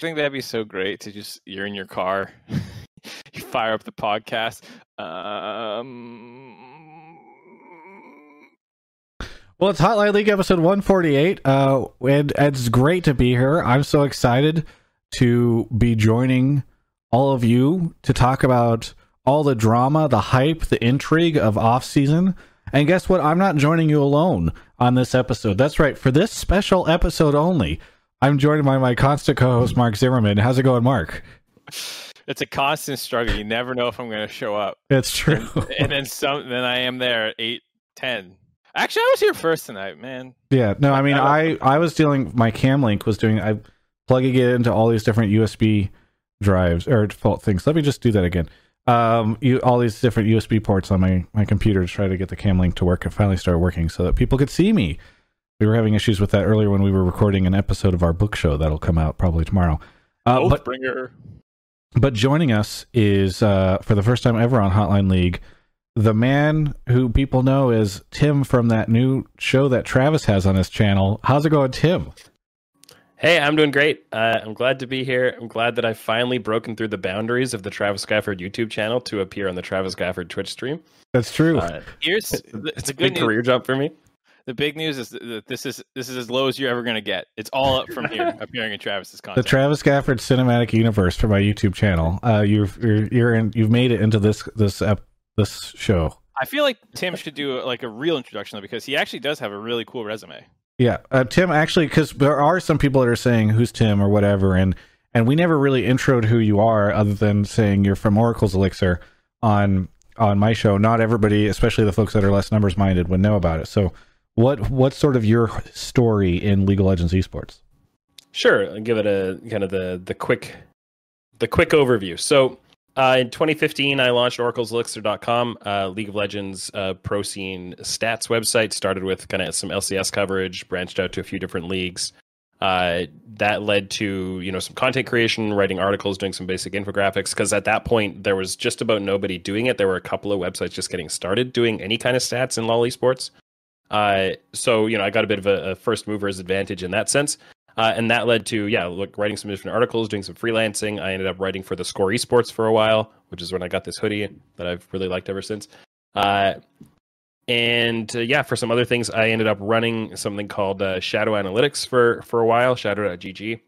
think that'd be so great to just you're in your car, you fire up the podcast. Um, Well, it's Hotline League episode 148. Uh, and it's great to be here. I'm so excited to be joining all of you to talk about all the drama, the hype, the intrigue of off season. And guess what? I'm not joining you alone on this episode. That's right. For this special episode only, I'm joined by my constant co-host Mark Zimmerman. How's it going, Mark? it's a constant struggle. You never know if I'm going to show up. It's true. and then some. Then I am there at eight ten. Actually, I was here first tonight, man. Yeah, no, I mean, I I was dealing. My Cam Link was doing. I plugging it into all these different USB drives or default things. Let me just do that again. Um, you all these different USB ports on my my computer to try to get the Cam Link to work. It finally started working so that people could see me. We were having issues with that earlier when we were recording an episode of our book show that'll come out probably tomorrow. Uh, but Oathbringer. but joining us is uh, for the first time ever on Hotline League, the man who people know is Tim from that new show that Travis has on his channel. How's it going, Tim? Hey, I'm doing great. Uh, I'm glad to be here. I'm glad that I've finally broken through the boundaries of the Travis Gafford YouTube channel to appear on the Travis Gafford Twitch stream. That's true. Uh, Here's it's the, a the good big career jump for me. The big news is that this is this is as low as you're ever going to get. It's all up from here, appearing in Travis's content. the. Travis Gafford cinematic universe for my YouTube channel. Uh, you've you're, you're in. You've made it into this this ep, this show. I feel like Tim should do like a real introduction though, because he actually does have a really cool resume. Yeah, uh, Tim. Actually, because there are some people that are saying who's Tim or whatever, and and we never really introed who you are, other than saying you're from Oracle's Elixir on on my show. Not everybody, especially the folks that are less numbers minded, would know about it. So, what what's sort of your story in League of Legends esports? Sure, I'll give it a kind of the the quick the quick overview. So uh, in 2015, I launched Oracle'sElixir.com, uh, League of Legends uh, pro scene stats website. Started with kind of some LCS coverage, branched out to a few different leagues. Uh, that led to you know some content creation, writing articles, doing some basic infographics. Because at that point, there was just about nobody doing it. There were a couple of websites just getting started doing any kind of stats in LoL esports. Uh, so you know, I got a bit of a, a first mover's advantage in that sense. Uh, and that led to yeah, look, writing some different articles, doing some freelancing. I ended up writing for the Score Esports for a while, which is when I got this hoodie that I've really liked ever since. Uh, and uh, yeah, for some other things, I ended up running something called uh, Shadow Analytics for for a while, Shadow.gg,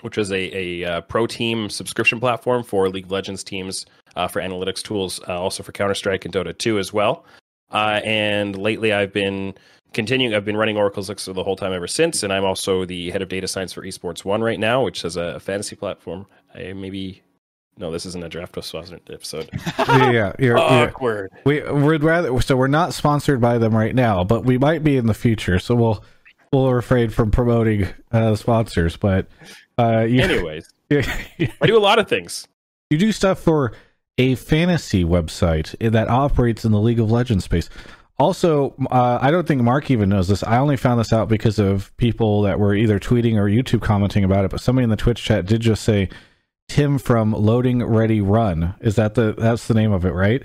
which was a a uh, pro team subscription platform for League of Legends teams uh, for analytics tools, uh, also for Counter Strike and Dota 2 as well. Uh, and lately, I've been continuing. I've been running Oracle's Elixir the whole time ever since, and I'm also the head of data science for Esports One right now, which is a fantasy platform. I maybe no, this isn't a draft episode. yeah, yeah, you're, you're, Awkward. we would rather. So we're not sponsored by them right now, but we might be in the future. So we'll we'll refrain from promoting uh, sponsors. But uh, you, Anyways, I do a lot of things. you do stuff for a fantasy website that operates in the League of Legends space. Also, uh, I don't think Mark even knows this. I only found this out because of people that were either tweeting or YouTube commenting about it. But somebody in the Twitch chat did just say Tim from Loading Ready Run. Is that the that's the name of it, right?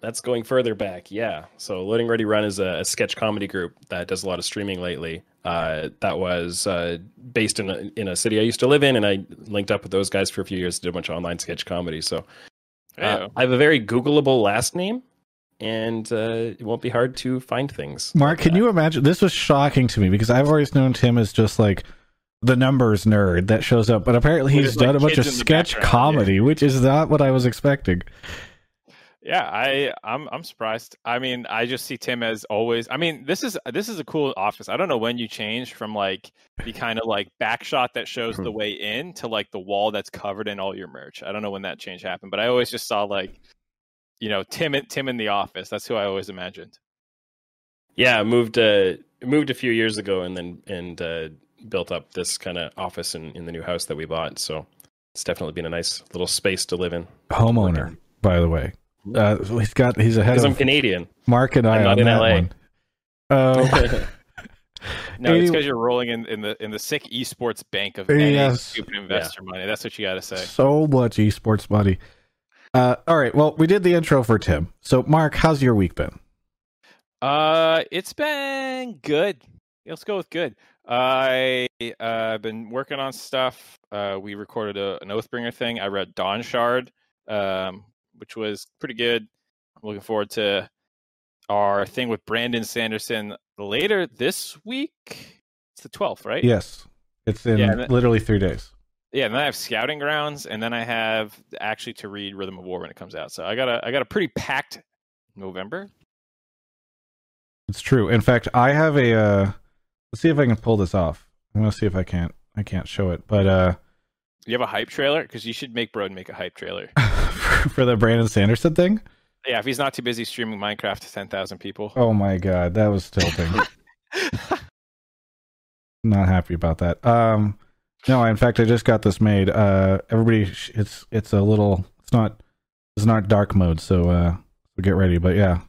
That's going further back, yeah. So Loading Ready Run is a, a sketch comedy group that does a lot of streaming lately. Uh, that was uh, based in a, in a city I used to live in, and I linked up with those guys for a few years, did a bunch of online sketch comedy. So uh. I have a very Googleable last name, and uh, it won't be hard to find things. Mark, like can that. you imagine? This was shocking to me because I've always known Tim as just like the numbers nerd that shows up, but apparently he's his, like, done a bunch of kids in the sketch background, comedy, which is not what I was expecting. Yeah, I I'm I'm surprised. I mean, I just see Tim as always. I mean, this is this is a cool office. I don't know when you changed from like the kind of like back shot that shows the way in to like the wall that's covered in all your merch. I don't know when that change happened, but I always just saw like you know Tim in- Tim in the office. That's who I always imagined. Yeah, I moved uh, moved a few years ago, and then and uh, built up this kind of office in, in the new house that we bought. So it's definitely been a nice little space to live in. Homeowner, by the way. Uh, he's got he's ahead Because I'm Canadian. Mark and I I'm not on in that LA. one. Uh, No, it's because you're rolling in, in the in the sick esports bank of any Yes. stupid investor money. That's what you got to say. so much esports money. Uh, all right, well, we did the intro for Tim. So, Mark, how's your week been? Uh, it's been good. Let's go with good. I uh, I've been working on stuff. Uh, we recorded a, an Oathbringer thing. I read Dawnshard, um, which was pretty good. I'm looking forward to our thing with Brandon Sanderson later this week. It's the 12th, right? Yes, it's in Yeah, and- literally three days. Yeah, and then I have Scouting Grounds, and then I have actually to read Rhythm of War when it comes out. So I got a I got a pretty packed November. It's true. In fact, I have a. Uh, let's see if I can pull this off. I'm gonna see if I can't. I can't show it, but uh, You have a hype trailer because you should make Broden make a hype trailer. for the Brandon Sanderson thing. Yeah, if he's not too busy streaming Minecraft to ten thousand people. Oh my god, that was tilting. Not happy about that. Um, no, in fact, I just got this made. Uh, everybody, sh- it's it's a little. It's not. It's not dark mode, so uh, so get ready. But yeah,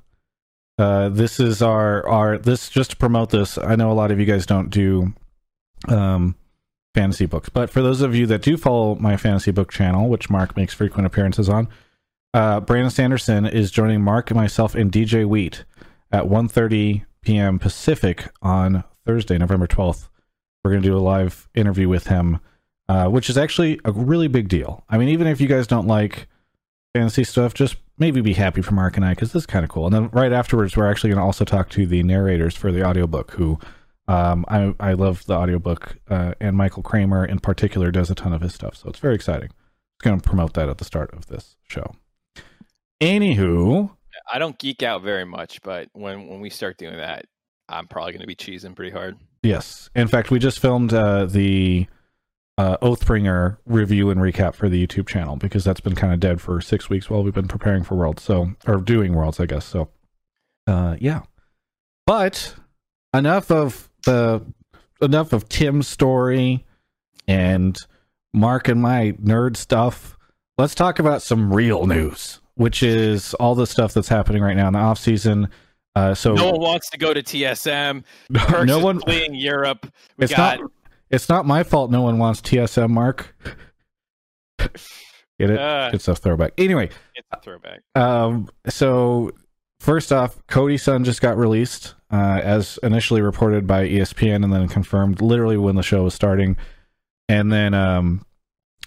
uh, this is our our this just to promote this. I know a lot of you guys don't do um fantasy books, but for those of you that do follow my fantasy book channel, which Mark makes frequent appearances on, uh, Brandon Sanderson is joining Mark and myself and DJ Wheat at 1.30 p.m. Pacific on Thursday, November 12th. We're going to do a live interview with him, uh, which is actually a really big deal. I mean, even if you guys don't like fantasy stuff, just maybe be happy for Mark and I because this is kind of cool. And then right afterwards, we're actually going to also talk to the narrators for the audiobook who um, I, I love the audiobook, uh, and Michael Kramer in particular does a ton of his stuff. So it's very exciting. It's going to promote that at the start of this show. Anywho, I don't geek out very much, but when when we start doing that, I'm probably going to be cheesing pretty hard. Yes. In fact, we just filmed uh, the uh, Oathbringer review and recap for the YouTube channel because that's been kind of dead for six weeks while we've been preparing for Worlds. So, or doing Worlds, I guess. So, uh, yeah. But enough of the enough of Tim's story and Mark and my nerd stuff. Let's talk about some real news, which is all the stuff that's happening right now in the off season. Uh, so No one wants to go to TSM. no, Perkz no one fleeing Europe. We it's got not it's not my fault no one wants TSM mark. Get it? uh, It's a throwback. Anyway, it's a throwback. um so first off, Cody Sun just got released uh as initially reported by ESPN and then confirmed literally when the show was starting. And then um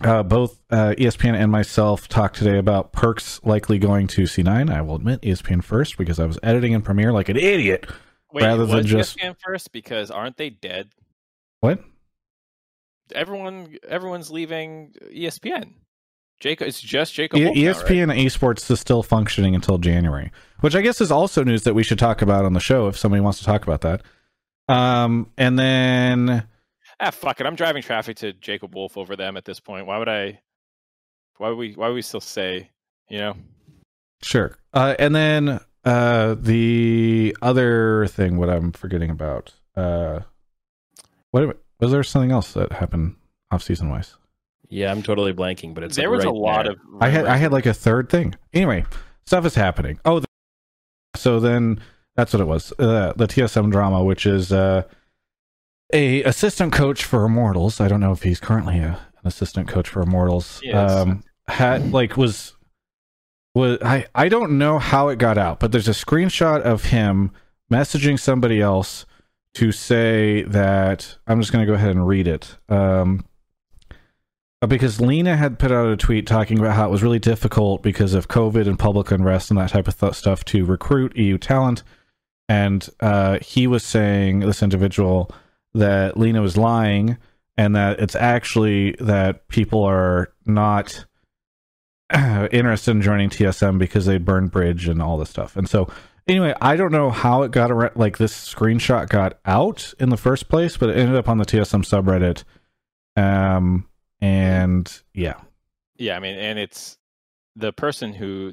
uh, both uh, ESPN and myself talked today about Perkz likely going to C9. I will admit ESPN first because I was editing in Premiere like an idiot. Wait, Rather than just- ESPN first because aren't they dead? What? Everyone, everyone's leaving ESPN. Jacob, it's just Jacob. E- Wolf now, right? ESPN esports is still functioning until January, which I guess is also news that we should talk about on the show if somebody wants to talk about that. Um, and then Ah, fuck it. I'm driving traffic to Jacob Wolf over them at this point. Why would I? Why would we? Why would we still say? You know, sure, uh, and then uh, the other thing, what I'm forgetting about, uh, what was there something else that happened off season wise? Yeah, I'm totally blanking, but it's there was right a lot there. of. I had I had like a third thing. Anyway, stuff is happening. Oh, the, so then that's what it was. Uh, the TSM drama, which is uh, a assistant coach for Immortals. I don't know if he's currently a, an assistant coach for Immortals. Yes. Um, had like was was I I don't know how it got out, but there's a screenshot of him messaging somebody else to say that I'm just going to go ahead and read it. Um, because Leena had put out a tweet talking about how it was really difficult because of COVID and public unrest and that type of th- stuff to recruit EU talent. And uh, he was saying, this individual, that Leena was lying and that it's actually that people are not interested in joining TSM because they burned bridge and all this stuff. And so, anyway, I don't know how it got around, like this screenshot got out in the first place, but it ended up on the TSM subreddit. Um, and yeah, Yeah, I mean, and it's the person who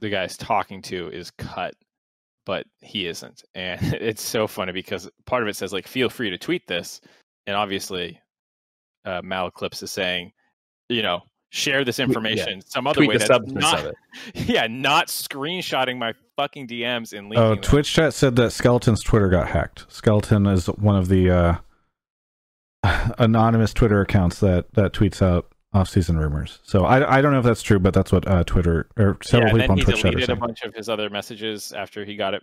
the guy's talking to is cut, but he isn't, and it's so funny because part of it says like, "Feel free to tweet this," and obviously, uh, Malaclips is saying, you know, share this yeah. information some other Tweet way the that's not, of it. yeah, not screenshotting my fucking DMs and linking Oh, them. Twitch chat said that Skeleton's Twitter got hacked. Skeleton is one of the uh, anonymous Twitter accounts that that tweets out off-season rumors. So I, I don't know if that's true, but that's what uh, Twitter or several yeah, people on he Twitch chat are deleted a bunch of his other messages after he got it.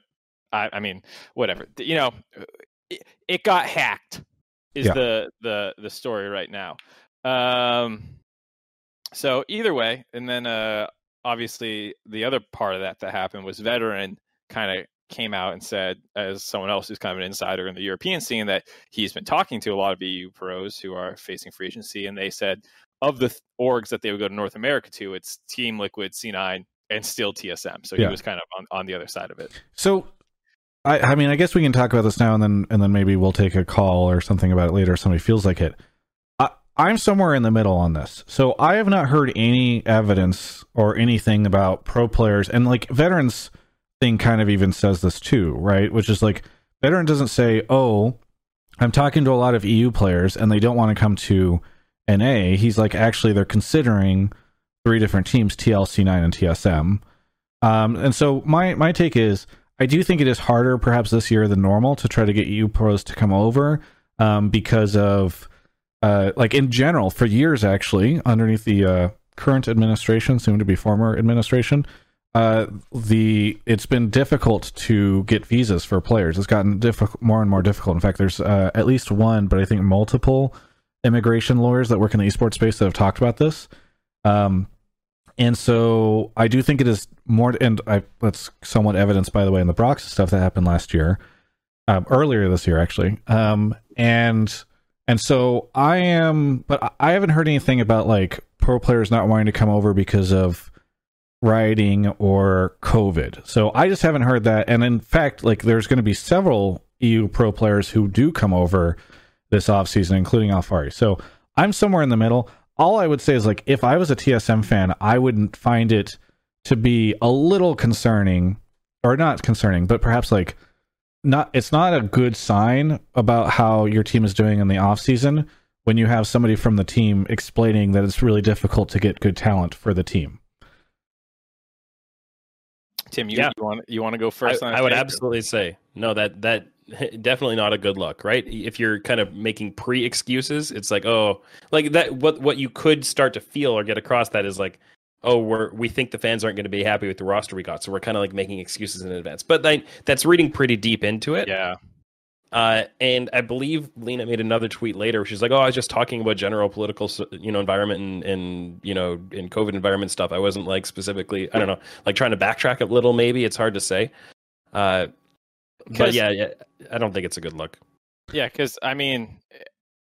I, I mean, whatever. You know, it, it got hacked. is Yeah. the the the story right now. Um, so either way, and then uh, obviously the other part of that that happened was veteran kind of came out and said, as someone else who's kind of an insider in the European scene, that he's been talking to a lot of EU pros who are facing free agency, and they said of the th- orgs that they would go to North America to, it's Team Liquid, C9, and still TSM. So Yeah. he was kind of on, on the other side of it. So, I, I mean, I guess we can talk about this now, and then and then maybe we'll take a call or something about it later. if somebody feels like it. I, I'm somewhere in the middle on this, so I have not heard any evidence or anything about pro players, and like veterans thing kind of even says this too, right? Which is like veteran doesn't say, "Oh, I'm talking to a lot of EU players, and they don't want to come to NA." He's like, actually, they're considering three different teams: TLC9 and TSM. Um, and so my my take is I do think it is harder perhaps this year than normal to try to get EU pros to come over um, because of uh, like in general for years actually underneath the uh, current administration, soon to be former administration, uh, the it's been difficult to get visas for players. It's gotten difficult, more and more difficult. In fact, there's uh, at least one, but I think multiple immigration lawyers that work in the esports space that have talked about this. Um, and so I do think it is more, and I, that's somewhat evidenced, by the way, in the Brox stuff that happened last year, um, earlier this year, actually. Um, and and so I am, but I- I haven't heard anything about like pro players not wanting to come over because of rioting or COVID. So I just haven't heard that. And in fact, like there's going to be several EU pro players who do come over this offseason, including Alphari. So I'm somewhere in the middle. All I would say is like if I was a TSM fan, I wouldn't find it to be a little concerning or not concerning, but perhaps like not it's not a good sign about how your team is doing in the off season when you have somebody from the team explaining that it's really difficult to get good talent for the team. Tim, you, Yeah. you want you want to go I, first? on I would absolutely say no. That that definitely not a good look, right? If you're kind of making pre excuses, it's like oh, like that. What what you could start to feel or get across that is like oh, we're we think the fans aren't going to be happy with the roster we got, so we're kind of like making excuses in advance. But then that's reading pretty deep into it. Yeah, Uh, and I believe Leena made another tweet later. She's like, "Oh, I was just talking about general political, you know, environment and, and you know, in COVID environment stuff. I wasn't like specifically, I don't know, like trying to backtrack a little. Maybe it's hard to say. Uh, but yeah, yeah, I don't think it's a good look. yeah. Because I mean,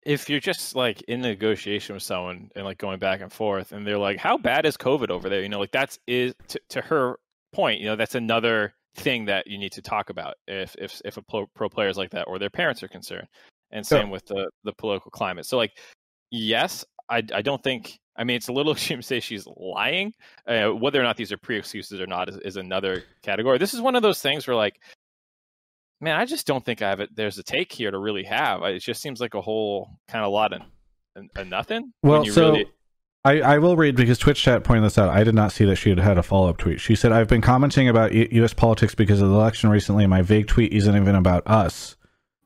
if you're just like in negotiation with someone and like going back and forth, and they're like, "How bad is COVID over there?" You know, like that's is to, to her point. You know, that's another thing that you need to talk about if if if a pro, pro is like that or their parents are concerned, and Yeah. same with the the political climate. So like, yes, I I don't think. I mean, it's a little extreme to say she's lying. Uh, whether or not these are pre excuses or not is, is another category. This is one of those things where like man, I just don't think I have it. There's a take here to really have. It just seems like a whole kind of lot of, of nothing. when Well, you so really- I, I will read because Twitch chat pointed this out. I did not see that she had had a follow up tweet. She said, I've been commenting about U- U.S. politics because of the election recently, and my vague tweet isn't even about us,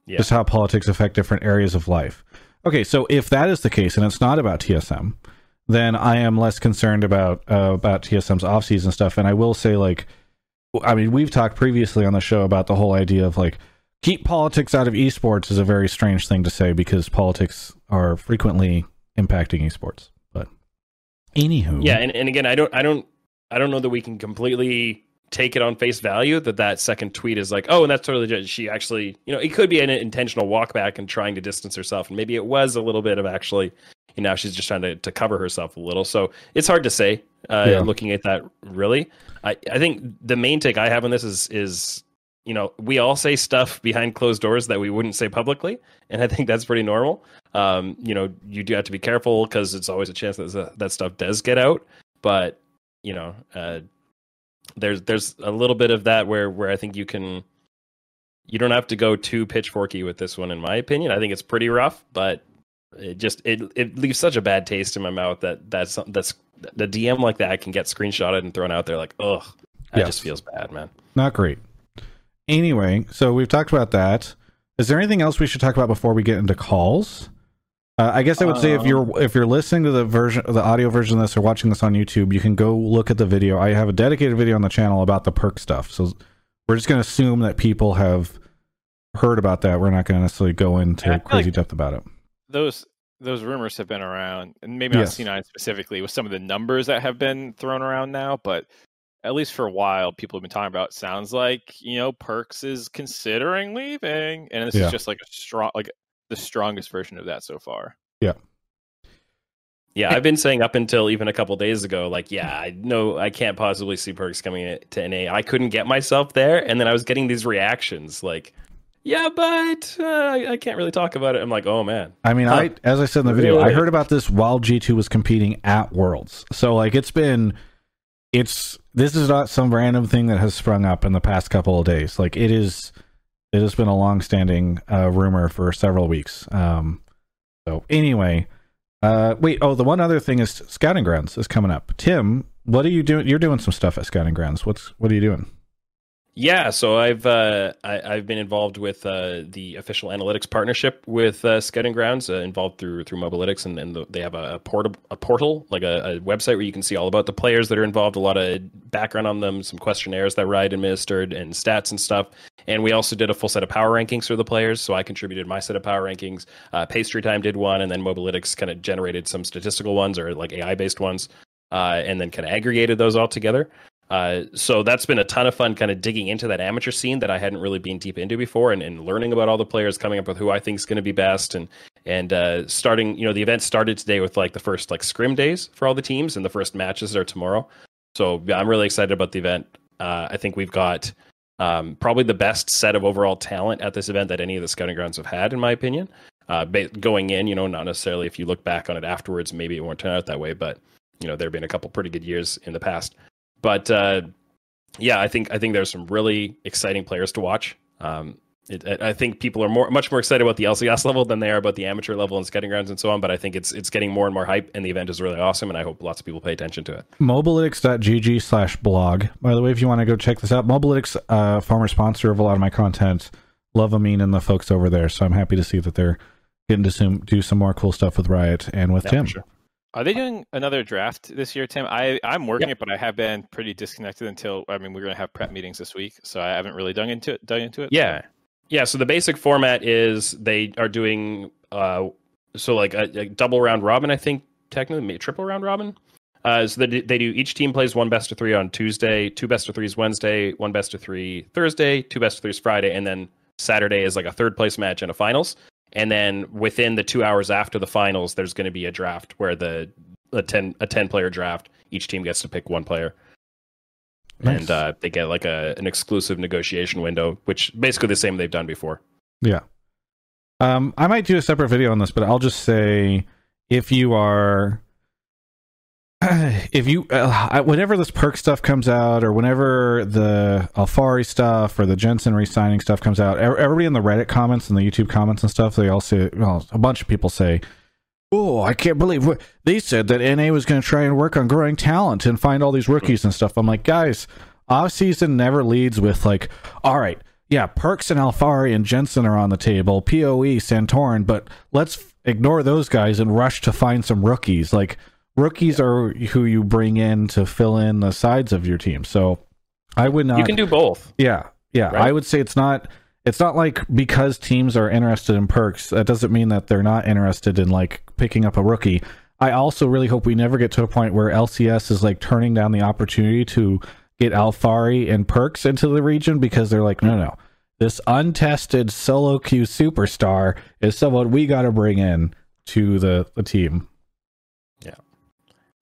Yeah. just how politics affect different areas of life. Okay, so if that is the case and it's not about TSM, then I am less concerned about uh, about TSM's offseason stuff. And I will say, like, I mean, we've talked previously on the show about the whole idea of like keep politics out of esports is a very strange thing to say because politics are frequently impacting esports. Anywho, Yeah, and, and again, I don't, I don't, I don't know that we can completely take it on face value that that second tweet is like, oh, and that's totally legit. She actually, you know, it could be an intentional walk back and trying to distance herself, and maybe it was a little bit of actually, you know, she's just trying to to cover herself a little. So it's hard to say. Uh, Yeah. Looking at that, really, I I think the main take I have on this is is you know we all say stuff behind closed doors that we wouldn't say publicly, and I think that's pretty normal. Um, you know, you do have to be careful because it's always a chance that that stuff does get out. But you know, uh, there's there's a little bit of that where where I think you can you don't have to go too pitchforky with this one, in my opinion. I think it's pretty rough, but it just it it leaves such a bad taste in my mouth that that's that's the DM like that can get screenshotted and thrown out there like ugh, that Yes. just feels bad, man. not great. Anyway, so we've talked about that. Is there anything else we should talk about before we get into calls? Uh, I guess I would say if you're if you're listening to the version, the audio version of this, or watching this on YouTube, you can go look at the video. I have a dedicated video on the channel about the perk stuff. So we're just going to assume that people have heard about that. We're not going to necessarily go into Yeah, I feel crazy like- depth about it. those those rumors have been around, and maybe not Yes. C9 specifically with some of the numbers that have been thrown around now, but at least for a while, people have been talking about. Sounds like you know Perkz is considering leaving, and this Yeah. is just like a strong, like the strongest version of that so far. Yeah, Yeah, I've been saying up until even a couple days ago, like, yeah, I know I can't possibly see Perkz coming to NA. I couldn't get myself there, and then I was getting these reactions like, yeah, but uh, I I can't really talk about it. I'm like, oh man, I mean, Huh. I as I said in the video, I heard about this while G2 was competing at Worlds. So like it's been it's this is not some random thing that has sprung up in the past couple of days. Like it is it has been a long-standing uh, rumor for several weeks. Um so anyway, uh wait, oh the one other thing is Scouting Grounds is coming up. Tim, what are you doing? You're doing some stuff at Scouting Grounds. What's what are you doing? Yeah, so I've uh, I, I've been involved with uh, the official analytics partnership with uh, Scouting Grounds, uh, involved through through Mobalytics, and, and the, they have a, a portal a portal like a, a website where you can see all about the players that are involved, a lot of background on them, some questionnaires that Riot administered, and stats and stuff. And we also did a full set of power rankings for the players, so I contributed my set of power rankings. Uh, Pastry Time did one, and then Mobalytics kind of generated some statistical ones or like AI based ones, uh, and then kind of aggregated those all together. Uh, so that's been a ton of fun kind of digging into that amateur scene that I hadn't really been deep into before and, and learning about all the players, coming up with who I think is going to be best and and uh, starting, you know, the event started today with like the first like scrim days for all the teams and the first matches are tomorrow. So yeah, I'm really excited about the event. Uh, I think we've got um, probably the best set of overall talent at this event that any of the scouting grounds have had, in my opinion. Uh, going in, you know, not necessarily if you look back on it afterwards, maybe it won't turn out that way, but you know, there have been a couple pretty good years in the past but uh, yeah, I think I think there's some really exciting players to watch. Um, it, I think people are more much more excited about the LCS level than they are about the amateur level and scouting grounds and so on. But I think it's it's getting more and more hype, and the event is really awesome, and I hope lots of people pay attention to it. mobalytics.gg slash blog. By the way, if you want to go check this out, Mobalytics, uh, former sponsor of a lot of my content, love Amin and the folks over there. So I'm happy to see that they're getting to some, do some more cool stuff with Riot and with Yeah, Tim. sure. Are they doing another draft this year, Tim? I I'm working Yep. it, but I have been pretty disconnected until I mean we're going to have prep meetings this week, so I haven't really dug into it. Dug into it. Yeah, yeah. So the basic format is they are doing uh, so like a, a double round robin. I think technically maybe triple round robin. Uh, so they they do each team plays one best of three on Tuesday, two best of threes Wednesday, one best of three Thursday, two best of threes Friday, and then Saturday is like a third place match and a finals. And then within the two hours after the finals, there's going to be a draft where the a ten a ten player draft. Each team gets to pick one player Nice. and uh, they get like a an exclusive negotiation window, which basically the same they've done before. Yeah. Um, I might do a separate video on this, but I'll just say if you are, if you, uh, whenever this perk stuff comes out, or whenever the Alphari stuff or the Jensen re-signing stuff comes out, everybody in the Reddit comments and the YouTube comments and stuff, they all say, well, a bunch of people say, "Oh, I can't believe what they said that NA was going to try and work on growing talent and find all these rookies and stuff." I'm like, guys, off season never leads with like, all right, yeah, Perkz and Alphari and Jensen are on the table, Poe, Santorin, but let's ignore those guys and rush to find some rookies. Like rookies are who you bring in to fill in the sides of your team. So I would not. you can do both. Yeah, yeah. Right? I would say it's not. It's not like because teams are interested in Perkz, that doesn't mean that they're not interested in like picking up a rookie. I also really hope we never get to a point where LCS is like turning down the opportunity to get Alphari and Perkz into the region because they're like, no, no, this untested solo queue superstar is someone we got to bring in to the the team.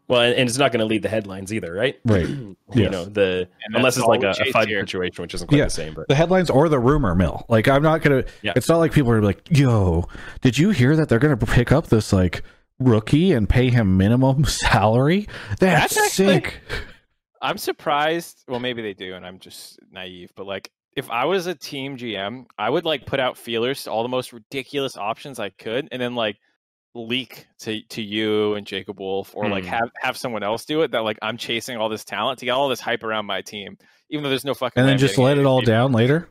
Well, and, and it's not going to lead the headlines either, right? Right. you Yes. know the unless it's like a, a chase fight here. situation, which isn't quite Yeah. the same. But the headlines or the rumor mill. Like I'm not gonna. Yeah. It's not like people are like, "Yo, did you hear that they're gonna pick up this like rookie and pay him minimum salary? That's, That's actually- sick." I'm surprised. Well, maybe they do, and I'm just naive. But like, if I was a team GM, I would like put out feelers to all the most ridiculous options I could, and then like leak to to you and Jacob Wolf, or like Hmm. have have someone else do it. That like I'm chasing all this talent to get all this hype around my team, even though there's no fucking. And then just let it all people. down later.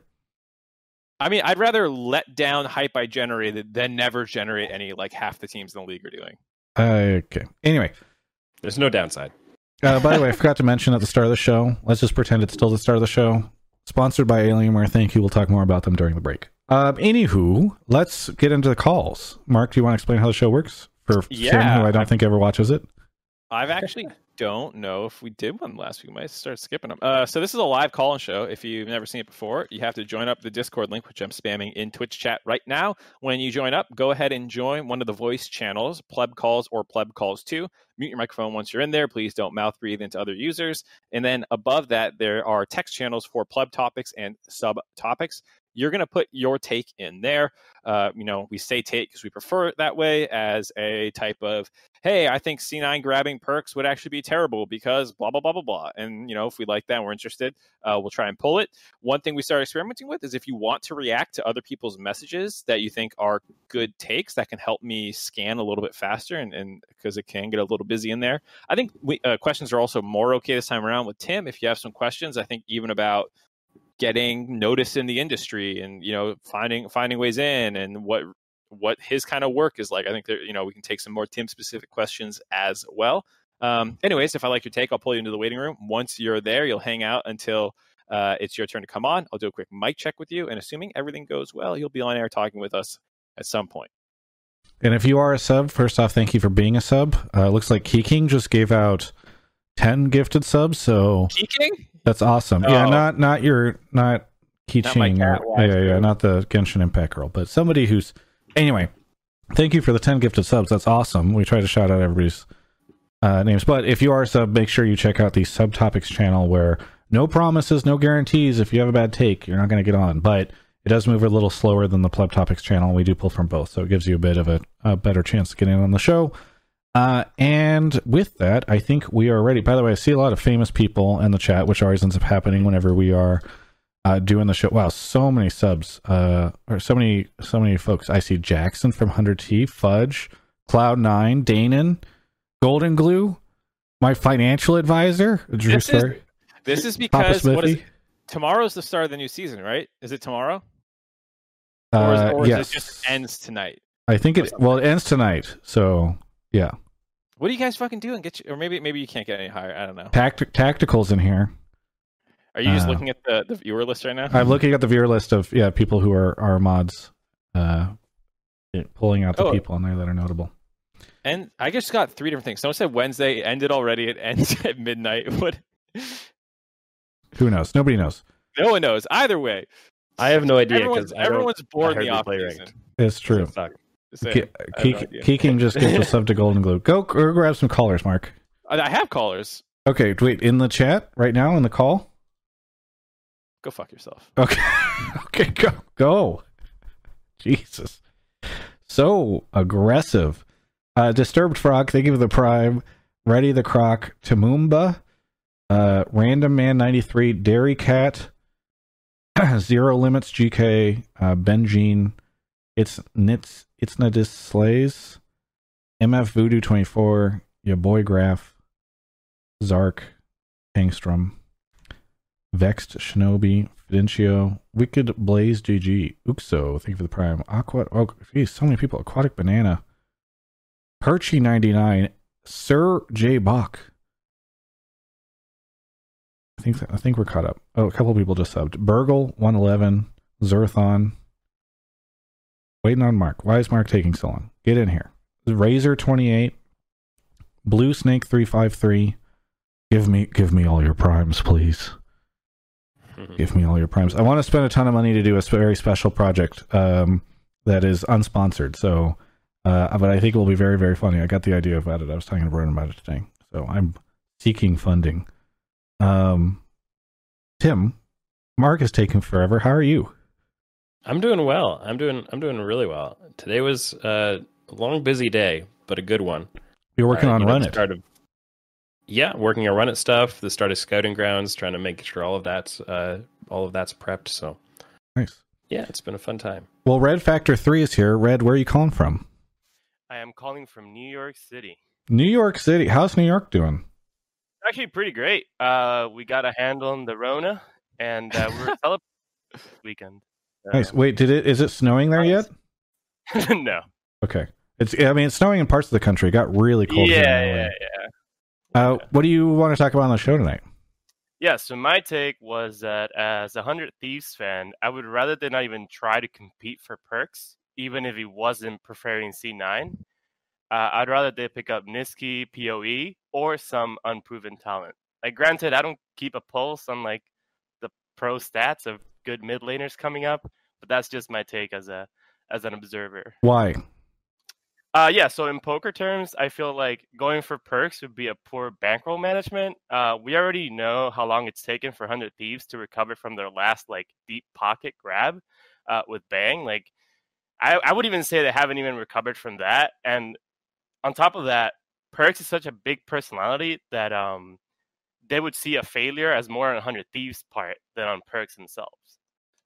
I mean, I'd rather let down hype I generated than never generate any like half the teams in the league are doing. Uh, okay. Anyway, there's no downside. uh, by the way, I forgot to mention at the start of the show. Let's just pretend it's still the start of the show. Sponsored by Alienware. Thank you. We'll talk more about them during the break. Um, anywho, let's get into the calls. Mark, do you want to explain how the show works for Yeah, Tim, who I don't I- think ever watches it? I've actually don't know if we did one last week. We might start skipping them. Uh, so this is a live call-in show. If you've never seen it before, you have to join up the Discord link, which I'm spamming in Twitch chat right now. When you join up, go ahead and join one of the voice channels, Pleb Calls or Pleb Calls 2. Mute your microphone once you're in there. Please don't mouth breathe into other users. And then above that, there are text channels for Pleb topics and sub topics. You're going to put your take in there. Uh, you know, we say take because we prefer it that way as a type of hey, I think C9 grabbing Perkz would actually be terrible because blah, blah, blah, blah, blah. And, you know, if we like that and we're interested, uh, we'll try and pull it. One thing we started experimenting with is if you want to react to other people's messages that you think are good takes, that can help me scan a little bit faster and because it can get a little busy in there. I think we, uh, questions are also more okay this time around with Tim. If you have some questions, I think even about getting noticed in the industry and you know finding finding ways in and what what his kind of work is like. I think that you know we can take some more Tim specific questions as well. Um, anyways, if I like your take, I'll pull you into the waiting room. Once you're there, you'll hang out until uh, it's your turn to come on. I'll do a quick mic check with you, and assuming everything goes well, you'll be on air talking with us at some point. And if you are a sub, first off, thank you for being a sub. Uh, looks like Key King just gave out ten gifted subs, so that's awesome. Yeah, Oh. not not your not Key Not my Ching cat or yeah, yeah, yeah, not the Genshin Impact girl, but somebody who's anyway. Thank you for the ten gifted subs. That's awesome. We try to shout out everybody's uh, names, but if you are a sub, make sure you check out the subtopics channel where no promises, no guarantees. If you have a bad take, you're not going to get on, but it does move a little slower than the pleb topics channel. We do pull from both, so it gives you a bit of a, a better chance to get in on the show. Uh, and with that, I think we are ready. By the way, I see a lot of famous people in the chat, which always ends up happening whenever we are uh, doing the show. Wow, so many subs, uh, or so many, so many folks. I see Jackson from Hundred T, Fudge, Cloud Nine, Danon, Golden Glue, my financial advisor, Drew This is This is because what is tomorrow's the start of the new season, right? Is it tomorrow, or, is, Uh, or yes, it just ends tonight? I think it. Well, it ends tonight, so yeah. What are you guys fucking doing? get you? Or maybe maybe you can't get any higher. I don't know. Tactic tacticals in here. Are you just Uh, looking at the, the viewer list right now? I'm looking at the viewer list of yeah people who are are mods, uh, pulling out the Oh. people on there that are notable. And I just got three different things. Someone said Wednesday it ended already. It ends at midnight. What? Who knows? Nobody knows. No one knows. Either way, I have no idea everyone's, because everyone's bored in the off season. It's true. So, Ke- I have no Ke- Keeking just gives a sub to Golden Glue. Go, go grab some callers, Mark. I I have callers. Okay, wait. In the chat right now in the call. Go fuck yourself. Okay, okay, go go. Jesus, so aggressive. Uh, Disturbed Frog, thank you for the prime. Ready the Croc, Tamumba, uh, Random Man ninety three, Dairy Cat, Zero Limits GK, uh, Benjine, it's Nits, it's Nadis Slays, MF Voodoo twenty four, your boy Graph, Zark, Angstrom, Vexed Shinobi, Fidencio, Wicked Blaze GG, Uxo, thank you for the prime. Aqua, oh, geez, so many people. Aquatic Banana, Perchy 99, Sir J. Bach. I think I think we're caught up. Oh, a couple people just subbed. Burgle 111, Zerthon. Waiting on Mark. Why is Mark taking so long? Get in here. Razor 28, Blue Snake 353. Give me give me all your primes, please. Give me all your primes. I want to spend a ton of money to do a very special project um, that is unsponsored. So, uh, but I think it will be very, very funny. I got the idea about it. I was talking to Brian about it today. So I'm seeking funding. Um, Tim, Mark is taking forever. How are you? I'm doing well. I'm doing I'm doing really well. Today was uh, a long, busy day, but a good one. You're working Uh, on you know, Run the It. start of- yeah, working on Run It stuff. The start of scouting grounds, trying to make sure all of that's uh, all of that's prepped. So Nice. yeah, it's been a fun time. Well, Red Factor 3 is here. Red, where are you calling from? I am calling from New York City. New York City. How's New York doing? Actually, pretty great. Uh, we got a handle on the Rona, and uh, we're celebrating this weekend. Nice. Wait, did it? Is it snowing there yet? no. Okay. It's. I mean, it's snowing in parts of the country. It got really cold. Yeah, yeah, yeah. Uh, what do you want to talk about on the show tonight? Yeah, so my take was that as a Hundred Thieves fan, I would rather they not even try to compete for Perkz, even if he wasn't preferring C9. Uh, I'd rather they pick up Nisqy, PoE, or some unproven talent. Like, granted, I don't keep a pulse on like the pro stats of good mid laners coming up, but that's just my take as a as an observer. Why? Uh, yeah. So in poker terms, I feel like going for Perkz would be a poor bankroll management. Uh, we already know how long it's taken for Hundred Thieves to recover from their last like deep pocket grab uh, with Bang. Like, I, I would even say they haven't even recovered from that. And on top of that, Perkz is such a big personality that um they would see a failure as more on Hundred Thieves' part than on Perkz themselves.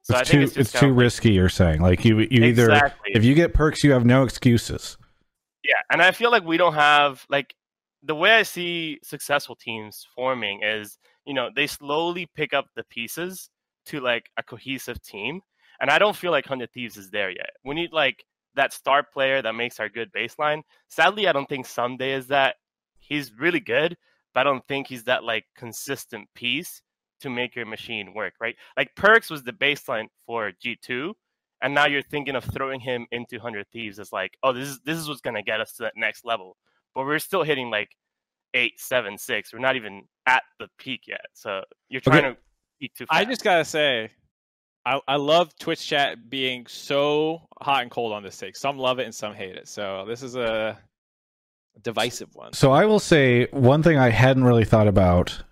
So it's too it's, it's too risky. You're saying like you you exactly. either if you get Perkz, you have no excuses. Yeah, and I feel like we don't have like the way I see successful teams forming is, you know, they slowly pick up the pieces to like a cohesive team. And I don't feel like Hundred Thieves is there yet. We need like that star player that makes our good baseline. Sadly, I don't think Ssumday is that. He's really good, but I don't think he's that like consistent piece to make your machine work, right? Like Perkz was the baseline for G2, and now you're thinking of throwing him into Hundred Thieves as like, oh, this is this is what's gonna get us to that next level. But we're still hitting like eight, seven, six. We're not even at the peak yet. So you're trying okay. to eat too fast. I just gotta say, I, I love Twitch chat being so hot and cold on this take. Some love it and some hate it. So this is a divisive one. So I will say one thing I hadn't really thought about,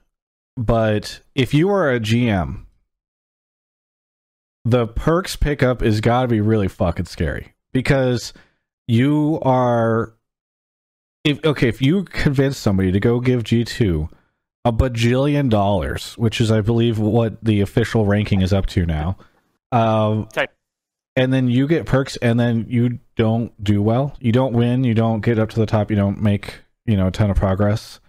but if you are a GM the Perkz pickup is got to be really fucking scary because you are if okay if you convince somebody to go give G2 a bajillion dollars which is I believe what the official ranking is up to now um and then you get Perkz and then you don't do well you don't win you don't get up to the top you don't make you know a ton of progress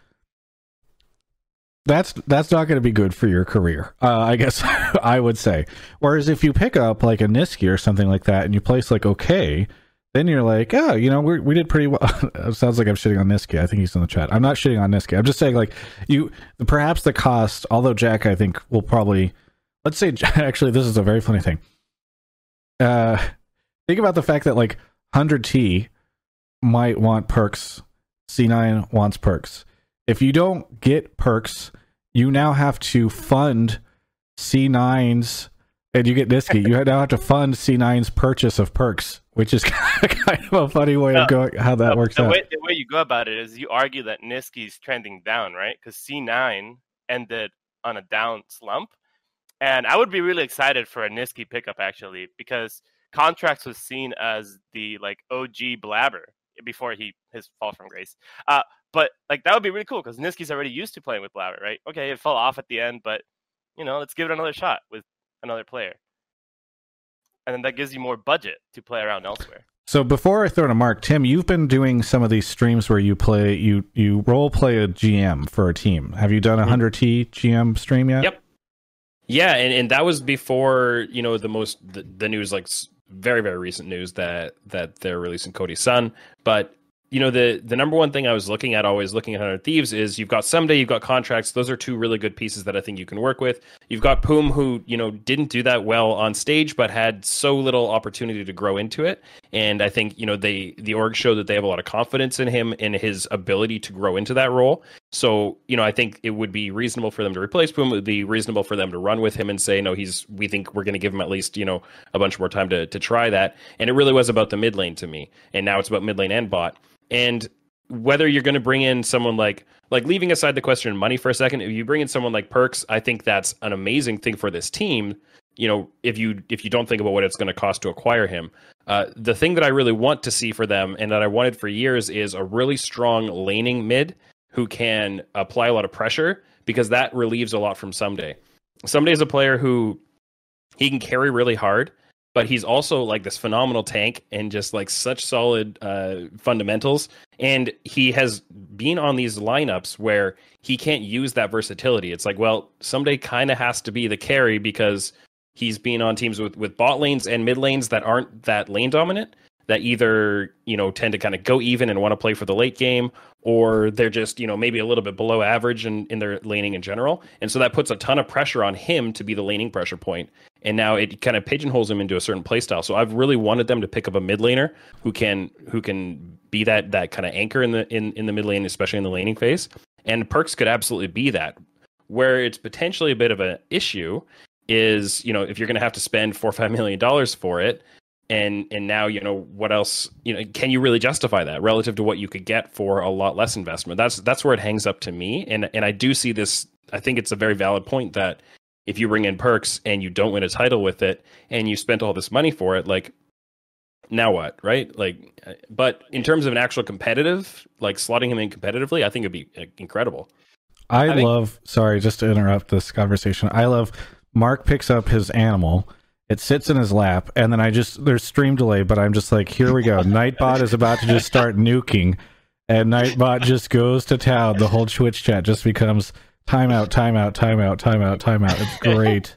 that's that's not going to be good for your career. Uh, I guess I would say. Whereas if you pick up like a Nisqy or something like that, and you place like okay, then you're like, oh, you know, we we did pretty well. sounds like I'm shitting on Nisqy. I think he's in the chat. I'm not shitting on Nisqy. I'm just saying like you perhaps the cost. Although Jack, I think will probably let's say actually this is a very funny thing. Uh, think about the fact that like 100T might want Perkz. C9 wants Perkz. if you don't get Perkz, you now have to fund C9's and you get Nisqy. You now have to fund C9's purchase of Perkz, which is kind of a funny way no, of going how that no, works the out. Way, the way you go about it is you argue that Nisqy's trending down, right? Because C9 ended on a down slump. And I would be really excited for a Nisqy pickup actually, because Contractz was seen as the like OG blabber before he his fall from grace. Uh, but like that would be really cool because Nisqy's already used to playing with Blabber, right? Okay, it fell off at the end, but you know, let's give it another shot with another player. And then that gives you more budget to play around elsewhere. So before I throw to Mark, Tim, you've been doing some of these streams where you play you you role play a GM for a team. Have you done a mm-hmm. hundred T GM stream yet? Yep. Yeah, and, and that was before you know the most the, the news like very very recent news that that they're releasing Cody Sun, but you know the the number one thing I was looking at always looking at Hundred Thieves is you've got Ssumday you've got Contractz. Those are two really good pieces that I think you can work with. You've got Poom, who you know didn't do that well on stage, but had so little opportunity to grow into it. And I think you know they the org showed that they have a lot of confidence in him in his ability to grow into that role. So you know I think it would be reasonable for them to replace Poom. It would be reasonable for them to run with him and say no, he's we think we're going to give him at least you know a bunch more time to to try that. And it really was about the mid lane to me, and now it's about mid lane and bot. And whether you're going to bring in someone like like leaving aside the question of money for a second, if you bring in someone like Perkz, I think that's an amazing thing for this team. You know, if you if you don't think about what it's going to cost to acquire him, uh, the thing that I really want to see for them and that I wanted for years is a really strong laning mid who can apply a lot of pressure because that relieves a lot from Ssumday. Ssumday is a player who he can carry really hard, but he's also like this phenomenal tank and just like such solid uh, fundamentals. And he has been on these lineups where he can't use that versatility. It's like, well, Ssumday kind of has to be the carry because he's been on teams with, with bot lanes and mid lanes that aren't that lane dominant that either you know tend to kind of go even and want to play for the late game or they're just you know maybe a little bit below average in, in their laning in general. And so that puts a ton of pressure on him to be the laning pressure point. And now it kind of pigeonholes him into a certain playstyle so i've really wanted them to pick up a mid laner who can who can be that that kind of anchor in the in, in the mid lane especially in the laning phase. And Perkz could absolutely be that. Where it's potentially a bit of an issue is you know if you're going to have to spend four or five million dollars for it and and now you know what else you know can you really justify that relative to what you could get for a lot less investment that's that's where it hangs up to me and and i do see this i think it's a very valid point that if you bring in Perkz and you don't win a title with it and you spent all this money for it like now what right like but in terms of an actual competitive like slotting him in competitively i think it'd be incredible I, I think- love. Sorry, just to interrupt this conversation. I love. Mark picks up his animal. It sits in his lap, and then I just there's stream delay, but I'm just like, here we go. Nightbot is about to just start nuking, and Nightbot just goes to town. The whole Twitch chat just becomes timeout, timeout, timeout, timeout, timeout. It's great.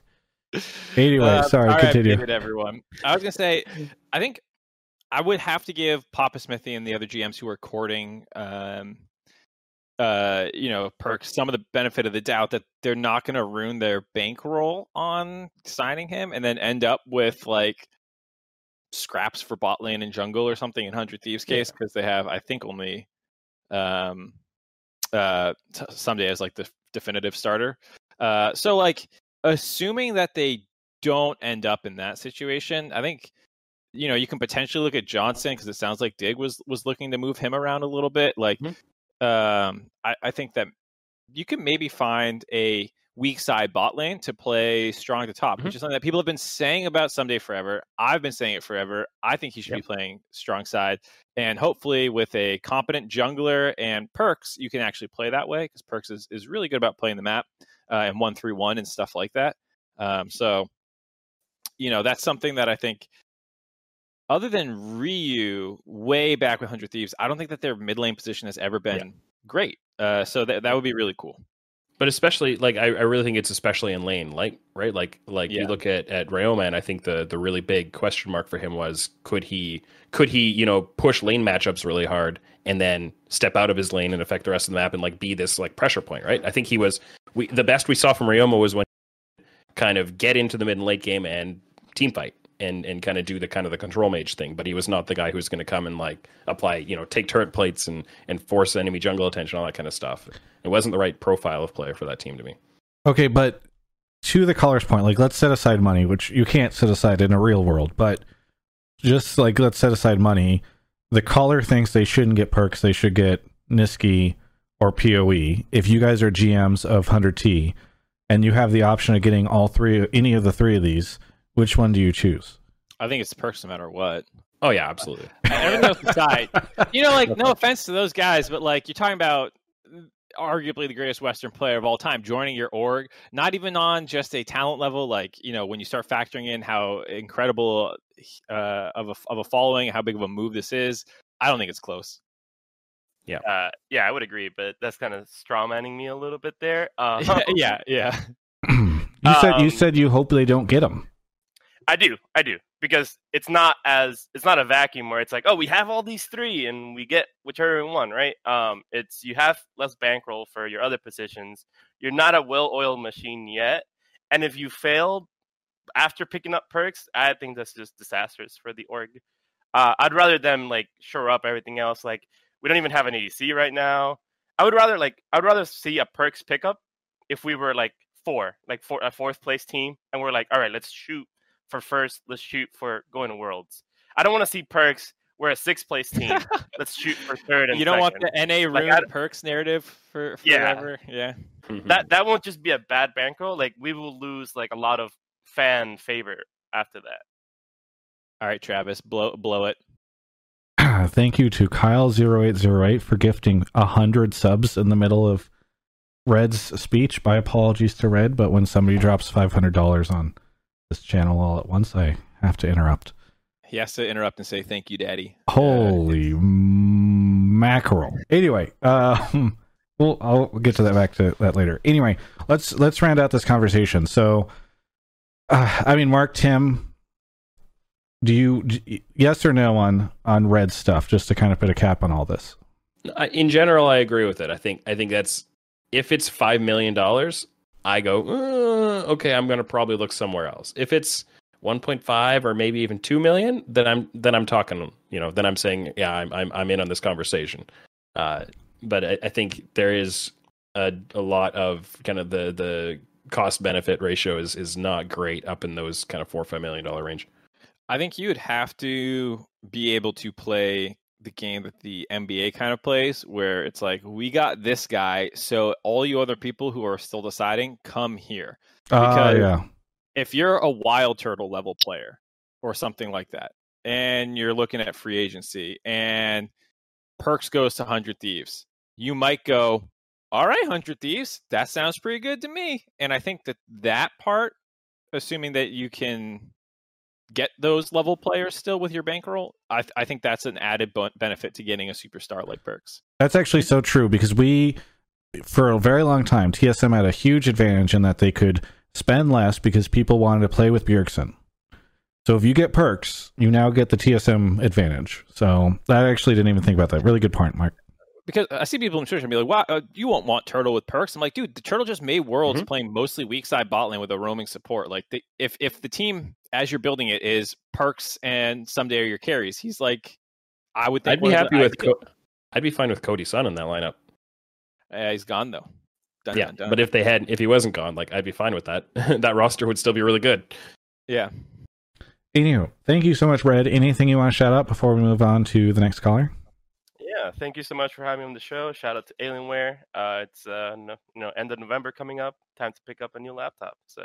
Anyway, Uh, sorry, continue. muted everyone. I was gonna say, I think I would have to give Papa Smithy and the other GMs who are courting, um, uh, you know, Perkz some of the benefit of the doubt that they're not going to ruin their bankroll on signing him and then end up with like scraps for bot lane and jungle or something in Hundred Thieves case because they have, I think, only um, uh, t- Ssumday as like the definitive starter. Uh, so like assuming that they don't end up in that situation, I think you know you can potentially look at Johnsun because it sounds like Dig was was looking to move him around a little bit. Like, Mhm. Um, I, I think that you can maybe find a weak side bot lane to play strong at the top, which is something that people have been saying about Ssumday forever. I've been saying it forever. I think he should Yep. be playing strong side, and hopefully with a competent jungler and Perkz, you can actually play that way because Perkz is, is really good about playing the map uh, and one through one and stuff like that. Um, so, you know, that's something that I think, other than Ryu, way back with Hundred Thieves, I don't think that their mid lane position has ever been great. Uh, so that that would be really cool. but especially like I, I really think it's especially in lane like right like like Yeah. you look at at Ryoma and I think the the really big question mark for him was could he could he you know push lane matchups really hard and then step out of his lane and affect the rest of the map and like be this like pressure point right I think he was we the best we saw from Ryoma was when kind of get into the mid and late game and team fight and and kind of do the kind of the control mage thing but he was not the guy who was going to come and like apply you know take turret plates and and force enemy jungle attention all that kind of stuff it wasn't the right profile of player for that team to me Okay, but to the caller's point, like let's set aside money, which you can't set aside in a real world, but just like let's set aside money. The caller thinks they shouldn't get Perkz, they should get Nisqy or PoE. If you guys are GMs of 100T and you have the option of getting all three any of the three of these, which one do you choose? I think it's Perkz no matter what. oh yeah absolutely Everything else aside, you know, like no offense to those guys, but like you're talking about arguably the greatest Western player of all time joining your org, not even on just a talent level. Like you know, when you start factoring in how incredible uh, of a of a following, how big of a move this is, I don't think it's close. Yeah, uh, yeah, I would agree, but that's kind of straw manning me a little bit there. Uh, yeah, yeah. you said you Um, said you hope they don't get them. I do, I do, because it's not as it's not a vacuum where it's like, oh, we have all these three and we get whichever one, right? Um, it's you have less bankroll for your other positions. You're not a well-oiled machine yet, and if you fail after picking up Perkz, I think that's just disastrous for the org. Uh, I'd rather them like shore up everything else. Like we don't even have an ADC right now. I would rather like I'd rather see a Perkz pickup if we were like four, like four, a fourth place team, and we're like, all right, let's shoot for first. Let's shoot for going to worlds. I don't want to see Perkz. We're a sixth place team. let's shoot for third and You don't want the NA Like, ruined I- Perkz narrative for Yeah. forever. Yeah. Mm-hmm. that that won't just be a bad bankroll. Like we will lose like a lot of fan favor after that. All right, Travis, blow blow it. Thank you to Kyle0808 for gifting a hundred subs in the middle of Red's speech. My apologies to Red, but when somebody drops five hundred dollars on this channel all at once, I have to interrupt. He has to interrupt and say thank you, Daddy. Holy mackerel! Anyway, uh, well, I'll get to that back to that later. Anyway, let's let's round out this conversation. So, uh, I mean, Mark, Tim, do you d- yes or no on on Red stuff, just to kind of put a cap on all this? In general, I agree with it. I think I think that's if it's five million dollars, I go uh, okay. I'm going to probably look somewhere else. If it's 1.5 or maybe even two million, then I'm then I'm talking. You know, then I'm saying yeah, I'm I'm, I'm in on this conversation. Uh, but I, I think there is a, a lot of kind of the the cost benefit ratio is is not great up in those kind of four or five million dollar range. I think you would have to be able to play the game that the NBA kind of plays, where it's like, we got this guy, so all you other people who are still deciding, come here. Uh, Because- yeah. If you're a WildTurtle level player or something like that, and you're looking at free agency and Perkz goes to 100 Thieves, you might go, all right, 100 Thieves, that sounds pretty good to me. And I think that that part, assuming that you can get those level players still with your bankroll, I, th- I think that's an added bon- benefit to getting a superstar like Perkz. That's actually so true because we, for a very long time, TSM had a huge advantage in that they could spend less because people wanted to play with Bjergsen. So if you get Perkz, you now get the TSM advantage. So I actually didn't even think about that. Really good point, Mark. Because I see people in Twitch and be like, "Wow, uh, you won't want Turtle with Perkz." I'm like, "Dude, the Turtle just made Worlds Mhm. playing mostly weak side bot lane with a roaming support. Like, the, if if the team as you're building it is Perkz and Ssumday are your carries, he's like, I would think I'd be happy the with ideal- Co- I'd be fine with Cody Sun in that lineup. Uh, he's gone though. Done, yeah, done, done. but if they had if he wasn't gone, like I'd be fine with that. that roster would still be really good. yeah, Anywho, thank you so much, Red. Anything you want to shout out before we move on to the next caller? Yeah, thank you so much for having me on the show. Shout out to Alienware. Uh, it's uh, no, you know end of November coming up. Time to pick up a new laptop. So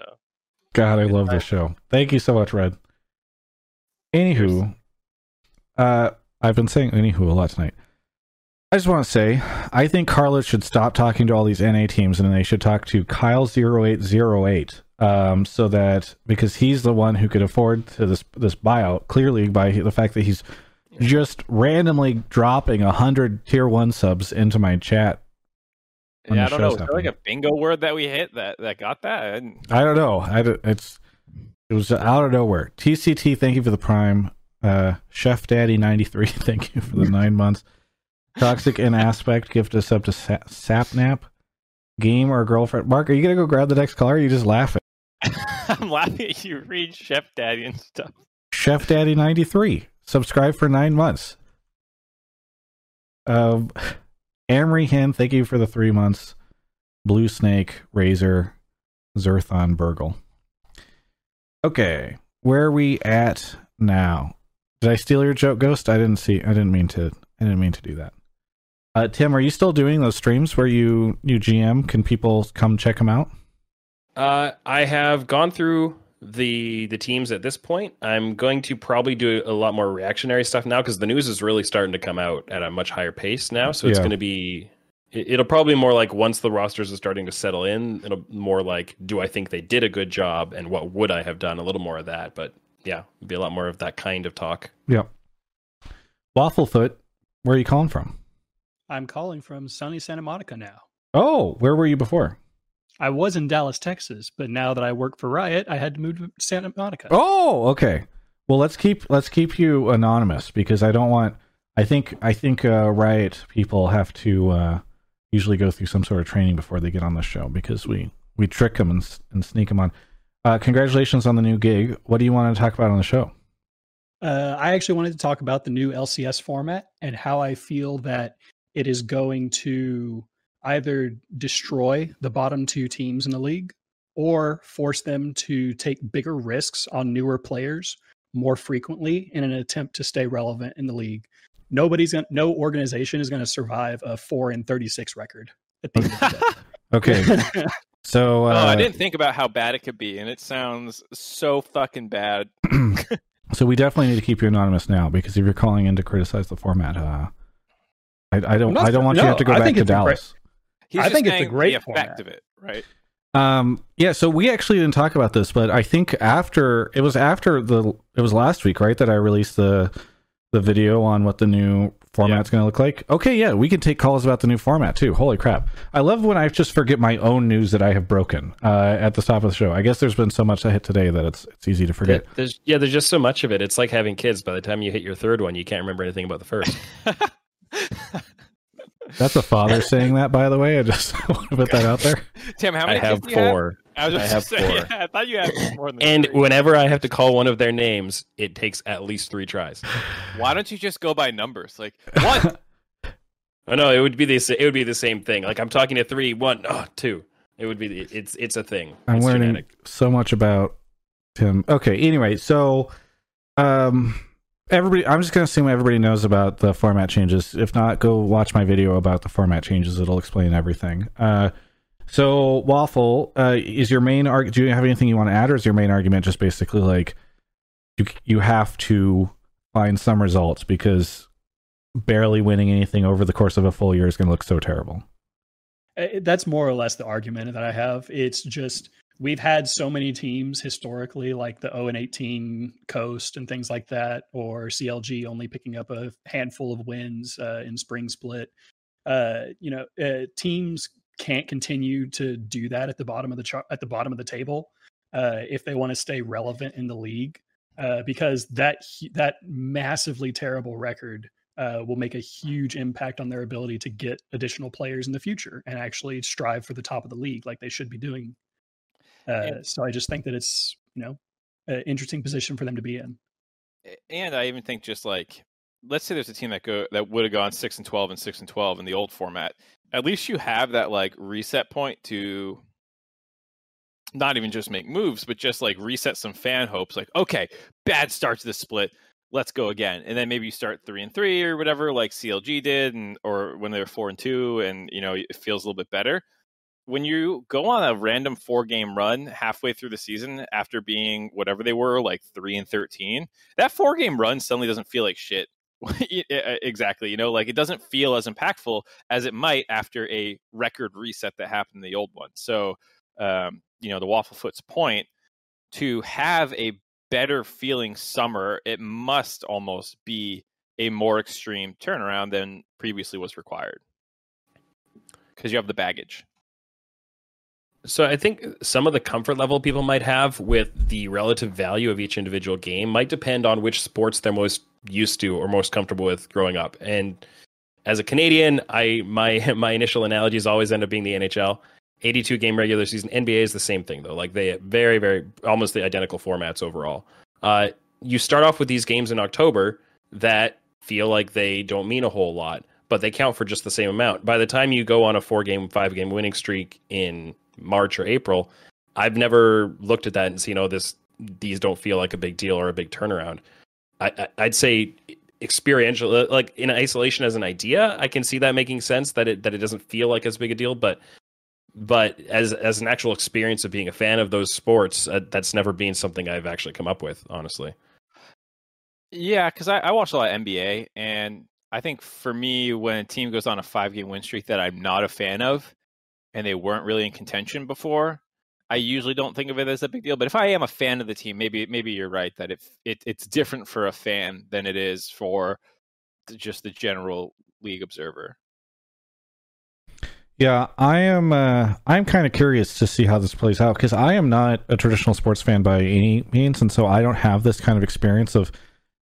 God, I love time. this show. Thank you so much, Red. Anywho, uh, I've been saying anywho a lot tonight. I just want to say, I think Carlos should stop talking to all these NA teams and they should talk to Kyle0808. Um, so that because he's the one who could afford to this this buyout, clearly by the fact that he's just randomly dropping a hundred tier one subs into my chat. yeah. I don't know. Is there like a bingo word that we hit that that got that? I I don't know. I don't- it's it was out of nowhere. TCT, thank you for the prime. Uh, Chef Daddy ninety three, thank you for the nine months. Toxic in aspect, gift us up to sa- Sapnap. Game or girlfriend? Mark, are you gonna go grab the next caller? Are you just laughing? I'm laughing at you read Chef Daddy and stuff. Chef Daddy ninety three, subscribe for nine months. Um, Amory Hen, thank you for the three months. Blue Snake, Razor, Zerthon, Burgle. Okay, where are we at now? Did I steal your joke, Ghost? I didn't see. I didn't mean to. I didn't mean to do that. Uh, Tim, are you still doing those streams where you you GM? Can people come check them out? Uh, I have gone through the the teams at this point. I'm going to probably do a lot more reactionary stuff now because the news is really starting to come out at a much higher pace now. So it's Yeah. going to be. it- It'll probably more like once the rosters are starting to settle in, it'll more like, do I think they did a good job, and what would I have done? A little more of that, but yeah, it'd be a lot more of that kind of talk. Yeah. Wafflefoot, where are you calling from? I'm calling from sunny Santa Monica now. Oh, where were you before? I was in Dallas, Texas, but now that I work for Riot, I had to move to Santa Monica. Oh, okay. Well, let's keep let's keep you anonymous because I don't want. I think I think uh, Riot people have to uh, usually go through some sort of training before they get on the show because we we trick them and and sneak them on. Uh, congratulations on the new gig. What do you want to talk about on the show? Uh, I actually wanted to talk about the new LCS format and how I feel that it is going to either destroy the bottom two teams in the league or force them to take bigger risks on newer players more frequently in an attempt to stay relevant in the league. Nobody's going to, no organization is going to survive a 4 and 36 record at the end of the Okay, so uh, oh, I didn't think about how bad it could be, and it sounds so fucking bad. so we definitely need to keep you anonymous now because if you're calling in to criticize the format, uh, I, I don't not- I don't want you to have to go I back think to it's great- Dallas. He's I just think it's a great the effect format. of it, right? Um, yeah, so we actually didn't talk about this, but I think after it was after the it was last week, right, that I released the the video on what the new format's going to look like. Okay, yeah, we can take calls about the new format too. Holy crap! I love when I just forget my own news that I have broken uh, at the top of the show. I guess there's been so much I hit today that it's it's easy to forget. There's yeah, there's just so much of it. It's like having kids. By the time you hit your third one, you can't remember anything about the first. That's a father saying that, by the way. I just want to put that out there. Tim, how I many have kids do you have? four. I was I have saying, four. yeah, I thought you had more than And three. whenever I have to call one of their names, it takes at least three tries. Why don't you just go by numbers? Like one. Oh no, it would be the it would be the same thing. Like I'm talking to three, one, oh, two. It would be it's it's a thing. I'm it's learning genetic. so much about Tim. Okay, anyway, so um everybody I'm just gonna assume everybody knows about the format changes. If not, go watch my video about the format changes. It'll explain everything. Uh so Waffle, uh is your main arg do you have anything you want to add, or is your main argument just basically like you you have to find some results because barely winning anything over the course of a full year is gonna look so terrible. Uh, That's more or less the argument that I have. It's just we've had so many teams historically, like the 0 and 18 Coast and things like that, or CLG only picking up a handful of wins uh, in spring split. Uh, you know, uh, teams can't continue to do that at the bottom of the chart, at the bottom of the table, uh, if they want to stay relevant in the league, uh, because that that massively terrible record uh, will make a huge impact on their ability to get additional players in the future and actually strive for the top of the league like they should be doing. Uh, so I just think that it's you know an interesting position for them to be in. and I even think just like let's say there's a team that go that would have gone six and twelve and six and twelve in the old format. At least you have that like reset point to not even just make moves, but just like reset some fan hopes. Like, okay, bad start to the split. Let's go again, and then maybe you start three and three or whatever, like CLG did, and or when they were four and two, and you know it feels a little bit better. When you go on a random four game run halfway through the season after being whatever they were, like three and thirteen, that four game run suddenly doesn't feel like shit. exactly. You know, like it doesn't feel as impactful as it might after a record reset that happened in the old one. So, um, you know, the Wafflefoot's point to have a better feeling summer, it must almost be a more extreme turnaround than previously was required because you have the baggage. So I think some of the comfort level people might have with the relative value of each individual game might depend on which sports they're most used to or most comfortable with growing up. And as a Canadian, I my my initial analogies always end up being the NHL. 82 game regular season. NBA is the same thing though. Like they very very almost the identical formats overall. Uh, you start off with these games in October that feel like they don't mean a whole lot, but they count for just the same amount. By the time you go on a four game, five game winning streak in March or April, I've never looked at that and seen, oh, this these don't feel like a big deal or a big turnaround. I, I I'd say experiential, like in isolation as an idea, I can see that making sense that it that it doesn't feel like as big a deal, but but as as an actual experience of being a fan of those sports, uh, that's never been something I've actually come up with, honestly. Yeah, because I, I watch a lot of NBA, and I think for me, when a team goes on a five game win streak that I'm not a fan of, and they weren't really in contention before, I usually don't think of it as a big deal. But if I am a fan of the team, maybe maybe you're right that if it, it's different for a fan than it is for just the general league observer. Yeah, I am. Uh, I'm kind of curious to see how this plays out because I am not a traditional sports fan by any means, and so I don't have this kind of experience of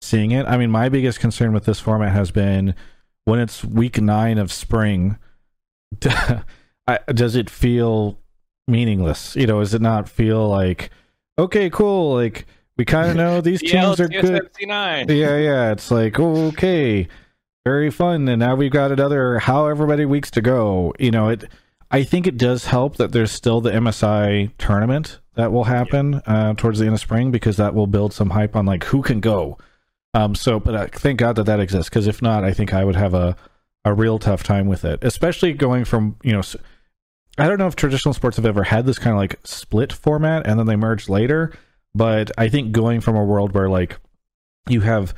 seeing it. I mean, my biggest concern with this format has been when it's week nine of spring. I- Does it feel meaningless? You know, does it not feel like okay, cool? Like we kind of know these teams are good. Yeah, yeah. It's like okay, very fun, and now we've got another however many weeks to go. You know, it. I think it does help that there's still the MSI tournament that will happen uh, towards the end of spring because that will build some hype on like who can go. Um. So, but uh, thank God that that exists because if not, I think I would have a a real tough time with it, especially going from you know. I don't know if traditional sports have ever had this kind of like split format and then they merged later, but I think going from a world where like you have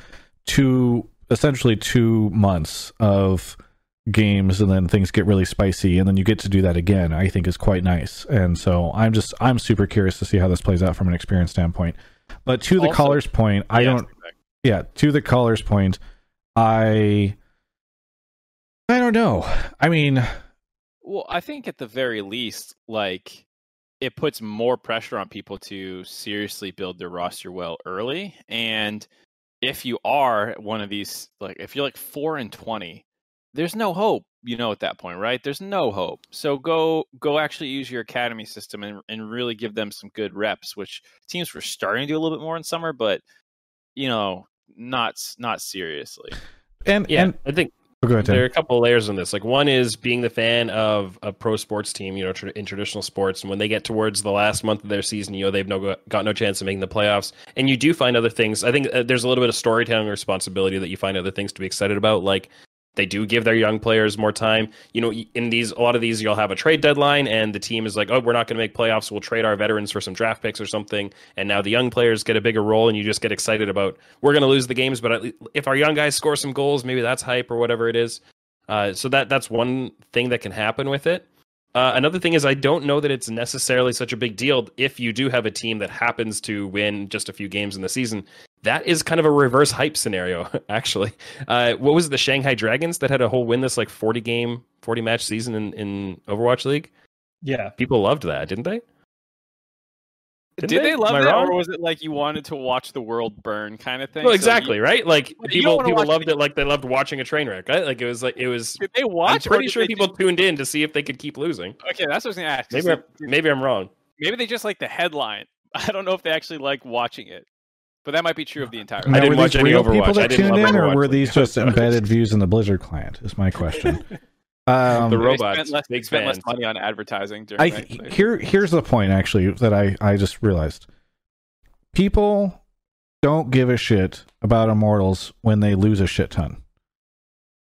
two essentially two months of games and then things get really spicy and then you get to do that again i think is quite nice. And so i'm just i'm super curious to see how this plays out from an experience standpoint. But to the Also- caller's point i Yes, don't yeah to the caller's point i i don't know. I mean Well, I think at the very least, like it puts more pressure on people to seriously build their roster well early. And if you are one of these, like if you're like four and twenty, there's no hope. You know, at that point, right? There's no hope. So go go actually use your academy system and and really give them some good reps, which teams were starting to do a little bit more in summer, but you know, not not seriously. And Yeah, and I think go ahead, there are a couple of layers in this. Like one is being the fan of a pro sports team, you know, tra- in traditional sports, and when they get towards the last month of their season, you know, they've no got no chance of making the playoffs, and you do find other things. I think uh, there's a little bit of storytelling responsibility that you find other things to be excited about, like. They do give their young players more time. You know, in these a lot of these, you'll have a trade deadline, and the team is like, "Oh, we're not going to make playoffs. We'll trade our veterans for some draft picks or something." And now the young players get a bigger role, and you just get excited about we're going to lose the games, but if our young guys score some goals, maybe that's hype or whatever it is. Uh, so that that's one thing that can happen with it. Uh, another thing is I don't know that it's necessarily such a big deal if you do have a team that happens to win just a few games in the season. That is kind of a reverse hype scenario, actually. Uh, what was it, the Shanghai Dragons that had a whole win this like forty game, forty match season in, in Overwatch League? Yeah. People loved that, didn't they? Didn't Did they, Am love I that, wrong? or was it like you wanted to watch the world burn kind of thing? Well, So exactly, you- right? Like people people loved the- it like they loved watching a train wreck, right? Like it was like it was. Did they watch? I'm pretty sure people just- tuned in to see if they could keep losing. okay, that's what I was gonna ask. Maybe Did- I'm, maybe I'm wrong. maybe they just like the headline. I don't know if they actually like watching it, but that might be true of the entire. I Now, didn't watch any real Overwatch. people that didn't tuned love in, or were these just embedded views in the Blizzard client? Is my question. Um, The They robots, spent less, they spent less money on advertising during. I that. here here's the point actually that I I just realized. People don't give a shit about immortals when they lose a shit ton.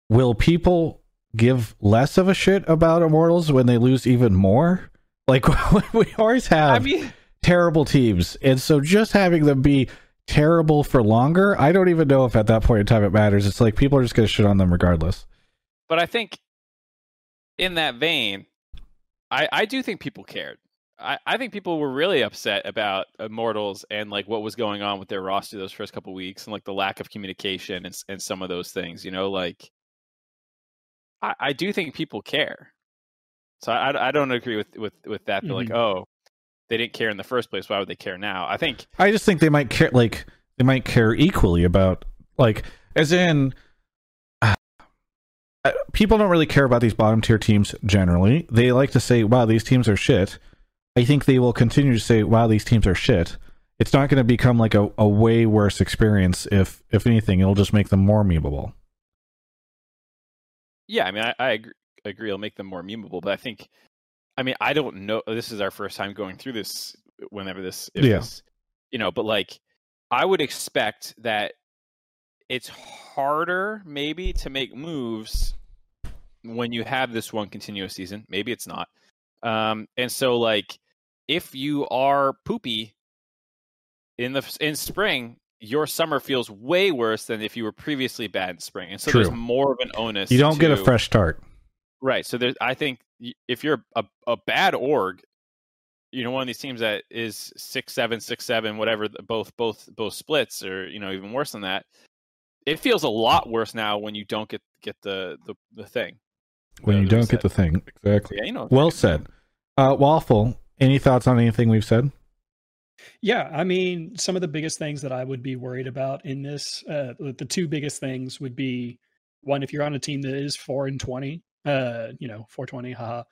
Will people give less of a shit about immortals when they lose even more? Like we always have I mean, terrible teams, and so just having them be terrible for longer, I don't even know if at that point in time it matters. It's like people are just gonna shit on them regardless. but I think in that vein, I I do think people cared. I, I think people were really upset about Immortals and like what was going on with their roster those first couple weeks and like the lack of communication and and some of those things. You know, like I, I do think people care. So I, I don't agree with with with that. They're like, Mhm. oh, they didn't care in the first place. Why would they care now? I think I just think they might care like they might care equally about like as in uh, uh, people don't really care about these bottom tier teams generally. They like to say, "Wow, these teams are shit." I think they will continue to say, "Wow, these teams are shit." It's not going to become like a, a way worse experience. If if anything, it'll just make them more memeable. Yeah, I mean, I, I agree, agree. It'll make them more memeable, but I think, I mean, I don't know. This is our first time going through this. Whenever this, if Yeah. this, you know, but like, I would expect that it's harder, maybe, to make moves when you have this one continuous season. Maybe it's not. Um, and so, like, if you are poopy in the in spring, your summer feels way worse than if you were previously bad in spring, and so there's more of an onus. You don't get a fresh start. Right. So there's, I think if you're a, a bad org, you know, one of these teams that is six seven, six seven, whatever, both both both splits, or you know, even worse than that. It feels a lot worse now when you don't get get the the, the thing. When you don't get the thing exactly. Yeah, you know. Well said. Uh, Waffle. Any thoughts on anything we've said? Yeah, I mean, some of the biggest things that I would be worried about in this, uh, the two biggest things would be one, if you're on a team that is four and twenty, uh, you know, four twenty, haha.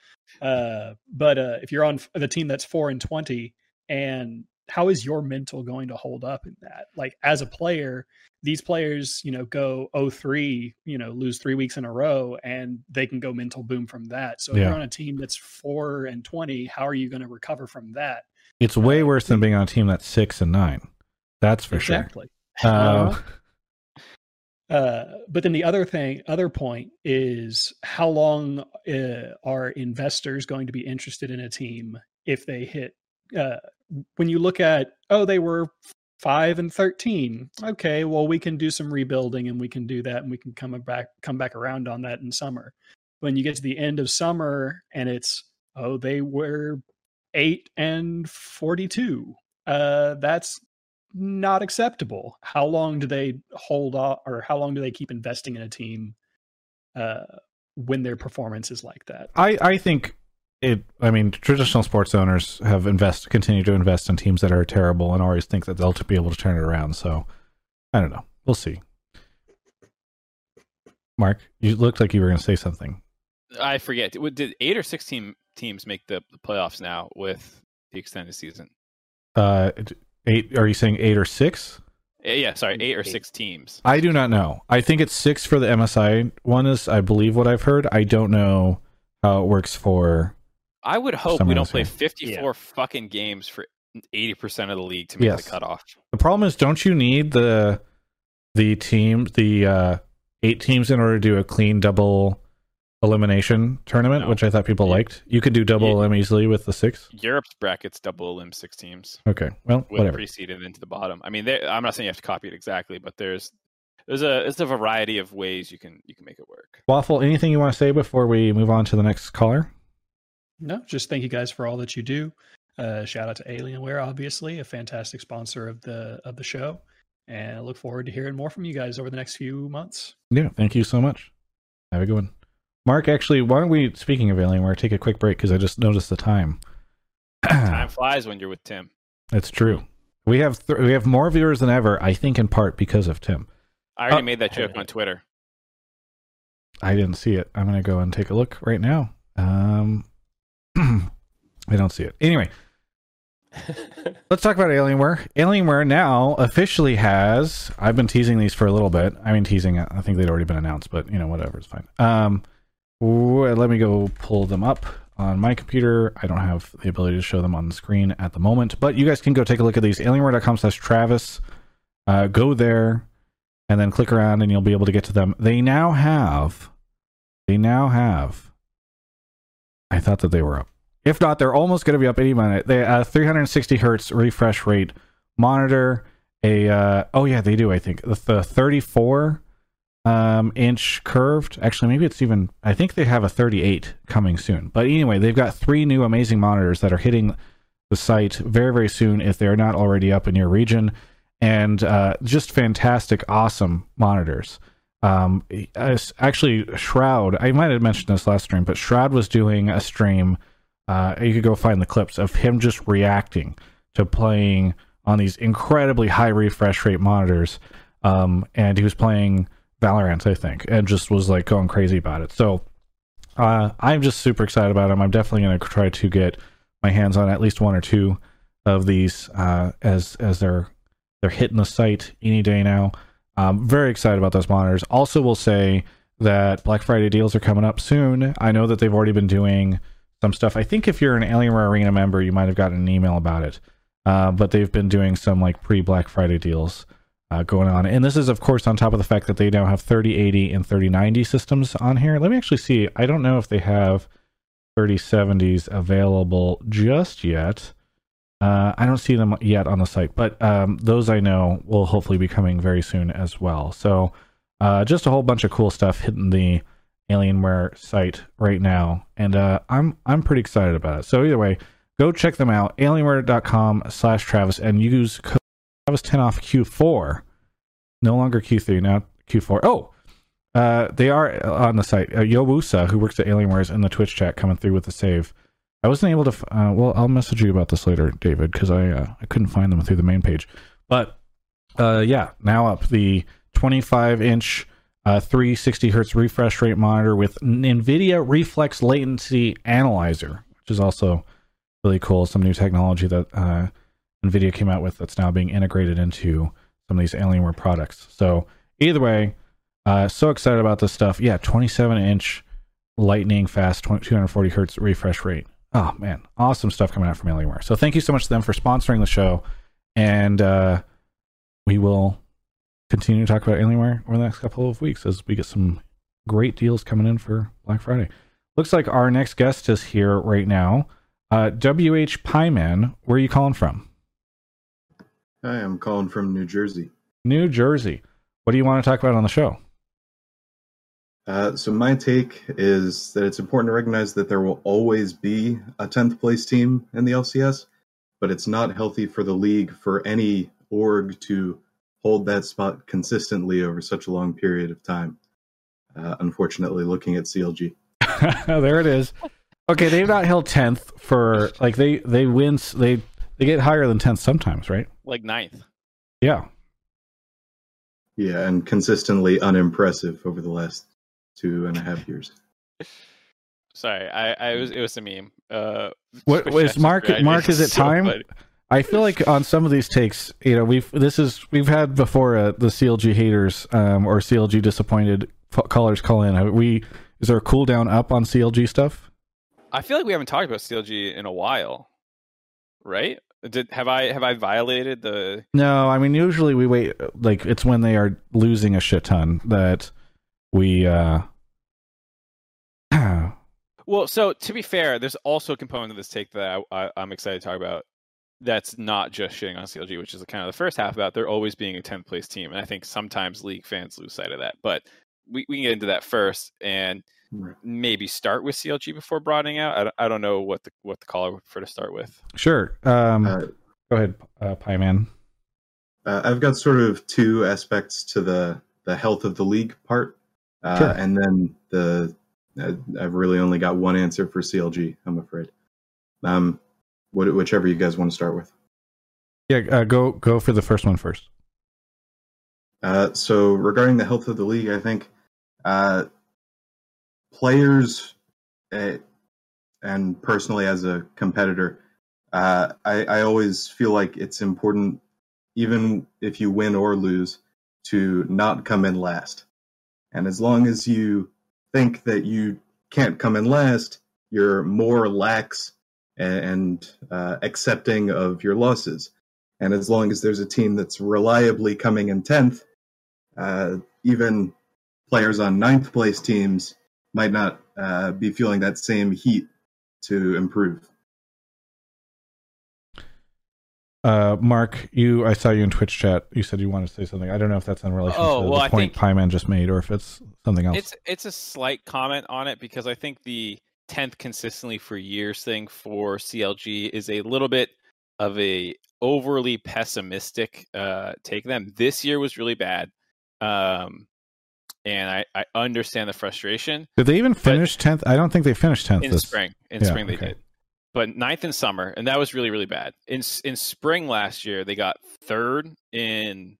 Uh, but uh, if you're on the team that's four and twenty, and how is your mental going to hold up in that? Like as a player, these players, you know, go 0-3, you know, lose three weeks in a row, and they can go mental boom from that. So if Yeah. you're on a team that's four and twenty, how are you going to recover from that? It's way worse than being on a team that's six and nine. That's for exactly. sure. Uh, Uh, but then the other thing, other point is how long uh, are investors going to be interested in a team if they hit? Uh, when you look at, oh, they were five and thirteen. Okay, well, we can do some rebuilding and we can do that, and we can come back come back around on that in summer. When you get to the end of summer and it's, oh, they were eight and forty-two. Uh, that's not acceptable. How long do they hold off, or how long do they keep investing in a team uh, when their performance is like that? I, I think it. I mean, traditional sports owners have invest continue to invest in teams that are terrible and always think that they'll be able to turn it around. So I don't know. We'll see. Mark, you looked like you were going to say something. I forget. Did did eight or sixteen teams make the, the playoffs now with the extended season? Uh, eight. Are you saying eight or six? Yeah, sorry, eight or Eight. six teams. I do not know. I think it's six for the MSI one. Is I believe what I've heard. I don't know how it works for. I would hope we don't play here. 54 fucking games for 80% of the league to make Yes. the cutoff. The problem is, don't you need the the team the uh, eight teams in order to do a clean double elimination tournament, No. which I thought people Yeah. liked. You could do double Yeah. elim easily with the six. Europe's brackets double limb six teams Okay, well, with whatever. preceded into the bottom. I mean, I'm not saying you have to copy it exactly, but there's there's a there's a variety of ways you can you can make it work. Waffle, anything you want to say before we move on to the next caller? No, just thank you guys for all that you do. Uh, shout out to Alienware, obviously, a fantastic sponsor of the of the show, and I look forward to hearing more from you guys over the next few months. Yeah, thank you so much. Have a good one. Mark, actually, why don't we, speaking of Alienware, take a quick break because I just noticed the time. Time flies when you're with Tim. That's true. We have th- we have more viewers than ever, I think in part because of Tim. I already Oh. made that joke on Twitter. I didn't see it. I'm going to go and take a look right now. Um, I don't see it. Anyway, let's talk about Alienware. Alienware now officially has. I've been teasing these for a little bit. I mean, teasing. I think they'd already been announced, but you know, whatever. It's fine. Um, let me go pull them up on my computer. I don't have the ability to show them on the screen at the moment, but you guys can go take a look at these. Alienware.com/slash Travis. Uh, go there and then click around, and you'll be able to get to them. They now have. They now have. I thought that they were up. If not, they're almost going to be up any minute. They uh, 360 hertz refresh rate monitor. A uh, oh yeah, they do. I think the, the 34 um, inch curved. Actually, maybe it's even. I think they have a 38 coming soon. But anyway, they've got three new amazing monitors that are hitting the site very very soon if they're not already up in your region, and uh, just fantastic, awesome monitors. Um, actually, Shroud. I might have mentioned this last stream, but Shroud was doing a stream uh, you could go find the clips of him just reacting to playing on these incredibly high refresh rate monitors. Um, and he was playing Valorant, I think, and just was like going crazy about it. So uh, I'm just super excited about them. I'm definitely going to try to get my hands on at least one or two of these uh, as as they're they're hitting the site any day now. Um, very excited about those monitors. Also, will say that Black Friday deals are coming up soon. I know that they've already been doing some stuff. I think if you're an Alienware Arena member, you might have gotten an email about it. Uh, but they've been doing some like pre Black Friday deals uh, going on. And this is, of course, on top of the fact that they now have 3080 and 3090 systems on here. Let me actually see. I don't know if they have 3070s available just yet. Uh, I don't see them yet on the site, but um, those I know will hopefully be coming very soon as well. So, uh, just a whole bunch of cool stuff hitting the Alienware site right now, and uh, I'm I'm pretty excited about it. So either way, go check them out. Alienware.com slash Travis and use code Travis ten off Q4. No longer Q3 now Q4. Oh, uh, they are on the site. Uh, Yowusa, who works at Alienware, is in the Twitch chat coming through with the save. I wasn't able to. f- Uh, well, I'll message you about this later, David, because I uh, I couldn't find them through the main page. But uh, yeah, now up the 25 inch uh, 360 hertz refresh rate monitor with NVIDIA Reflex Latency Analyzer, which is also really cool. Some new technology that uh, NVIDIA came out with that's now being integrated into some of these Alienware products. So either way, uh, so excited about this stuff. Yeah, 27 inch lightning fast 20, 240 hertz refresh rate. Oh man, awesome stuff coming out from Alienware. So thank you so much to them for sponsoring the show, and uh, we will continue to talk about Alienware over the next couple of weeks as we get some great deals coming in for Black Friday. Looks like our next guest is here right now. Uh, WH Pieman, where are you calling from? Hi, I'm calling from New Jersey. New Jersey. What do you want to talk about on the show? Uh, so my take is that it's important to recognize that there will always be a 10th place team in the LCS, but it's not healthy for the league for any org to hold that spot consistently over such a long period of time. Uh, unfortunately, looking at CLG. there it is. Okay, they've not held tenth for like they they win they they get higher than tenth sometimes, right? Like ninth. Yeah, Yeah, and consistently unimpressive over the last two and a half years. Sorry, I, I was it was a meme. Uh, What was Mark? Mark, is it So time? funny. I feel like on some of these takes, you know, we've this is we've had before uh, the CLG haters um, or CLG disappointed callers call in. We is there a cool down up on CLG stuff? I feel like we haven't talked about CLG in a while, right? Did have I have I violated the? No, I mean usually we wait like it's when they are losing a shit ton that we uh Well, so to be fair, there's also a component of this take that I, I, I'm excited to talk about. That's not just shitting on CLG, which is kind of the first half about there always being a 10th place team, and I think sometimes league fans lose sight of that. But we, we can get into that first, and Right. maybe start with CLG before broadening out. I don't, I don't know what the what the caller would prefer to start with. sure. Um Uh, go ahead, uh Pie Man. Uh, I've got sort of two aspects to the the health of the league part, uh, Sure. and then the uh, I've really only got one answer for CLG. I'm afraid. Um, what, whichever you guys want to start with. Yeah, uh, go go for the first one first. Uh, so regarding the health of the league, I think uh, players, uh, and personally as a competitor, uh, I, I always feel like it's important, even if you win or lose, to not come in last. And as long as you think that you can't come in last, you're more lax and uh, accepting of your losses. And as long as there's a team that's reliably coming in 10th, uh, even players on ninth place teams might not uh, be feeling that same heat to improve. Uh, Mark, you I saw you in Twitch chat. You said you wanted to say something. I don't know if that's in relation Oh, to well, the I point think- Pie Man just made, or if it's something else. It's it's a slight comment on it because I think the tenth consistently for years thing for CLG is a little bit of a overly pessimistic uh, take. Them this year was really bad, um, and I I understand the frustration Did they even finish tenth? I don't think they finished tenth in this spring. In yeah, spring they okay. did, but ninth in summer, and that was really really bad. In in spring last year, they got third in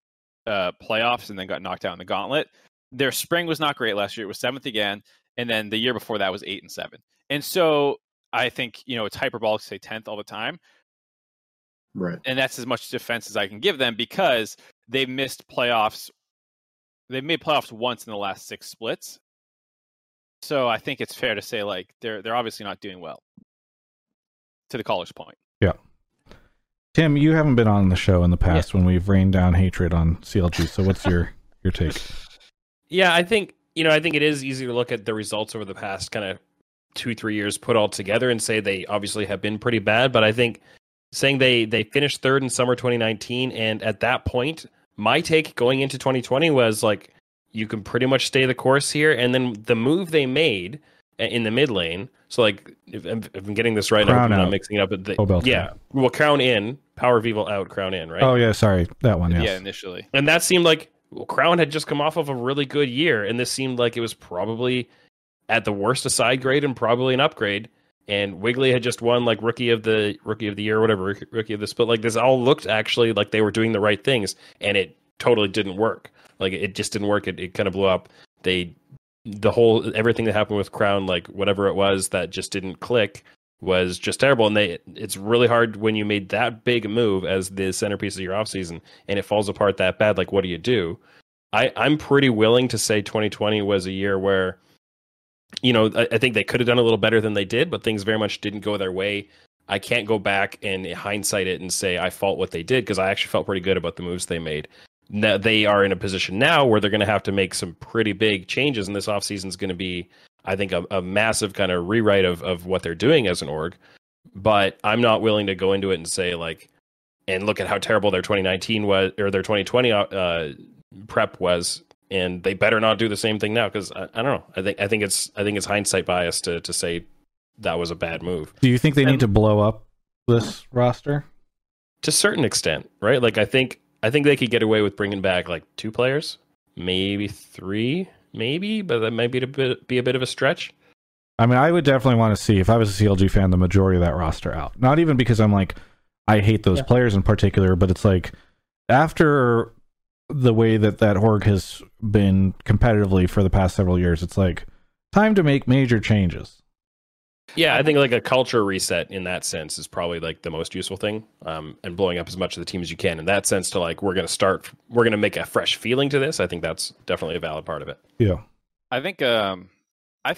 uh, playoffs and then got knocked out in the gauntlet. Their spring was not great last year; it was seventh again, and then the year before that was eight and seven. And so I think you know it's hyperbolic to say tenth all the time, Right. and that's as much defense as I can give them because they missed playoffs. They've made playoffs once in the last six splits. So I think it's fair to say like they're they're obviously not doing well. To the caller's point. Yeah. Tim, you haven't been on the show in the past when we've rained down hatred on CLG. So what's your your take? Yeah, I think you know, I think it is easy to look at the results over the past kind of two, three years put all together and say they obviously have been pretty bad. But I think saying they they finished third in summer 2019, and at that point, my take going into 2020 was like, you can pretty much stay the course here. And then the move they made uh, in the mid lane. So like, if, I'm- if I'm getting this right, Crown I'm out. not mixing it up. But the, Oh, Beltran. yeah, well, crown in, power of evil out, crown in, right? Oh yeah, sorry, that one. Yes. Yeah, initially. And that seemed like well, Crown had just come off of a really good year, and this seemed like it was probably at the worst a side grade and probably an upgrade. And Wiggily had just won like rookie of the rookie of the year, or whatever rookie- of the split. Like this all looked actually like they were doing the right things, and it totally didn't work. Like it just didn't work. It, it kind of blew up. They the whole everything that happened with Crown, like whatever it was that just didn't click, was just terrible. And they it's really hard when you made that big move as the centerpiece of your offseason and it falls apart that bad. Like what do you do? I, I'm pretty willing to say 2020 was a year where, you know, I, I think they could have done a little better than they did, but things very much didn't go their way. I can't go back and hindsight it and say I fault what they did because I actually felt pretty good about the moves they made. Now they are in a position now where they're going to have to make some pretty big changes, and this offseason is going to be, I think, a, a massive kind of rewrite of of what they're doing as an org. But I'm not willing to go into it and say like, and look at how terrible their 2019 was or their 2020 uh, prep was, and they better not do the same thing now because I, I don't know. I think I think it's I think it's hindsight bias to to say that was a bad move Do you think they And- need to blow up this roster? to a certain extent, right? Like I think I think they could get away with bringing back like two players, maybe three, maybe, but that might be a bit be a bit of a stretch. I mean, I would definitely want to see if I was a CLG fan, the majority of that roster out. Not even because I'm like, I hate those Yeah. players in particular, but it's like after the way that that org has been competitively for the past several years. It's like time to make major changes. Yeah, I think like a culture reset in that sense is probably like the most useful thing. Um, and blowing up as much of the team as you can in that sense to like we're gonna start we're gonna make a fresh feeling to this. I think that's definitely a valid part of it. Yeah. I think um, I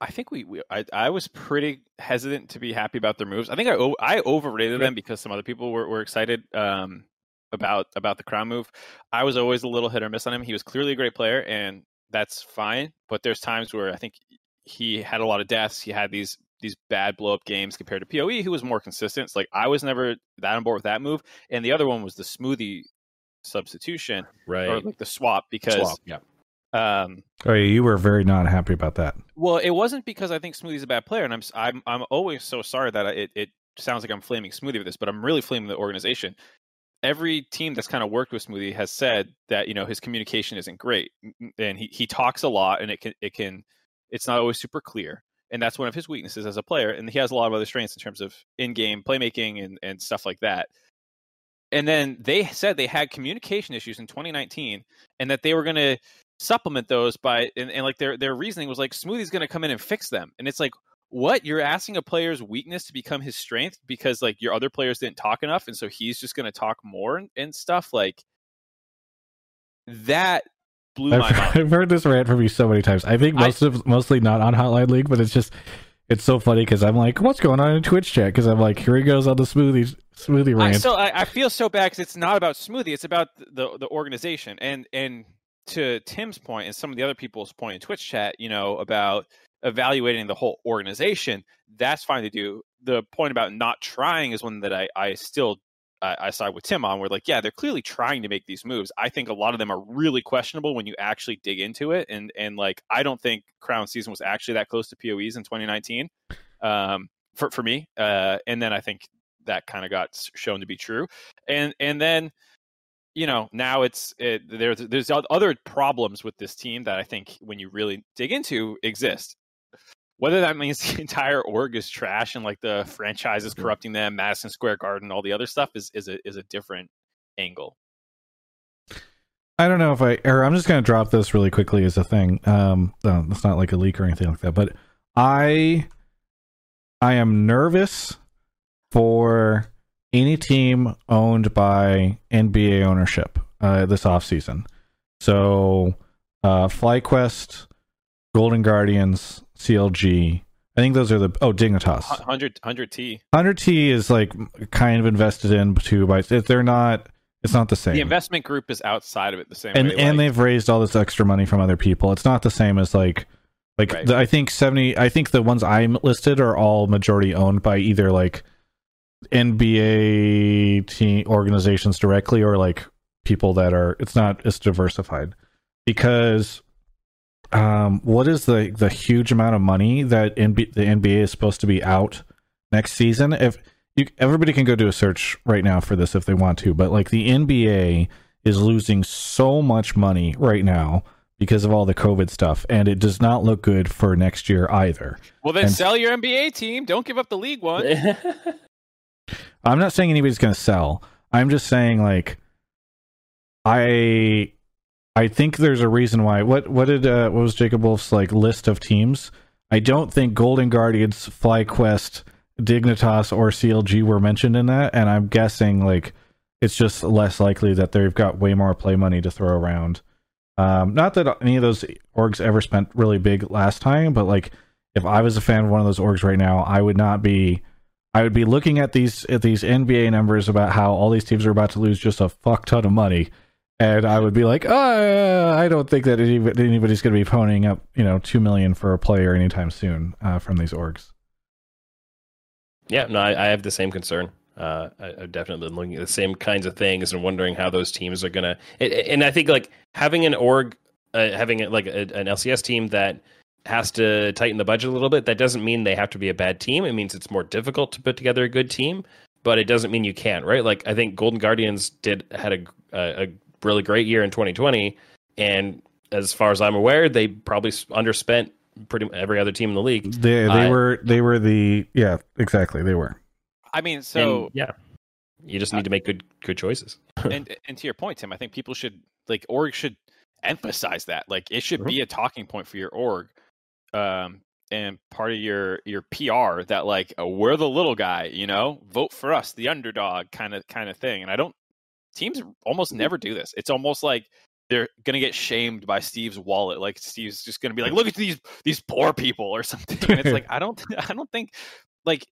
I think we, we I, I was pretty hesitant to be happy about their moves. I think I I overrated them because some other people were, were excited um, about about the crown move. I was always a little hit or miss on him. He was clearly a great player, and that's fine. But there's times where I think he had a lot of deaths. He had these these bad blow up games compared to Poe, who was more consistent. It's like I was never that on board with that move, and the other one was the smoothie substitution Right. or like the swap because Swap, yeah. um Oh, yeah, you were very not happy about that. well, it wasn't because I think Smoothie's a bad player, and I'm s- I'm I'm always so sorry that I, it it sounds like I'm flaming Smoothie with this, but I'm really flaming the organization. Every team that's kind of worked with Smoothie has said that you know his communication isn't great, and he he talks a lot, and it can it can it's not always super clear, and that's one of his weaknesses as a player, and he has a lot of other strengths in terms of in-game playmaking and and stuff like that. And then they said they had communication issues in 2019, and that they were going to supplement those by and, and like their their reasoning was like smoothie's going to come in and fix them and it's like what you're asking a player's weakness to become his strength because like your other players didn't talk enough and so he's just going to talk more and, and stuff like that blew I've, mind I've heard this rant from you so many times. I think I- most of mostly not on Hotline League, but it's just it's so funny because I'm like, what's going on in Twitch chat? Because I'm like, here he goes on the smoothie smoothie I, rant. so I, I feel so bad because it's not about smoothie it's about the the organization and and to tim's point and some of the other people's point in twitch chat you know about evaluating the whole organization that's fine to do the point about not trying is one that i i still I, I side with Tim on. Where like, yeah, they're clearly trying to make these moves. I think a lot of them are really questionable when you actually dig into it. And and like, I don't think Crown season was actually that close to POEs in 2019 um, for for me. Uh, and then I think that kind of got shown to be true. And and then you know now it's it, there's there's other problems with this team that I think when you really dig into exist. Whether that means the entire org is trash and like the franchise is corrupting them, Madison Square Garden, all the other stuff is is a is a different angle. I don't know if I or I'm just gonna drop this really quickly as a thing. Um, no, it's not like a leak or anything like that, but I I am nervous for any team owned by NBA ownership uh, this offseason. So, uh, FlyQuest, Golden Guardians, CLG. I think those are the oh Dignitas. 100 100 T. Hundred T is like kind of invested in too, but they're not. It's not the same The investment group is outside of it the same and way. and like- they've raised all this extra money from other people. It's not the same as like like Right. the, I think seventy. I think the ones I'm listed are all majority owned by either like NBA team organizations directly or like people that are. It's not as diversified because um what is the the huge amount of money that NB, the NBA is supposed to be out next season if you everybody can go do a search right now for this if they want to but like the NBA is losing so much money right now because of all the covid stuff and it does not look good for next year either well, then and- sell your NBA team. Don't give up the league one. i'm not saying anybody's going to sell i'm just saying like i i think there's a reason why. What what did uh what was jacob wolf's like list of teams? I don't think golden guardians flyquest dignitas or clg were mentioned in that and i'm guessing like it's just less likely that they've got way more play money to throw around. Um not that any of those orgs ever spent really big last time but like if i was a fan of one of those orgs right now i would not be I would be looking at these at these NBA numbers about how all these teams are about to lose just a fuck ton of money, and I would be like, oh, I don't think that anybody's going to be ponying up, you know, two million for a player anytime soon uh, from these orgs. Yeah, no, I, I have the same concern. Uh, I, I've definitely been looking at the same kinds of things and wondering how those teams are gonna. And, and I think like having an org, uh, having like a, an LCS team that has to tighten the budget a little bit. That doesn't mean they have to be a bad team. It means it's more difficult to put together a good team, but it doesn't mean you can't, right? Like I think Golden Guardians did had a a, a really great year in 2020, and as far as I'm aware, they probably underspent pretty every other team in the league. They they I- were they were the yeah exactly they were. I mean, so And, yeah, You just need to make good good choices. and and to your point, Tim, I think people should like org should emphasize that. Like it should Mhm. be a talking point for your org, um, and part of your your PR that like uh, we're the little guy, you know, vote for us, the underdog kind of kind of thing. And I don't teams almost mm-hmm. never do this. It's almost like they're gonna get shamed by Steve's wallet. Like Steve's just gonna be like, mm. look at these these poor people or something. And it's like I don't I don't think like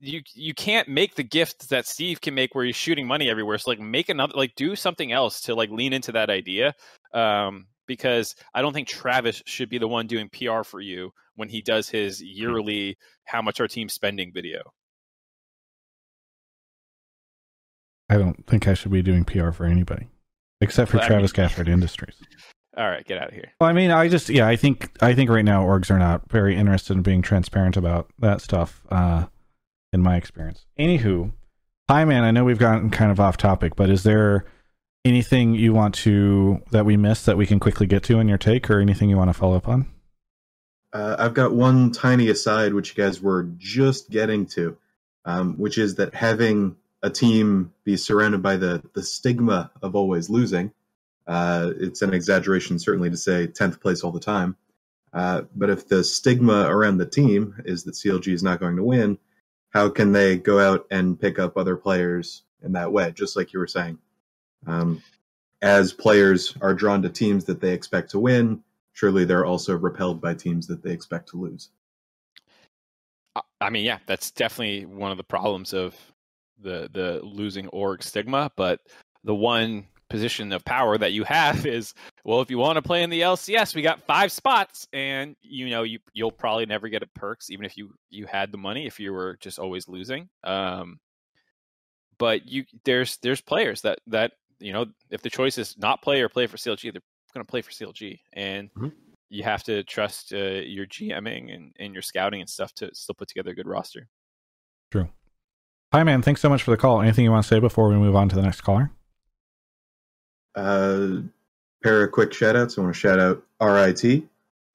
you you can't make the gift that Steve can make where he's shooting money everywhere. So like make another like do something else to like lean into that idea. Um because I don't think Travis should be the one doing PR for you when he does his mm. yearly how much our team's spending video. I don't think I should be doing PR for anybody except for Well, I Travis mean- Gafford Industries. All right, get out of here. Well, I mean, I just yeah, I think I think right now orgs are not very interested in being transparent about that stuff. Uh, in my experience. Anywho, hi man, I know we've gotten kind of off topic, but is there anything you want to that we missed that we can quickly get to in your take, or anything you want to follow up on? Uh, I've got one tiny aside, which you guys were just getting to, um, which is that having a team be surrounded by the the stigma of always losing. Uh, it's an exaggeration, certainly, to say tenth place all the time. Uh, but if the stigma around the team is that CLG is not going to win, how can they go out and pick up other players in that way? Just like you were saying, um, as players are drawn to teams that they expect to win, surely they're also repelled by teams that they expect to lose. I- I mean, yeah, that's definitely one of the problems of the the losing org stigma. But the one position of power that you have is, well, if you want to play in the LCS, we got five spots, and you know you you'll probably never get a Perkz, even if you you had the money, if you were just always losing. Um, but you there's there's players that that you know if the choice is not play or play for CLG, they're going to play for CLG, and Mhm. you have to trust uh, your GMing and, and your scouting and stuff to still put together a good roster. True. Hi man, thanks so much for the call. Anything you want to say before we move on to the next caller? Uh, pair of quick shout outs. I want to shout out RIT,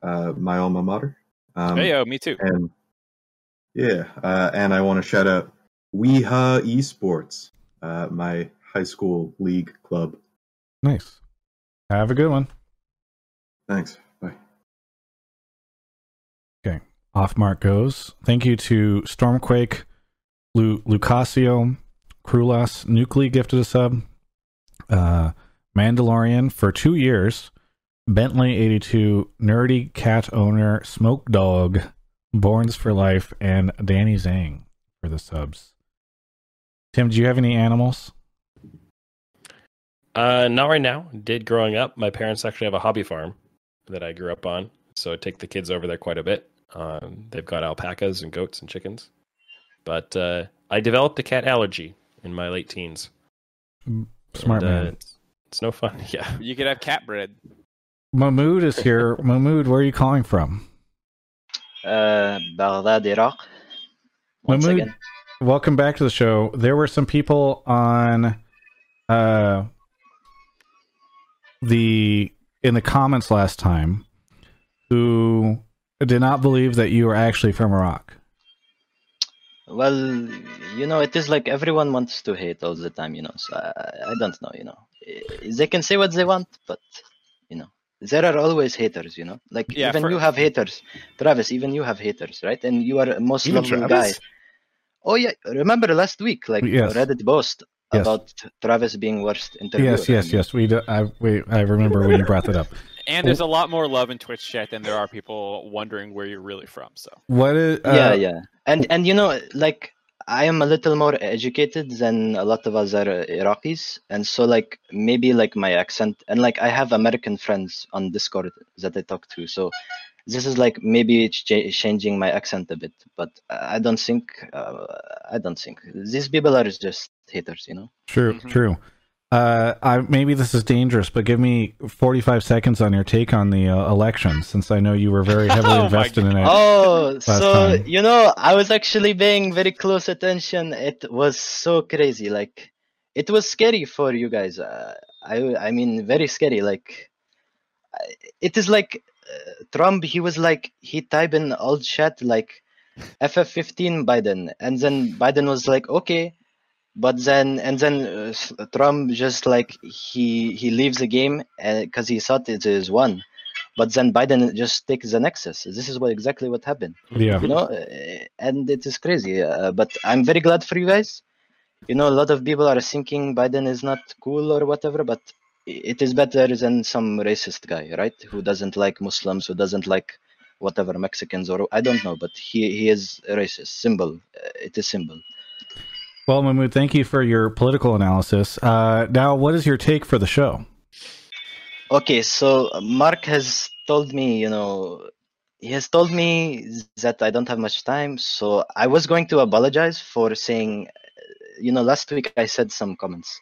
uh, my alma mater. Um, hey, yo, me too. and yeah, uh, and I want to shout out Weeha Esports, uh, my high school league club. Nice. Have a good one. Thanks. Bye. Okay. Off mark goes. Thank you to Stormquake, Lu- Lucasio, Krulas, Nuclei gifted a sub, uh, Mandalorian for two years, Bentley82, Nerdy Cat Owner, Smoke Dog, Borns for Life, and Danny Zhang for the subs. Tim, do you have any animals? Uh, not right now. Did growing up. My parents actually have a hobby farm that I grew up on, so I take the kids over there quite a bit. Um, they've got alpacas and goats and chickens, but uh, I developed a cat allergy in my late teens. Smart And, uh, man. it's, it's no fun. Yeah. You could have cat bread. Mahmood is here. Mahmood, where are you calling from? Uh, Baghdad, Iraq. Once Mahmood, again. welcome back to the show. There were some people on uh the in the comments last time who did not believe that you were actually from Iraq. Well, you know, it is like everyone wants to hate all the time, you know. So I, I don't know, you know. Eh, They can say what they want, but you know, there are always haters, you know. Like Yeah, even for- you have haters, Travis. Even you have haters, right? And you are a most Even lovely guy. Oh yeah, remember last week, like Yes. Reddit post Yes. about Travis being worst interviewer. Yes, yes, yes. We do, I we, I remember when you brought that up. And there's a lot more love in Twitch chat than there are people wondering where you're really from. So What is uh, yeah yeah and and you know like i am a little more educated than a lot of other iraqis and so like maybe like my accent and like i have american friends on discord that i talk to so this is like maybe it's cha- changing my accent a bit but i don't think uh, i don't think these people are just haters you know True, Mhm. true. Uh, I, maybe this is dangerous, but give me 45 seconds on your take on the uh, election, since I know you were very heavily Oh invested in it. Oh, so time. you know, I was actually paying very close attention. It was so crazy. Like, it was scary for you guys. Uh, I, I mean, very scary. Like, it is like uh, Trump. He was like he typed in old chat like FF15 Biden, and then Biden was like, okay, but then and then uh, Trump just like he he leaves the game because he thought it is one, but then Biden just takes the nexus. This is what exactly what happened. Yeah. you know uh, and it is crazy uh, but i'm very glad for you guys. You know a lot of people are thinking biden is not cool or whatever but it is better than some racist guy right? Who doesn't like muslims who doesn't like whatever mexicans or i don't know but he he is a racist symbol uh, it is symbol Well, Mahmood, thank you for your political analysis. Uh, now, what is your take for the show? Okay, so Mark has told me, you know, he has told me that I don't have much time. So I was going to apologize for saying, uh, you know, last week I said some comments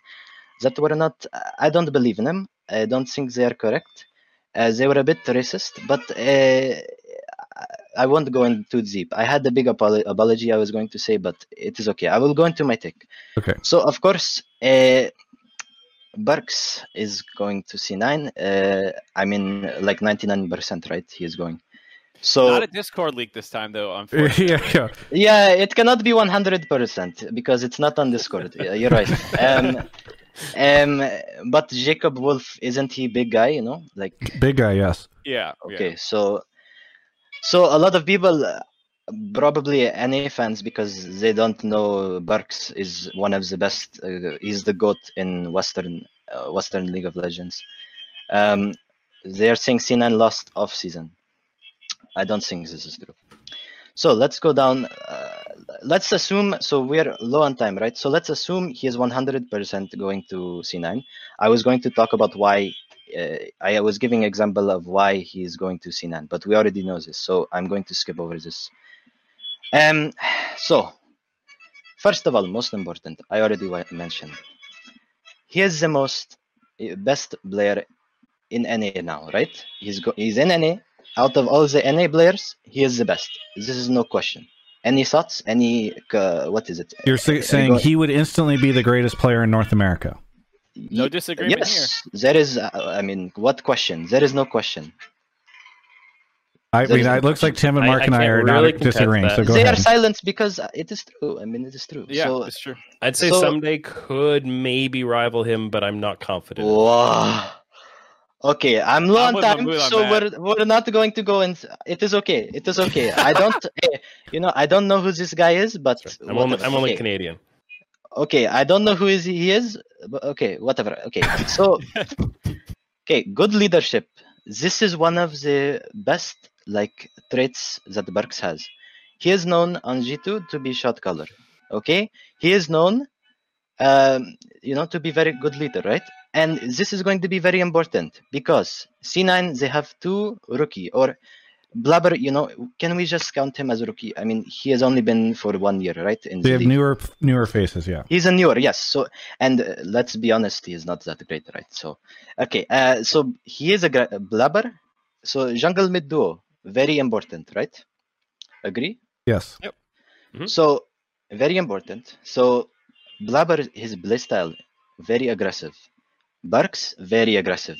that were not, I don't believe in them. I don't think they are correct. Uh, they were a bit racist, but uh, I won't go into deep. I had a big apolo- apology I was going to say, but it is okay. I will go into my take. Okay. So, of course, uh, Burks is going to C9. Uh, I mean, like 99%, right? He is going. So, Not a Discord leak this time, though. Unfortunately. yeah, yeah. yeah, it cannot be 100% because it's not on Discord. Yeah, You're right. Um, um, but Jacob Wolf, isn't he big guy, you know? Like, Big guy, yes. yeah. Okay, so so a lot of people, uh, probably NA fans, because they don't know Burks is one of the best. Uh, he's the goat in Western uh, Western League of Legends. Um, they are saying C9 lost off season. I don't think this is true. So let's go down. Uh, let's assume. So we're low on time, right? So let's assume he is 100% going to C9. I was going to talk about why I was giving example of why he is going to C9, but we already know this, so I'm going to skip over this. Um, so first of all, most important, I already mentioned, he is the most uh, best player in NA now, right? He's go- he's in NA. Out of all the NA players, he is the best. This is no question. Any thoughts? Any uh, what is it? You're sa- Uh, saying he would instantly be the greatest player in North America. No disagreement yes, there is. Uh, I mean, what question? There is no question. I There mean, it looks like. Tim and Mark I and I can't are really not contest disagreeing. So go they ahead. are silent because it is true. I mean, it is true. Yeah, So, it's true. I'd say So- Ssumday could maybe rival him, but I'm not confident. wow. Okay, I'm low I'm on time, on so that. we're we're not going to go and It is okay. It is okay. I don't, you know, I don't know who this guy is, but I'm only. I'm only. Canadian. Okay, I don't know who is he is, but okay, whatever. Okay, so okay, good leadership. This is one of the best like traits that Burks has. He is known on G2 to be shot caller. Okay, he is known, um, you know, to be very good leader, right? And this is going to be very important because C9 they have two rookie or Blabber. You know, can we just count him as a rookie? I mean, he has only been for one year, right? In They the have league. newer newer faces, yeah. He's a newer, yes. So, and uh, let's be honest, he is not that great, right? So, okay. Uh, so he is a, gra- a blabber. So jungle mid duo, very important, right? Agree? Yes. Mhm. So very important. So blabber, his play style, very aggressive. Burks, very aggressive.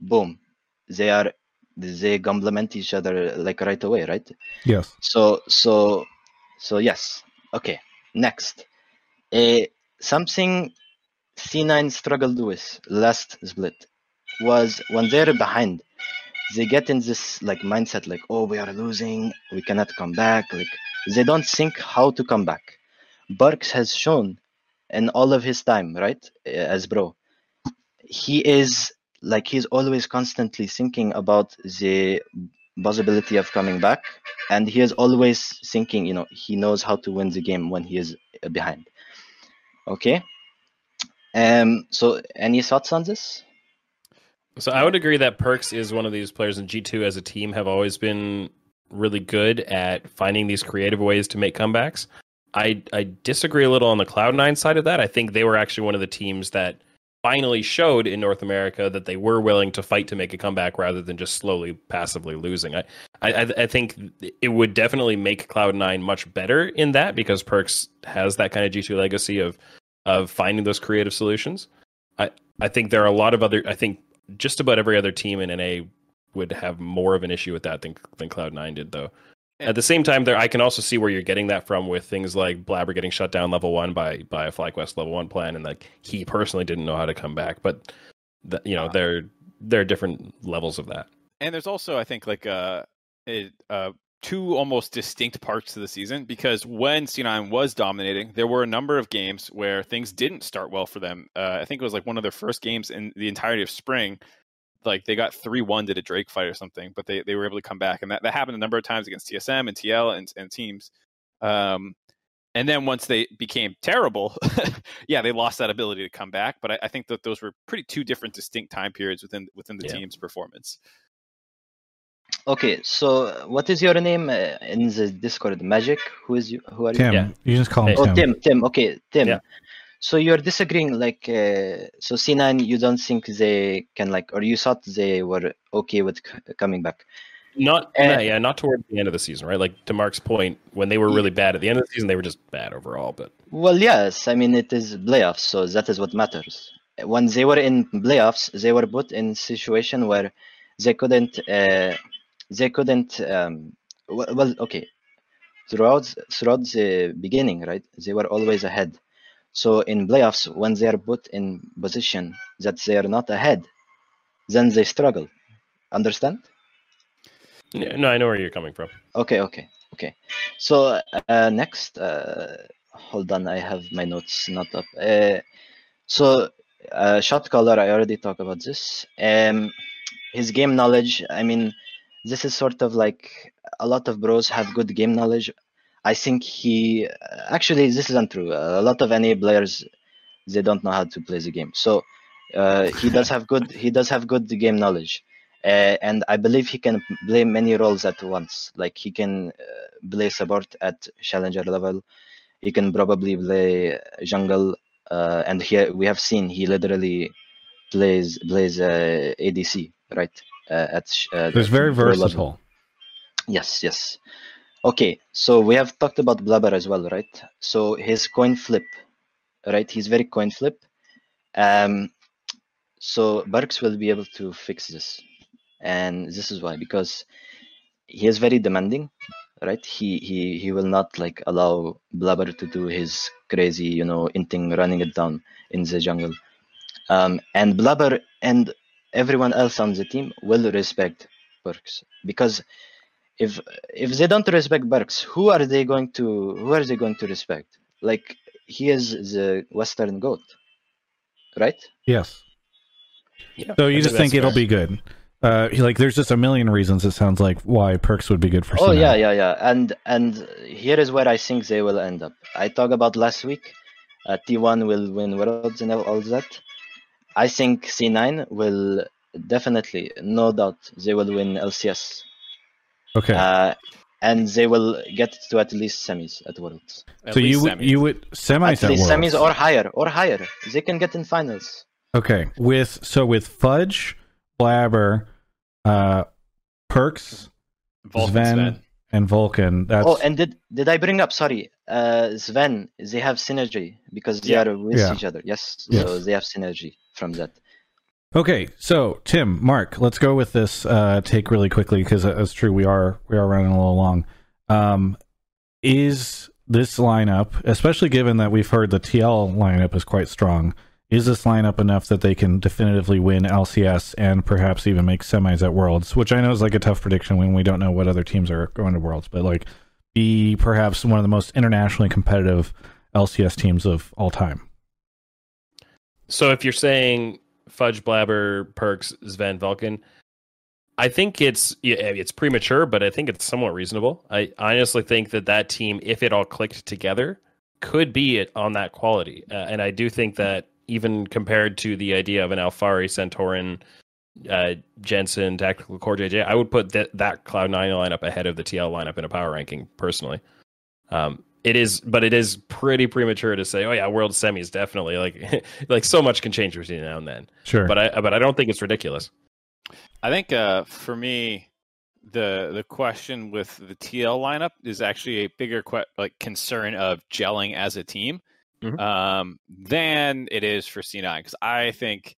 Boom. They are they complement each other like right away, right? Yes. So so so yes. Okay. Next. Uh, something C9 struggled with last split was when they're behind, they get in this like mindset like, oh, we are losing, we cannot come back. Like they don't think how to come back. Burks has shown in all of his time, right, as bro, he is like he's always constantly thinking about the possibility of coming back and he is always thinking you know he knows how to win the game when he is uh, behind okay um so any thoughts on this So I would agree that Perkz is one of these players in G2 as a team have always been really good at finding these creative ways to make comebacks. I I disagree a little on the Cloud9 side of that. I think they were actually one of the teams that finally showed in North America that they were willing to fight to make a comeback rather than just slowly passively losing. I I, I think it would definitely make Cloud9 much better in that because Perkz has that kind of G2 legacy of of finding those creative solutions. I I think there are a lot of other I think just about every other team in NA would have more of an issue with that than than Cloud9 did though. At the same time, there I can also see where you're getting that from with things like Blabber getting shut down level one by by a FlyQuest level one plan, and like he personally didn't know how to come back. But the, you know, Uh, there there are different levels of that. and there's also I think like uh, it, uh two almost distinct parts to the season because when C9 was dominating, there were a number of games where things didn't start well for them. Uh, I think it was like one of their first games in the entirety of spring. Like they got three one did a Drake fight or something, but they, they were able to come back, and that, that happened a number of times against TSM and TL and, and teams. Um, and then once they became terrible, yeah, they lost that ability to come back. But I, I think that those were pretty two different distinct time periods within within the Yeah. team's performance. Okay, so what is your name uh, in the Discord? Magic? Who is you? Who are you? Tim, Yeah. you just call him Hey. Oh, Tim. Tim. Tim. Okay, Tim. Yeah. So you're disagreeing, like, uh, so C9, you don't think they can, like, or you thought they were okay with c- coming back? Not Eh. yeah, yeah, not towards the end of the season, right? Like to Mark's point, when they were really bad at the end of the season, they were just bad overall. But Well, yes. I mean, it is playoffs, so that is what matters. When they were in playoffs, they were put in situation where they couldn't, uh, they couldn't. Um, well, well, okay. Throughout throughout the beginning, right, they were always ahead. So in playoffs, when they are put in position that they are not ahead, then they struggle. Understand? yeah, no, I know where you're coming from. Okay, okay, okay. So uh, next, uh, hold on, I have my notes not up. Uh, so uh, shot caller, I already talked about this. Um, his game knowledge. I mean, this is sort of like a lot of bros have good game knowledge. I think he actually this is untrue. a lot of NA players they don't know how to play the game. So uh, he does have good he does have good game knowledge. Uh, and I believe he can play many roles at once. Like he can uh, play support at challenger level. He can probably play jungle, uh, and here we have seen he literally plays plays uh, ADC right uh, at. Uh, It's very pro level. versatile. Yes, yes. Okay, so we have talked about Blabber as well, right? So his coin flip, right? He's very coin flip. Um, so Burks will be able to fix this, and this is why because he is very demanding, right? He he he will not like allow Blabber to do his crazy, you know, inting running it down in the jungle. Um, and Blabber and everyone else on the team will respect Burks because if if they don't respect Burks, who are they going to who are they going to respect? Like he is the Western goat, right? Yes. Yeah, So you just think it'll be good. Uh, like there's just a million reasons it sounds like why Perkz would be good for. Oh Sinai. yeah, yeah, yeah. And and here is where I think they will end up. I talked about last week. Uh, T1 will win worlds and all that. I think C9 will definitely, no doubt, they will win LCS. Okay. Uh, and they will get to at least semis at worlds. At so you least would semi. you would semis At at least Worlds. semis or higher, or higher. They can get in finals. Okay. With so with Fudge, Blabber, uh, Perkz, Vulcan Zven, Zven. and Vulcan. That's Oh, and did did I bring up? Sorry, uh, Zven. They have synergy because they Yeah. are with Yeah. each other. Yes, so Yes. they have synergy from that. Okay, so Tim, Mark, let's go with this uh, take really quickly because it's true we are we are running a little long. Um, is this lineup, especially given that we've heard the TL lineup is quite strong, is this lineup enough that they can definitively win LCS and perhaps even make semis at Worlds? Which I know is like a tough prediction when we don't know what other teams are going to Worlds, but like be perhaps one of the most internationally competitive LCS teams of all time. So if you're saying Fudge, Blabber, Perkz, Zven, Vulcan, I think it's it's premature, but I think it's somewhat reasonable. I honestly think that that team, if it all clicked together, could be it on that quality. Uh, and I do think that even compared to the idea of an Alphari, Santorin, uh, Jensen, Tactical CoreJJ, I would put that that Cloud Nine lineup ahead of the TL lineup in a power ranking personally. Um, it is, but it is pretty premature to say, oh yeah, World Semis definitely like like so much can change between now and then. Sure. But I but I don't think it's ridiculous. I think uh, for me, the the question with the TL lineup is actually a bigger que- like concern of gelling as a team Mhm. um, than it is for C9 because I think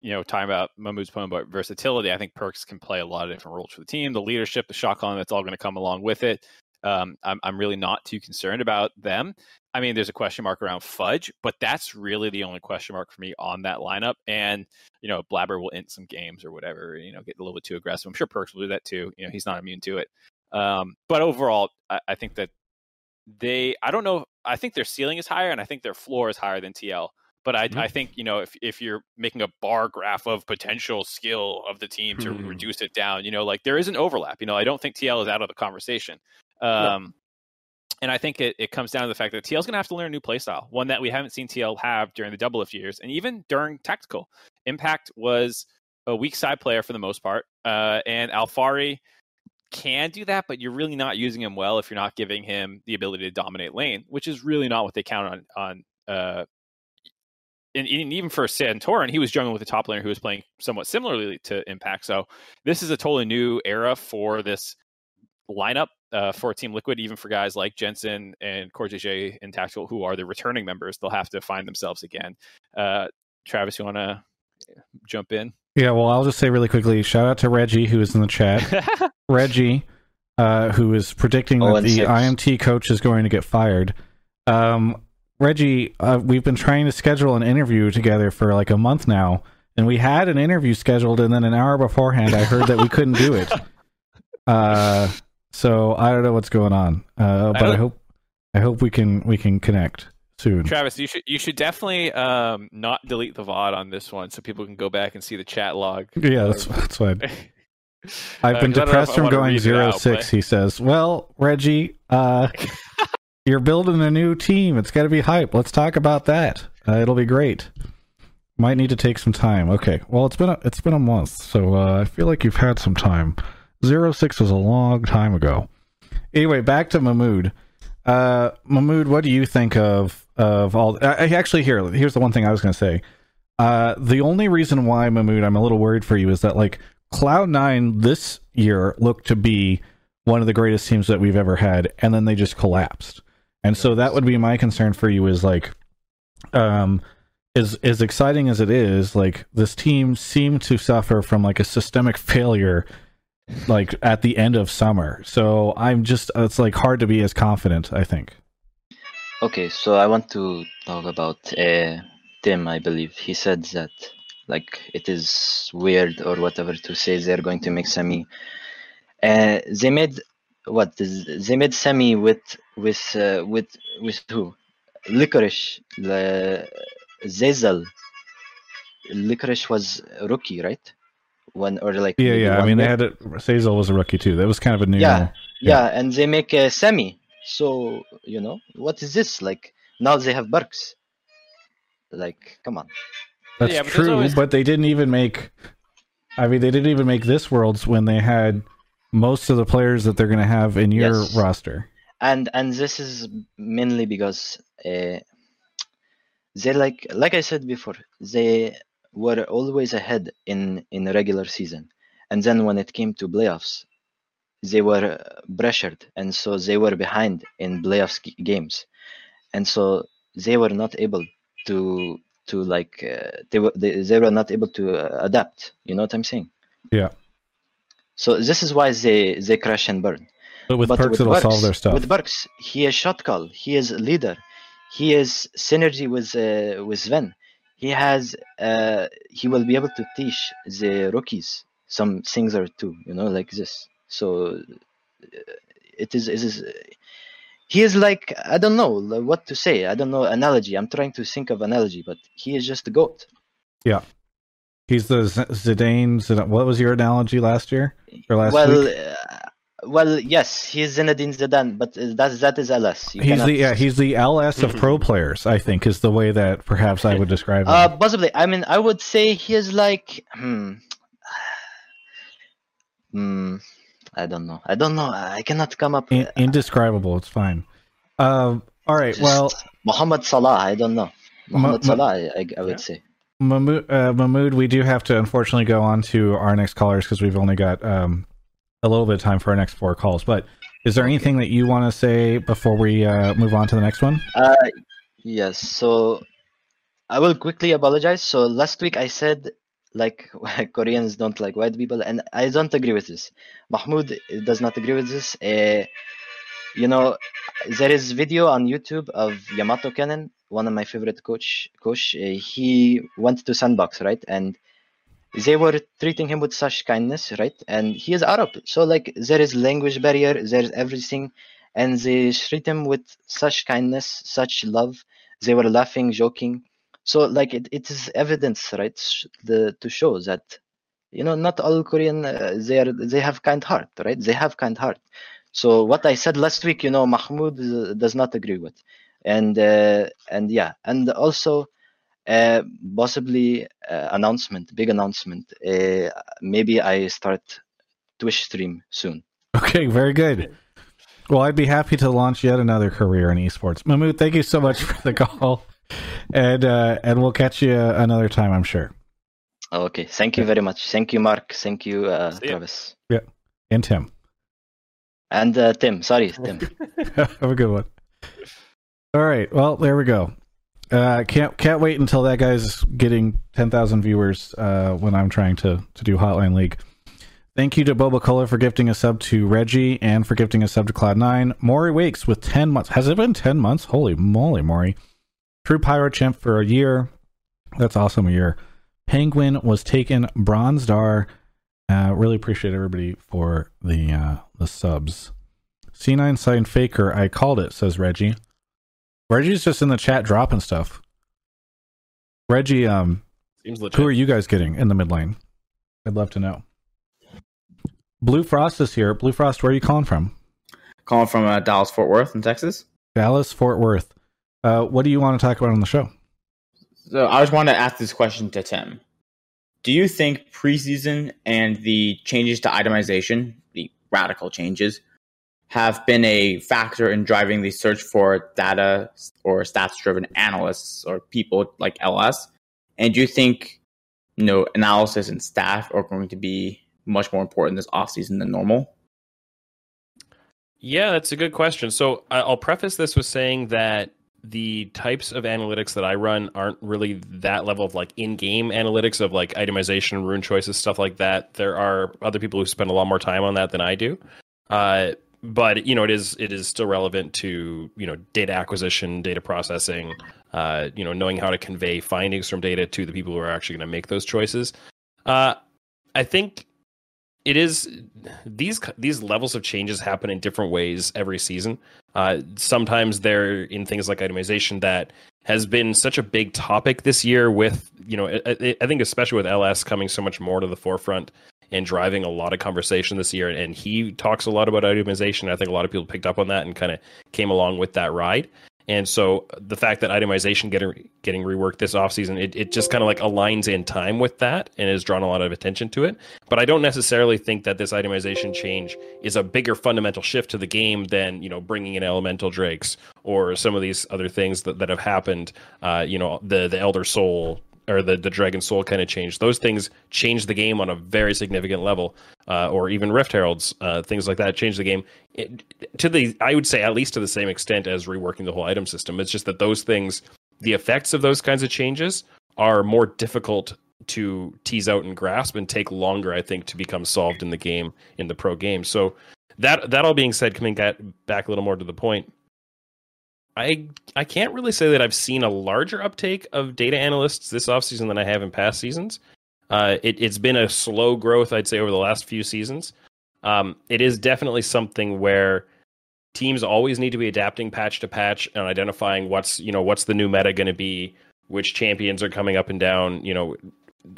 you know, talking about Mahmoud's point about versatility, I think Perkz can play a lot of different roles for the team. The leadership, the shot calling, that's all going to come along with it. Um, I'm, I'm really not too concerned about them. I mean, there's a question mark around Fudge, but that's really the only question mark for me on that lineup. And you know, Blabber will int some games or whatever. You know, get a little bit too aggressive. I'm sure Perkz will do that too. You know, he's not immune to it. Um, but overall, I, I think that they. I don't know. I think their ceiling is higher, and I think their floor is higher than TL. But I, Mhm. I think you know if if you're making a bar graph of potential skill of the team to Mhm. reduce it down, you know, like there is an overlap. You know, I don't think TL is out of the conversation. Um, And I think it, it comes down to the fact that TL is going to have to learn a new playstyle, one that we haven't seen TL have during the Doublelift years, and even during tactical. Impact was a weak side player for the most part, uh, and Alphari can do that, but you're really not using him well if you're not giving him the ability to dominate lane, which is really not what they count on. On uh, and, and even for Santorin, he was jungling with a top laner who was playing somewhat similarly to Impact. So this is a totally new era for this lineup uh, for Team Liquid, even for guys like Jensen and CoreJJ and Tactical, who are the returning members. They'll have to find themselves again. Uh, Travis, you want to jump in? Yeah, well, I'll just say really quickly shout out to Reggie, who is in the chat. Reggie, uh, who is predicting Oh, that the six. IMT coach is going to get fired. Um, Reggie, uh, we've been trying to schedule an interview together for like a month now, and we had an interview scheduled, and then an hour beforehand, I heard that we couldn't do it. Uh, so I don't know what's going on, uh, but I, don't- hope I hope we can we can connect soon. Travis, you should you should definitely um, not delete the VOD on this one so people can go back and see the chat log. Yeah, that's that's fine. I've Uh, been 'cause I don't know if depressed from going zero out, six. but- He says, "Well, Reggie, uh, you're building a new team. It's got to be hype. Let's talk about that. Uh, it'll be great. Might need to take some time. Okay. Well, it's been a, it's been a month, so uh, I feel like you've had some time. Zero six was a long time ago. Anyway, back to Mahmood. Uh, Mahmood, what do you think of of all? I, I actually here. Here's the one thing I was going to say. Uh, the only reason why Mahmood, I'm a little worried for you, is that like Cloud Nine this year looked to be one of the greatest teams that we've ever had, and then they just collapsed. And so that would be my concern for you is like, um, as as exciting as it is, like this team seemed to suffer from like a systemic failure, like at the end of summer. So I'm just it's like hard to be as confident. I think. Okay, so I want to talk about uh, Tim. I believe he said that like it is weird or whatever to say they're going to make semi. Uh, they made what? They made semi with with uh, with with who? Licorice, the Zeyzal. Licorice was rookie, right? One or like Yeah, yeah. I one mean, they had it. Zeyzal was a rookie too. That was kind of a new. Yeah. yeah, and they make a semi. So you know what is this like? Now they have Burks. Like, come on. That's Yeah, but true, always- but they didn't even make. I mean, they didn't even make this worlds when they had most of the players that they're going to have in your Yes. roster. and and this is mainly because uh, they like like I said before, they were always ahead in in the regular season, and then when it came to playoffs, they were uh, pressured, and so they were behind in playoffs games, and so they were not able to to like uh, they were they, they were not able to uh, adapt. You know what I'm saying? Yeah. So this is why they they crash and burn. But with But Perkz, it'll Burks- solve their stuff. With Burks, he is shot call. He is leader. He is synergy with uh, with Zven. He has uh, he will be able to teach the rookies some things or two, you know, like this. So uh, it is it is. He is like I don't know what to say. I don't know analogy. I'm trying to think of analogy, but he is just a goat. Yeah. He's the Z- Zidane. Zidane. What was your analogy last year or last well, week? uh, well, yes, he's Zinedine Zidane, but uh, that that is LS. You He's cannot- the yeah. He's the LS of Mhm. pro players. I think is the way that perhaps I would describe him. Uh, possibly. I mean, I would say he is like, hmm, hmm, I don't know. I don't know. I cannot come up. In- indescribable. It's fine. Um. all right. just Well, Muhammad Salah. I don't know. Muhammad Ma- Salah. I, I, would Yeah. say. Mahmood, uh, Mahmood, we do have to unfortunately go on to our next callers because we've only got um, a little bit of time for our next four calls. But is there anything that you want to say before we uh, move on to the next one? Uh, yes. So I will quickly apologize. So last week I said like Koreans don't like white people, and I don't agree with this. Mahmoud does not agree with this. Uh, you know, there is video on YouTube of Yamato Cannon, one of my favorite coach. Coach, uh, he went to Sandbox, right, and they were treating him with such kindness, right? And he is Arab, so like there is language barrier, there is everything, and they treat him with such kindness, such love. They were laughing, joking. So like it, it is evidence, right? The to show that you know not all Korean uh, they are they have kind heart, right? They have kind heart. So what I said last week, you know, Mahmoud uh, does not agree with, and uh, and yeah, and also uh, possibly uh, announcement, big announcement. Uh, maybe I start Twitch stream soon. Okay, very good. Well, I'd be happy to launch yet another career in esports. Mahmoud, thank you so much for the call, and uh, and we'll catch you another time, I'm sure. Okay, thank you very much. Thank you, Mark. Thank you, uh, Travis. Yeah, and Tim. And uh, Tim, sorry, Tim. Have a good one. All right, well, there we go. Uh, can't can't wait until that guy's getting ten thousand viewers uh, when I'm trying to to do Hotline League. Thank you to Boba Cola for gifting a sub to Reggie and for gifting a sub to Cloud9. Maury Wakes with 10 months. Has it been 10 months? Holy moly, Maury. True Pyro Chimp for a year. That's awesome, a year. Penguin was taken. Bronze Star. Uh, really appreciate everybody for the uh, the subs. C9 Sign Faker, I called it, says Reggie. Reggie's just in the chat dropping stuff. Reggie, um, Seems legit. who are you guys getting in the mid lane? I'd love to know. Blue Frost is here. Blue Frost, where are you calling from? Calling from uh, Dallas, Fort Worth, in Texas. Dallas, Fort Worth. Uh, what do you want to talk about on the show? So I just wanted to ask this question to Tim. Do you think preseason and the changes to itemization, the radical changes, have been a factor in driving the search for data or stats driven analysts or people like LS? And do you think you know analysis and staff are going to be much more important this offseason than normal? Yeah, that's a good question. So I'll preface this with saying that the types of analytics that I run aren't really that level of like in-game analytics of like itemization, rune choices, stuff like that. There are other people who spend a lot more time on that than I do. Uh, but you know, it is it is still relevant to you know data acquisition, data processing, uh, you know, knowing how to convey findings from data to the people who are actually going to make those choices. Uh, I think it is these these levels of changes happen in different ways every season. Uh, sometimes they're in things like itemization that has been such a big topic this year. With you know, I, I think especially with LS coming so much more to the forefront and driving a lot of conversation this year. And he talks a lot about itemization. I think a lot of people picked up on that and kind of came along with that ride. And so the fact that itemization getting getting reworked this offseason, it, it just kind of like aligns in time with that and has drawn a lot of attention to it. But I don't necessarily think that this itemization change is a bigger fundamental shift to the game than, you know, bringing in elemental drakes or some of these other things that, that have happened. Uh, you know, the the Elder Soul or the, the Dragon Soul kind of changed. Those things changed the game on a very significant level, uh, or even Rift Heralds, uh, things like that changed the game it, to the I would say at least to the same extent as reworking the whole item system. It's just that those things, the effects of those kinds of changes, are more difficult to tease out and grasp and take longer, I think, to become solved in the game in the pro game. So that that all being said, coming back a little more to the point, I I can't really say that I've seen a larger uptake of data analysts this offseason than I have in past seasons. Uh, it, has been a slow growth, I'd say, over the last few seasons. Um, it is definitely something where teams always need to be adapting patch to patch and identifying what's you know what's the new meta going to be, which champions are coming up and down. You know,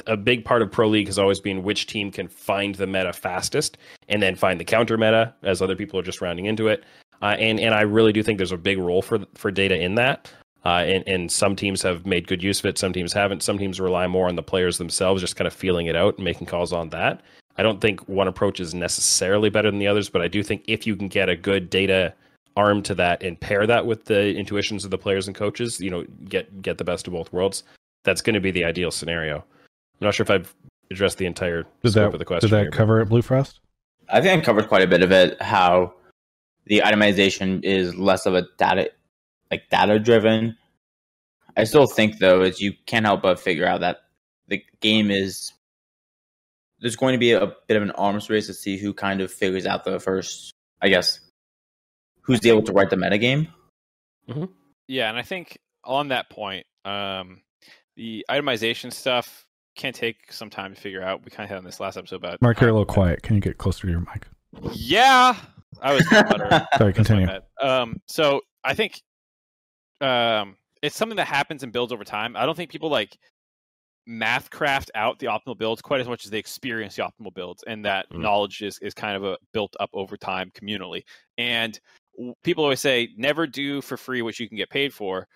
a big part of Pro League has always been which team can find the meta fastest and then find the counter meta as other people are just rounding into it. Uh, and and I really do think there's a big role for for data in that. Uh, and, and some teams have made good use of it. Some teams haven't. Some teams rely more on the players themselves, just kind of feeling it out and making calls on that. I don't think one approach is necessarily better than the others, but I do think if you can get a good data arm to that and pair that with the intuitions of the players and coaches, you know, get get the best of both worlds. That's going to be the ideal scenario. I'm not sure if I've addressed the entire did scope that, of the question. Did that here, cover it, Blue Frost? I think I covered quite a bit of it. How the itemization is less of a data, like data driven. I still think though is you can't help but figure out that the game is there's going to be a bit of an arms race to see who kind of figures out the first, I guess, who's able to write the metagame. Yeah, and I think on that point, um, the itemization stuff can take some time to figure out. We kind of had on this last episode about Mark, you're a little quiet. Can you get closer to your mic? Yeah, I was. Sorry, continue. Um, so I think um, it's something that happens and builds over time. I don't think people like math craft out the optimal builds quite as much as they experience the optimal builds, and that Mm. knowledge is is kind of a built up over time communally. And w- people always say never do for free what you can get paid for.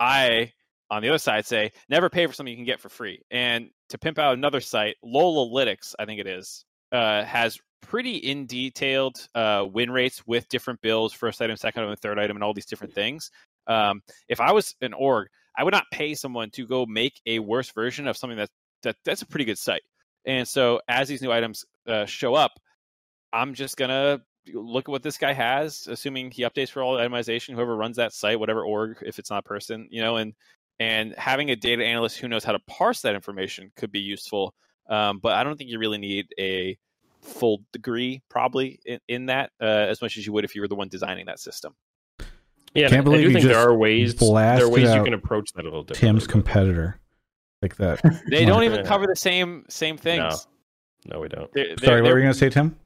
I on the other side say never pay for something you can get for free. And to pimp out another site, Lolalytics, I think it is, uh, has pretty in detailed uh, win rates with different bills, first item, second item, third item, and all these different things. Um, if I was an org, I would not pay someone to go make a worse version of something that that that's a pretty good site. And so as these new items uh, show up, I'm just gonna look at what this guy has, assuming he updates for all itemization. Whoever runs that site, whatever org, if it's not a person, you know, and and having a data analyst who knows how to parse that information could be useful. Um, but I don't think you really need a full degree probably in, in that uh, as much as you would if you were the one designing that system. Yeah, Can't and believe I do you think there are ways. There are ways you can approach that a little differently. Tim's competitor, like that. They don't even cover the same same things. No, we don't. They're- they're- Sorry, what they're- were you going to say, Tim?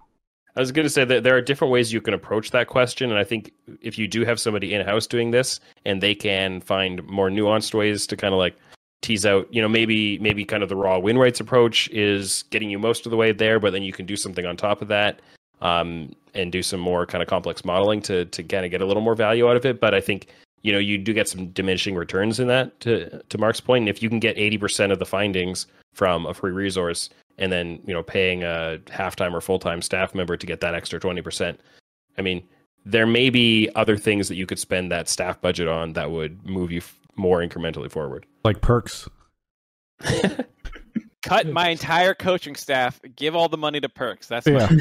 I was going to say that there are different ways you can approach that question, and I think if you do have somebody in house doing this, and they can find more nuanced ways to kind of like tease out, you know, maybe maybe kind of the raw win rates approach is getting you most of the way there, but then you can do something on top of that, um, and do some more kind of complex modeling to to kind of get a little more value out of it. But I think you know you do get some diminishing returns in that. To to Mark's point. and if you can get eighty percent of the findings from a free resource and then you know paying a half-time or full-time staff member to get that extra 20% i mean there may be other things that you could spend that staff budget on that would move you more incrementally forward Like Perkz. cut my entire coaching staff, give all the money to Perkz. That's Yeah. my,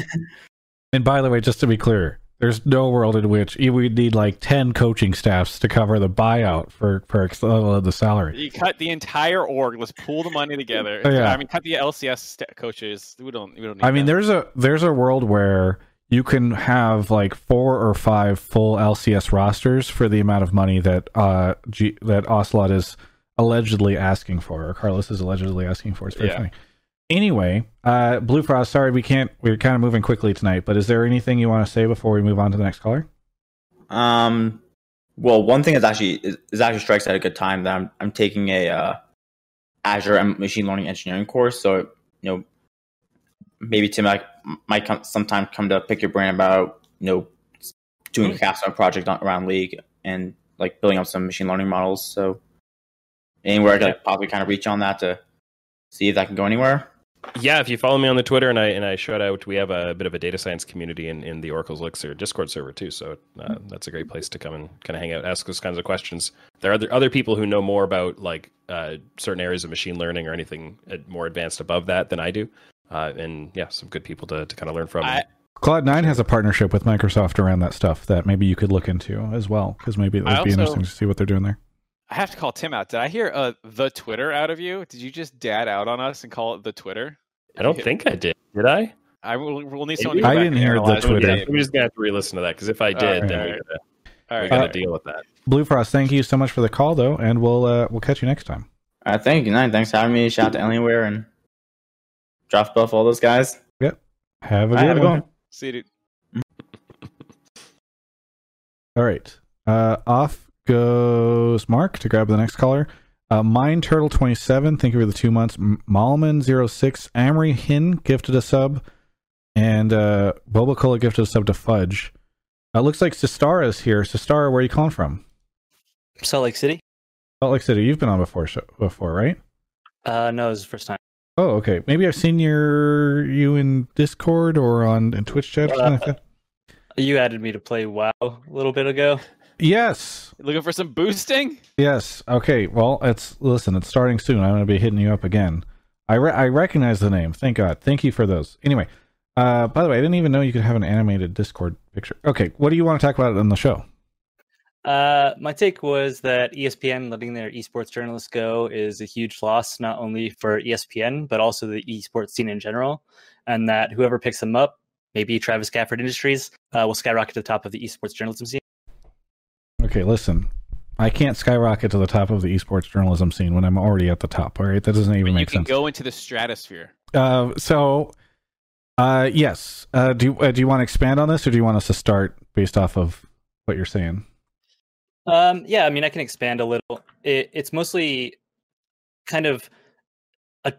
and by the way, just to be clear, there's no world in which you would need like 10 coaching staffs to cover the buyout for Perkz, let alone the salary. you cut the entire org. Let's pool the money together. Oh, yeah. I mean, cut the LCS sta coaches. We don't. We don't. Need I mean, them. there's a there's a world where you can have like four or five full LCS rosters for the amount of money that uh G- that Ocelote is allegedly asking for, or Carlos is allegedly asking for. It's very Yeah. funny. Anyway, uh, Blue Frost, sorry we can't. We're kind of moving quickly tonight, but is there anything you want to say before we move on to the next caller? Um, well, one thing is actually is, is actually strikes at a good time that I'm I'm taking a uh, Azure and machine learning engineering course. So you know, maybe Tim might might come sometime come to pick your brain about you know doing a cast project on, around League and like building up some machine learning models. So anywhere I could like possibly kind of reach on that to see if that can go anywhere. yeah if you follow me on the twitter and i and i shout out we have a bit of a data science community in, in the oracle's elixir discord server too so uh, that's a great place to come and kind of hang out ask those kinds of questions there are other, other people who know more about like uh, certain areas of machine learning or anything uh, more advanced above that than i do uh, and yeah some good people to, to kind of learn from I- Cloud9 has a partnership with Microsoft around that stuff that maybe you could look into as well, because maybe it would I be also- interesting to see what they're doing there. I have to call Tim out. Did I hear uh, the Twitter out of you? Did you just dad out on us and call it the Twitter? i don't think i did did i I will. We'll need someone. To go I back didn't and hear the Twitter. they- yeah, i'm just gonna have to re-listen to that because if i did Alright. then we gotta, All we right. gotta Uh, deal with that Blue Frost, thank you so much for the call, though, and we'll uh, we'll catch you next time. All right, thank you. Night. Thanks for having me. Shout out to Anywhere and Draft Buff, all those guys. Have a good have a good one. one. See you, dude. All right. Uh, off goes Mark to grab the next caller. Uh, Mind Turtle 27, thank you for the two months. Malman06, Amory Hin gifted a sub, and uh, Boba Cola gifted a sub to Fudge. Uh, looks like Sistara is here. Sistara, where are you calling from? Salt Lake City? Salt Lake City. You've been on before, show, before, right? Uh, no, this is the first time. Oh, okay. Maybe I've seen your you in Discord or on in Twitch chat or something like that. You added me to play WoW a little bit ago. Yes, Looking for some boosting? Yes. Okay. Well, it's listen. It's starting soon. I'm going to be hitting you up again. I re- I recognize the name. Thank God. Thank you for those. Anyway, uh, by the way, I didn't even know you could have an animated Discord picture. Okay. What do you want to talk about on the show? Uh, my take was that ESPN letting their esports journalists go is a huge loss, not only for ESPN but also the esports scene in general, and that whoever picks them up, maybe Travis Gafford Industries, uh, will skyrocket to the top of the esports journalism scene. Okay, listen. I can't skyrocket to the top of the esports journalism scene when I'm already at the top. All right, that doesn't even But you make can sense. go into the stratosphere. Uh, so, uh, yes. Uh, do you, uh, do you want to expand on this, or do you want us to start based off of what you're saying? Um, yeah, I mean, I can expand a little. It, it's mostly kind of a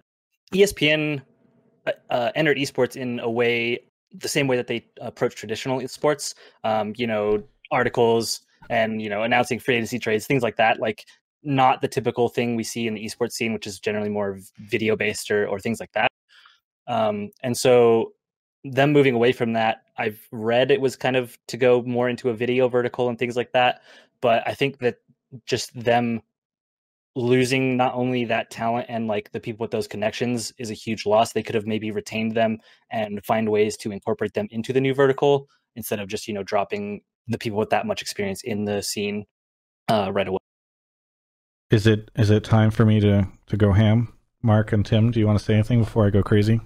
ESPN uh, uh, entered esports in a way, the same way that they approach traditional sports. Um, you know, articles and you know announcing free agency trades, things like that. Like not the typical thing we see in the esports scene, which is generally more video based or or things like that. Um, and so them moving away from that, I've read it was kind of to go more into a video vertical and things like that but I think that just them losing not only that talent and like the people with those connections is a huge loss. They could have maybe retained them and find ways to incorporate them into the new vertical instead of just you know dropping the people with that much experience in the scene uh, right away. Is it is it time for me to to go ham? Mark and Tim, do you want to say anything before I go crazy?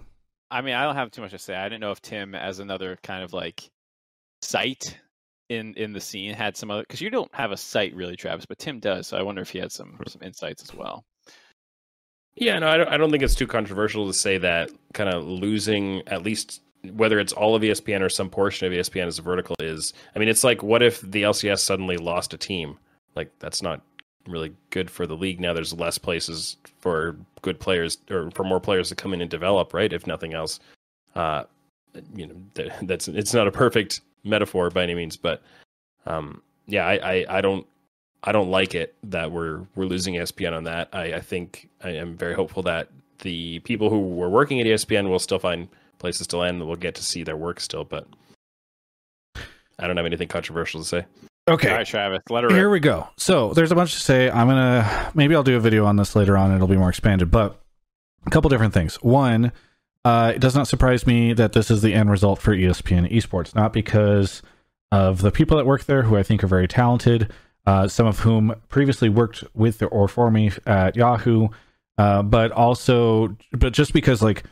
I mean, I don't have too much to say. I didn't know if Tim, as another kind of like site in in the scene, had some other because you don't have a site really, Travis, but Tim does. So I wonder if he had some some insights as well. Yeah, no, I don't, I don't think it's too controversial to say that kind of losing at least whether it's all of ESPN or some portion of ESPN as a vertical is. I mean, it's like what if the LCS suddenly lost a team? Like that's not really good for the league. Now there's less places for good players or for more players to come in and develop, right? If nothing else, uh, you know, th- that's it's not a perfect metaphor by any means, but um, yeah, I, I, I don't I don't like it that we're we're losing ESPN on that. I, I think I am very hopeful that the people who were working at ESPN will still find places to land and we'll get to see their work still. But I don't have anything controversial to say. Okay. All right, Travis, let her Here rip. we go. So there's a bunch to say. I'm gonna maybe I'll do a video on this later on. It'll be more expanded, but a couple different things. One, uh, it does not surprise me that this is the end result for ESPN esports, not because of the people that work there, who I think are very talented. Uh, some of whom previously worked with or for me at Yahoo, uh, but also, but just because like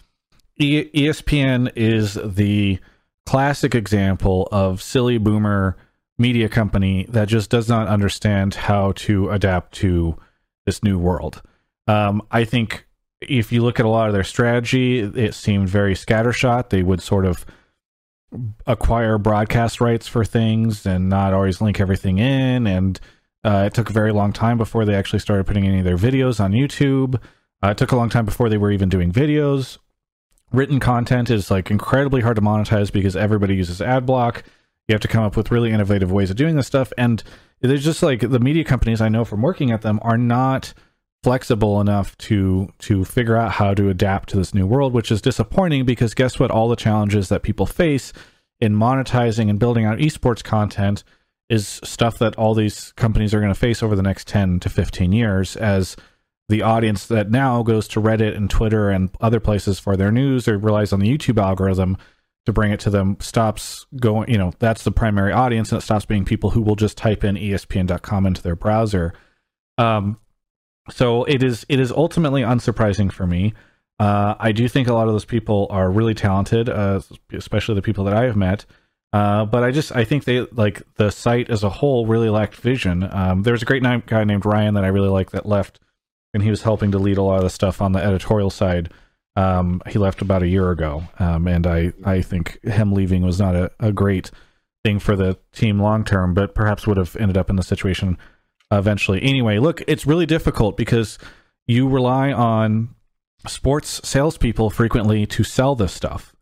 e- ESPN is the classic example of silly boomer media company that just does not understand how to adapt to this new world. Um, I think if you look at a lot of their strategy, it seemed very scattershot. They would sort of acquire broadcast rights for things and not always link everything in. And uh, it took a very long time before they actually started putting any of their videos on YouTube. Uh, it took a long time before they were even doing videos. Written content is like incredibly hard to monetize because everybody uses ad block. You have to come up with really innovative ways of doing this stuff. And there's just like the media companies I know from working at them are not flexible enough to to figure out how to adapt to this new world, which is disappointing because guess what? All the challenges that people face in monetizing and building out esports content is stuff that all these companies are going to face over the next 10 to 15 years as the audience that now goes to Reddit and Twitter and other places for their news or relies on the YouTube algorithm to bring it to them stops going, you know, that's the primary audience and it stops being people who will just type in espn.com into their browser. Um, so it is it is ultimately unsurprising for me. Uh, I do think a lot of those people are really talented, uh, especially the people that I have met. Uh, but I just I think they like the site as a whole really lacked vision. Um, there was a great guy named Ryan that I really liked that left, and he was helping to lead a lot of the stuff on the editorial side. Um, he left about a year ago, um, and I I think him leaving was not a, a great thing for the team long term, but perhaps would have ended up in the situation eventually. Anyway, look, it's really difficult because you rely on sports salespeople frequently to sell this stuff,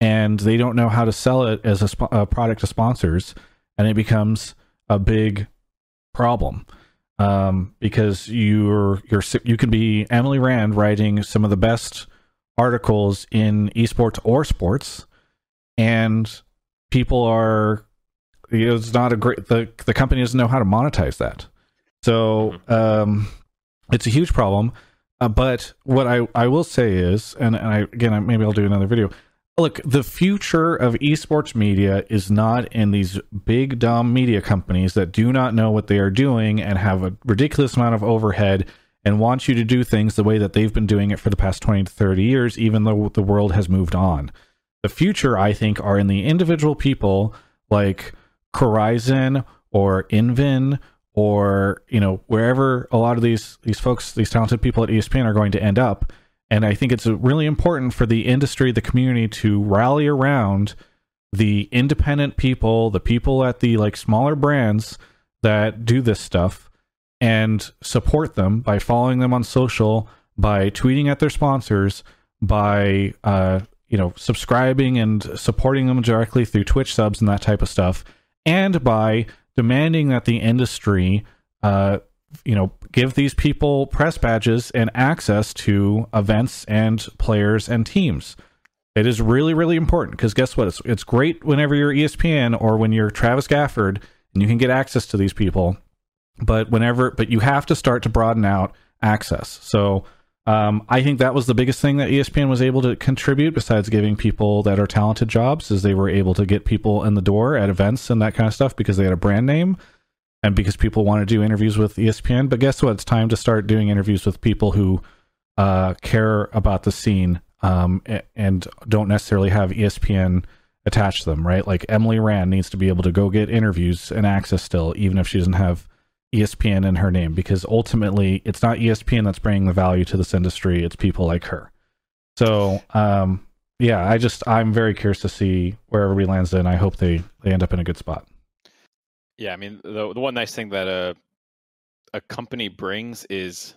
and they don't know how to sell it as a, sp- a product to sponsors, and it becomes a big problem um, because you're you're you can be Emily Rand writing some of the best articles in esports or sports, and people are it's not a great the the company doesn't know how to monetize that. So um, it's a huge problem. Uh, but what I, I will say is, and, and I again maybe I'll do another video. look, the future of esports media is not in these big dumb media companies that do not know what they are doing and have a ridiculous amount of overhead and want you to do things the way that they've been doing it for the past 20 to 30 years even though the world has moved on. The future I think are in the individual people like Horizon or Invin or you know wherever a lot of these these folks these talented people at ESPN are going to end up. And I think it's really important for the industry, the community to rally around the independent people, the people at the like smaller brands that do this stuff and support them by following them on social, by tweeting at their sponsors, by uh, you know, subscribing and supporting them directly through Twitch subs and that type of stuff, and by demanding that the industry uh, you know give these people press badges and access to events and players and teams. It is really really important because guess what? It's, it's great whenever you're espn or when you're travis gafford and you can get access to these people but whenever but you have to start to broaden out access. So um, i think that was the biggest thing that espn was able to contribute besides giving people that are talented jobs is they were able to get people in the door at events and that kind of stuff because they had a brand name and because people want to do interviews with ESPN. But guess what? It's time to start doing interviews with people who uh, care about the scene um, and don't necessarily have ESPN attached to them, right? Like Emily Rand needs to be able to go get interviews and access still, even if she doesn't have ESPN in her name, because ultimately it's not ESPN that's bringing the value to this industry; it's people like her. So, um, yeah, I just I'm very curious to see where everybody lands in. I hope they they end up in a good spot. Yeah, I mean the the one nice thing that a a company brings is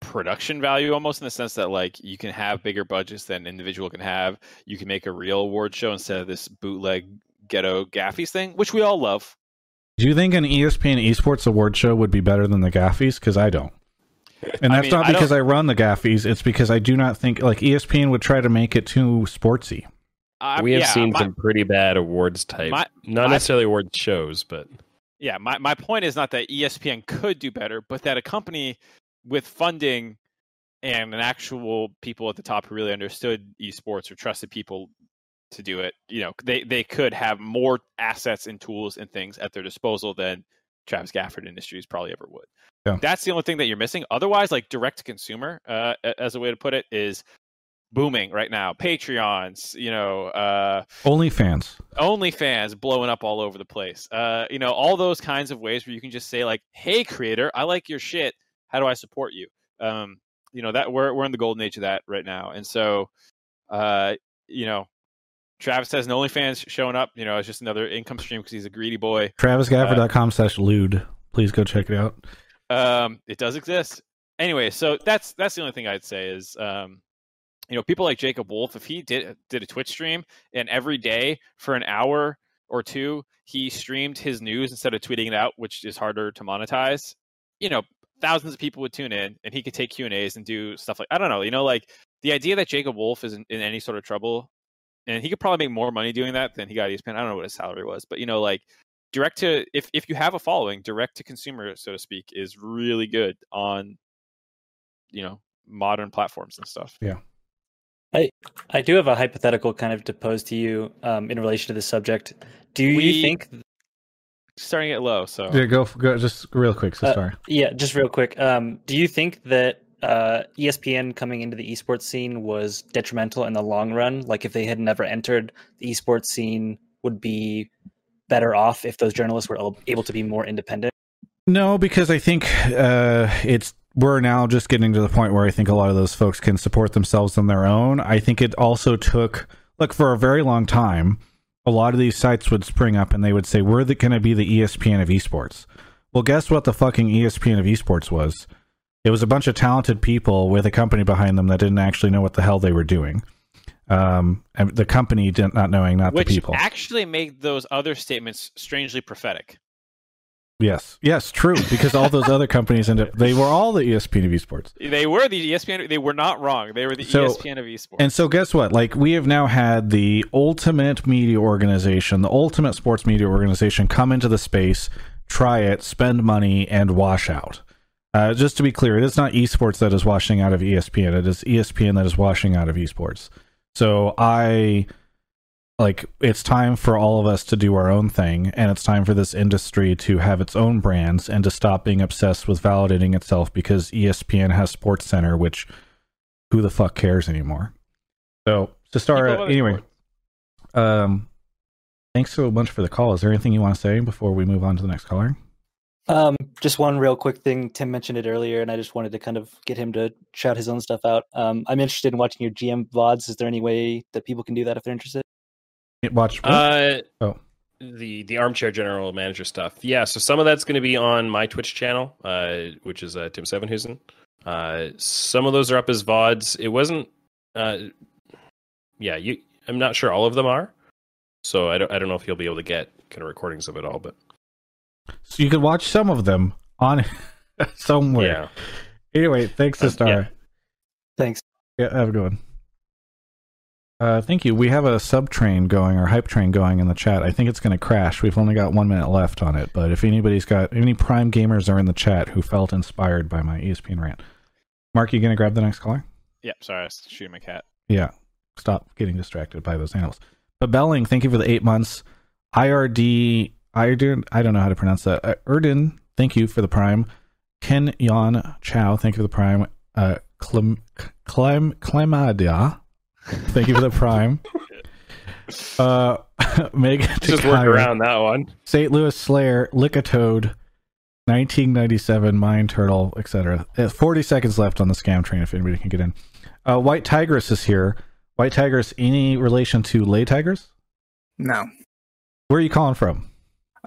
production value almost in the sense that like you can have bigger budgets than an individual can have. You can make a real award show instead of this bootleg ghetto gaffies thing, which we all love. Do you think an ESPN esports award show would be better than the gaffies? Because I don't. And that's I mean, not because I, I, run the gaffies. It's because I do not think like ESPN would try to make it too sportsy. Uh, we have yeah, seen my, some pretty bad awards type, my, not my, necessarily award shows, but yeah, my, my point is not that ESPN could do better, but that a company with funding and an actual people at the top who really understood esports or trusted people to do it, you know, they, they could have more assets and tools and things at their disposal than Travis Gafford Industries probably ever would. Yeah. That's the only thing that you're missing. Otherwise, like direct to consumer, uh, as a way to put it, is booming right now. Patreons, you know, uh, OnlyFans, OnlyFans blowing up all over the place. Uh, you know, all those kinds of ways where you can just say like, "Hey, creator, I like your shit. How do I support you?" Um, you know that we're we're in the golden age of that right now, and so, uh, you know. Travis has an OnlyFans showing up. You know, it's just another income stream because he's a greedy boy. TravisGafford.com slash lewd. Please go check it out. Um, it does exist. Anyway, so that's that's the only thing I'd say is um, you know, people like Jacob Wolf, if he did did a Twitch stream and every day for an hour or two he streamed his news instead of tweeting it out, which is harder to monetize, you know, thousands of people would tune in and he could take Q and A's and do stuff like I don't know, you know, like the idea that Jacob Wolf is in, in any sort of trouble, and he could probably make more money doing that than he got ESPN. I don't know what his salary was, but you know, like direct to if if you have a following, direct to consumer, so to speak, is really good on you know modern platforms and stuff. Yeah. I I do have a hypothetical kind of to pose to you um, in relation to this subject. Do we, you think starting it low? So yeah, go go just real quick. So uh, sorry. Yeah, just real quick. Um, do you think that uh, ESPN coming into the esports scene was detrimental in the long run? Like if they had never entered the esports scene, would be better off if those journalists were able to be more independent? No, because I think uh, it's we're now just getting to the point where I think a lot of those folks can support themselves on their own. I think it also took, look, for a very long time, a lot of these sites would spring up and they would say, we're going to be the ESPN of esports. Well, guess what the fucking ESPN of esports was? It was a bunch of talented people with a company behind them that didn't actually know what the hell they were doing. Um, and the company did not knowing, not Which the people. actually made those other statements strangely prophetic. Yes, yes, true. Because all those other companies end up they were all the ESPN of esports. They were the ESPN. They were not wrong. They were the so, ESPN of esports. And so, guess what? Like we have now had the ultimate media organization, the ultimate sports media organization, come into the space, try it, spend money, and wash out. Uh, just to be clear, it is not esports that is washing out of ESPN. It is ESPN that is washing out of esports. So I like it's time for all of us to do our own thing and it's time for this industry to have its own brands and to stop being obsessed with validating itself because espn has sports center which who the fuck cares anymore so to start anyway sports. um thanks so much for the call is there anything you want to say before we move on to the next caller Um, just one real quick thing. Tim mentioned it earlier, and I just wanted to kind of get him to shout his own stuff out. Um, I'm interested in watching your GM vods. Is there any way that people can do that if they're interested? watch Uh, Oh. the the armchair general manager stuff. Yeah, so some of that's going to be on my Twitch channel, uh, which is uh, Tim Sevenhuysen. Uh, some of those are up as vods. It wasn't. Uh, yeah, you. I'm not sure all of them are. So I don't. I don't know if you'll be able to get kind of recordings of it all, but so you could watch some of them on somewhere yeah. anyway thanks to Uh, star yeah. Thanks. Yeah, have a good one. Uh, thank you. We have a sub train going or hype train going in the chat. I think it's going to crash. We've only got one minute left on it, but if anybody's got any Prime gamers are in the chat who felt inspired by my ESPN rant, Mark, you going to grab the next caller? Yeah, sorry, I was shooting my cat. Yeah. Stop getting distracted by those animals. But Belling, thank you for the eight months. IRD, IRD, I don't know how to pronounce that. Uh, Erdin, thank you for the prime. Ken Yon Chow, thank you for the prime. Uh, Clem, Clem, Clemadia, thank you for the prime. Uh, Meg Just work around that one. St. Louis Slayer, Lickatoad, 1997, Mind Turtle, etc. Uh, 40 seconds left on the scam train if anybody can get in. Uh, White Tigress is here. White Tigress, any relation to Lay Tigers? No. Where are you calling from?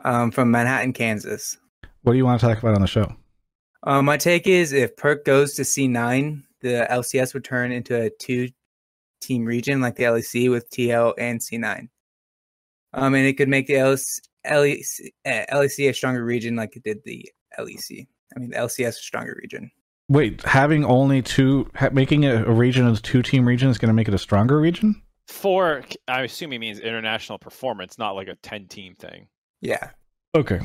Um, from Manhattan, Kansas. What do you want to talk about on the show? Um, my take is if Perk goes to C9, the LCS would turn into a two team region like the LEC with TL and C9. Um, and it could make the LEC, LEC, uh, LEC a stronger region like it did the LEC. I mean, the LCS a stronger region. Wait, having only two, ha- making it a region as two team region is going to make it a stronger region? For I assume he means international performance, not like a ten team thing. Yeah. Okay.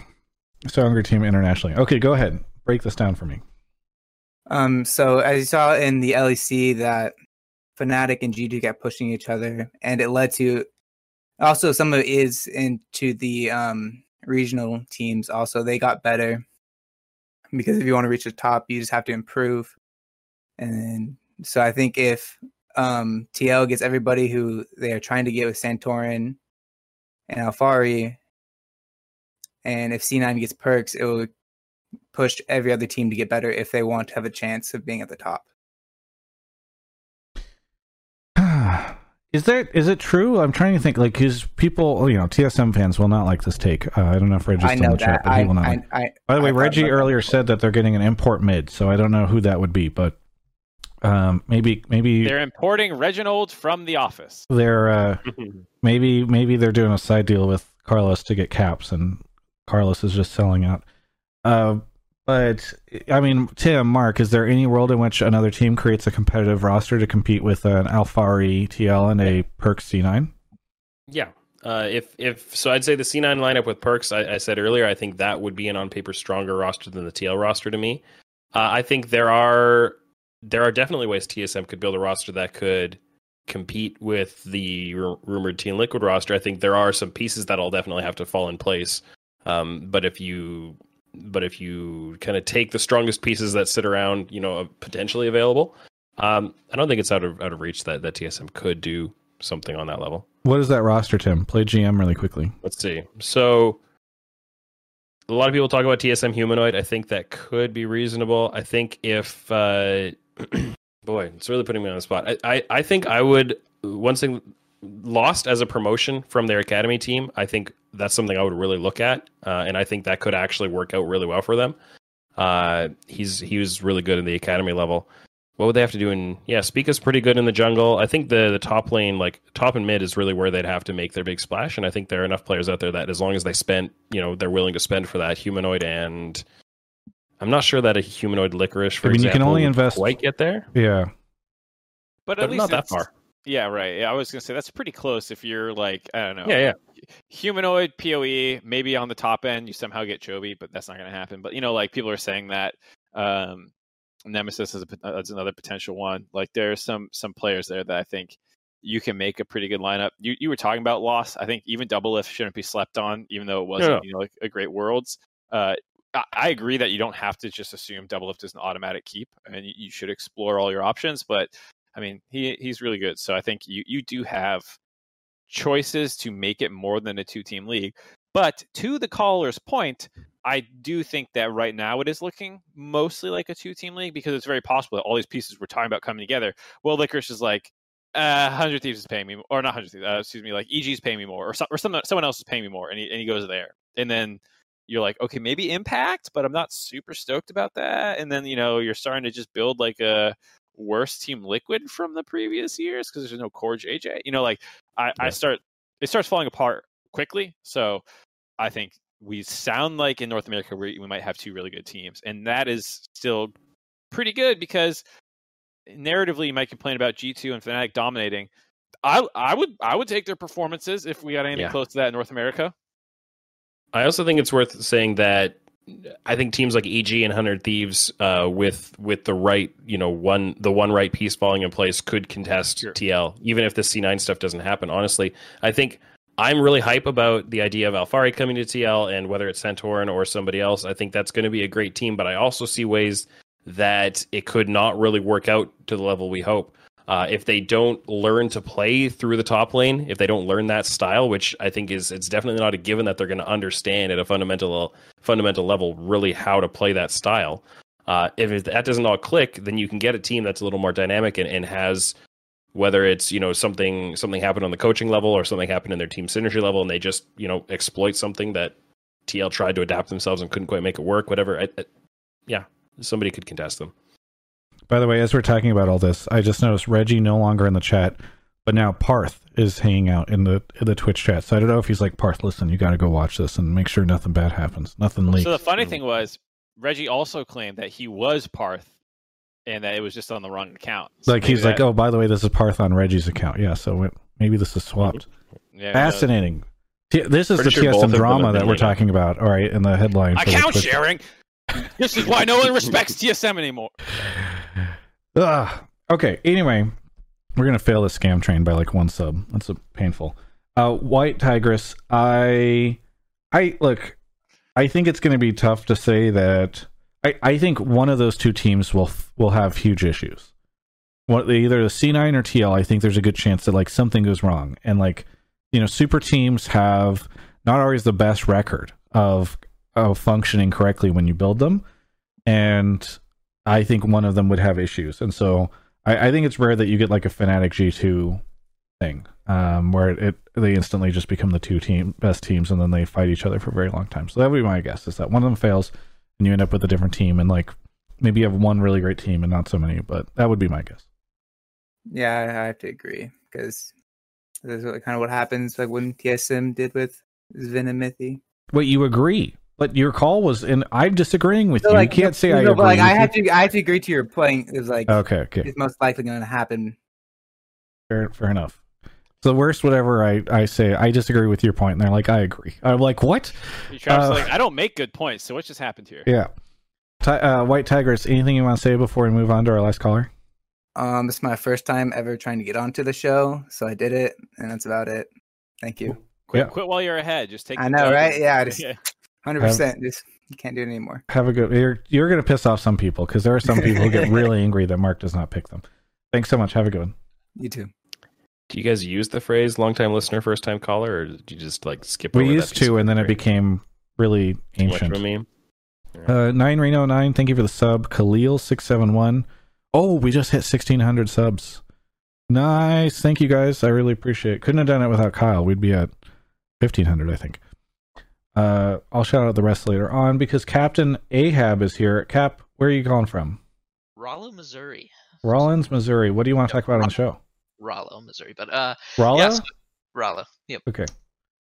Stronger team internationally. Okay, go ahead. Break this down for me. Um, so as you saw in the LEC, that Fnatic and G2 kept pushing each other, and it led to also some of it is into the um, regional teams. Also, they got better because if you want to reach the top, you just have to improve. And so I think if um, TL gets everybody who they are trying to get with Santorin and Alphari, and if C9 gets Perkz, it will push every other team to get better if they want to have a chance of being at the top. Is that is it true? I'm trying to think. Like, because people, you know, TSM fans will not like this take. Uh, I don't know if Reggie's I still in know the chat, that. but I, he will not. I, like- I, By the way, I Reggie about that earlier said that they're getting an import mid, so I don't know who that would be, but um, maybe maybe They're importing Reginald from The Office. they're uh, maybe maybe they're doing a side deal with Carlos to get caps, and Carlos is just selling out. Uh, but I mean, Tim, Mark, is there any world in which another team creates a competitive roster to compete with an Alphari TL and a Perk C9? Yeah. Uh, if if so, I'd say the C9 lineup with Perkz. I, I said earlier, I think that would be an on paper stronger roster than the TL roster to me. Uh, I think there are there are definitely ways TSM could build a roster that could compete with the ru- rumored Team Liquid roster. I think there are some pieces that'll definitely have to fall in place. Um, but if you but if you kind of take the strongest pieces that sit around, you know, potentially available, um, I don't think it's out of out of reach that that TSM could do something on that level. What is that roster, Tim? Play GM really quickly. Let's see. So a lot of people talk about TSM humanoid. I think that could be reasonable. I think if uh boy, it's really putting me on the spot. I, I, I think I would one thing lost as a promotion from their academy team, I think that's something I would really look at. Uh, and I think that could actually work out really well for them. Uh he's he was really good in the academy level. What would they have to do in yeah, Spica's pretty good in the jungle. I think the the top lane, like top and mid, is really where they'd have to make their big splash. And I think there are enough players out there that as long as they spend, you know, they're willing to spend for that humanoid and I'm not sure that a humanoid licorice, for I mean, you can only invest- quite get there. Yeah. But But at least not that far. Yeah, right. Yeah, I was gonna say that's pretty close. If you're like, I don't know, Yeah, yeah. humanoid POE, maybe on the top end you somehow get Chovy, but that's not gonna happen. But you know, like people are saying that um, Nemesis is, a, is another potential one. Like there's some some players there that I think you can make a pretty good lineup. You you were talking about loss. I think even double Doublelift shouldn't be slept on, even though it wasn't no. you know like a great Worlds. Uh, I, I agree that you don't have to just assume Doublelift is an automatic keep, and you, you should explore all your options. But I mean, he he's really good, so I think you you do have choices to make it more than a two team league. But to the caller's point, I do think that right now it is looking mostly like a two team league because it's very possible that all these pieces we're talking about coming together. Well, Licorice is like, uh, 100 Thieves is paying me, or not 100 Thieves, uh, excuse me, like EG is paying me more, or, or someone, someone else is paying me more, and he, and he goes there. And then you're like, okay, maybe Impact, but I'm not super stoked about that. And then, you know, you're starting to just build like a worse team liquid from the previous years because there's no CoreJJ. You know, like I, I start, it starts falling apart quickly. So I think we sound like in North America we, we might have two really good teams, and that is still pretty good because narratively you might complain about G two and Fnatic dominating. I I would I would take their performances if we got anything Yeah. close to that in North America. I also think it's worth saying that I think teams like EG and Hundred Thieves, uh, with with the right, you know, one the one right piece falling in place, could contest Sure. TL, even if the C nine stuff doesn't happen. Honestly, I think I'm really hype about the idea of Alphari coming to TL, and whether it's Santorin or somebody else, I think that's going to be a great team. But I also see ways that it could not really work out to the level we hope. Uh, if they don't learn to play through the top lane, if they don't learn that style, which I think is it's definitely not a given that they're going to understand at a fundamental fundamental level really how to play that style. Uh, if that doesn't all click, then you can get a team that's a little more dynamic and, and has whether it's you know something something happened on the coaching level or something happened in their team synergy level, and they just you know exploit something that TL tried to adapt themselves and couldn't quite make it work. Whatever, I, I, yeah, somebody could contest them. By the way, as we're talking about all this, I just noticed Reggie no longer in the chat, but now Parth is hanging out in the in the Twitch chat. So I don't know if he's like Parth. Listen, you got to go watch this and make sure nothing bad happens, nothing leaks. So the funny thing was Reggie also claimed that he was Parth and that it was just on the wrong account. So like maybe he's like, oh, by the way, this is Parth on Reggie's account. Yeah, so it, maybe this is swapped. yeah. Fascinating. T- this is Pretty the sure TSM drama that we're talking about. All right, in the headline. for the Account sharing. this is why no one respects TSM anymore. Ugh. Okay. Anyway, we're gonna fail this scam train by like one sub. That's a painful. Uh, White Tigress. I, I look. I think it's gonna be tough to say that. I, I think one of those two teams will will have huge issues. What either the C9 or TL. I think there's a good chance that like something goes wrong, and like you know, super teams have not always the best record of of functioning correctly when you build them, and I think one of them would have issues, and so I, I think it's rare that you get like a Fnatic G two thing, um, where it, it they instantly just become the two team best teams, and then they fight each other for a very long time. So that would be my guess is that one of them fails, and you end up with a different team, and like maybe you have one really great team and not so many, but that would be my guess. Yeah, I I have to agree because that's what, kind of what happens, like when TSM did with Venomythy. Wait, you agree? But your call was, and I'm disagreeing with So, you. like, you can't say no, I no, agree. but like I have you. to, I have to agree to your point. Is like Okay, okay, it's most likely going to happen. fair, fair enough. So the worst, whatever I, I say, I disagree with your point, and they're like, I agree. I'm like, what? Travis Uh, like, I don't make good points. So what just happened here? Yeah. Ti- uh, White Tigress, anything you want to say before we move on to our last caller? Um, this is my first time ever trying to get onto the show, so I did it, and that's about it. Thank you. Quit, Yeah. quit while you're ahead. Just take. I know, dub right? and- Yeah, just- yeah. Hundred percent. Just you can't do it anymore. Have a good. You're you're gonna piss off some people because there are some people who get really angry that Mark does not pick them. Thanks so much. Have a good one. You too. Do you guys use the phrase "long time listener, first time caller," or did you just like skip? We over used piece to, and then it became really Too much of ancient. a meme. Uh, nine Reno nine. Thank you for the sub. Khalil six seven one. Oh, we just hit sixteen hundred subs. Nice. Thank you guys. I really appreciate it. Couldn't have done it without Kyle. We'd be at fifteen hundred, I think. Uh, I'll shout out the rest later on because Captain Ahab is here. Cap, where are you calling from? Rolla, Missouri. Rollins, Missouri. What do you want to talk about on the show? Rolla, Missouri. But uh, Rolla? yes, Rolla. Yep. Okay.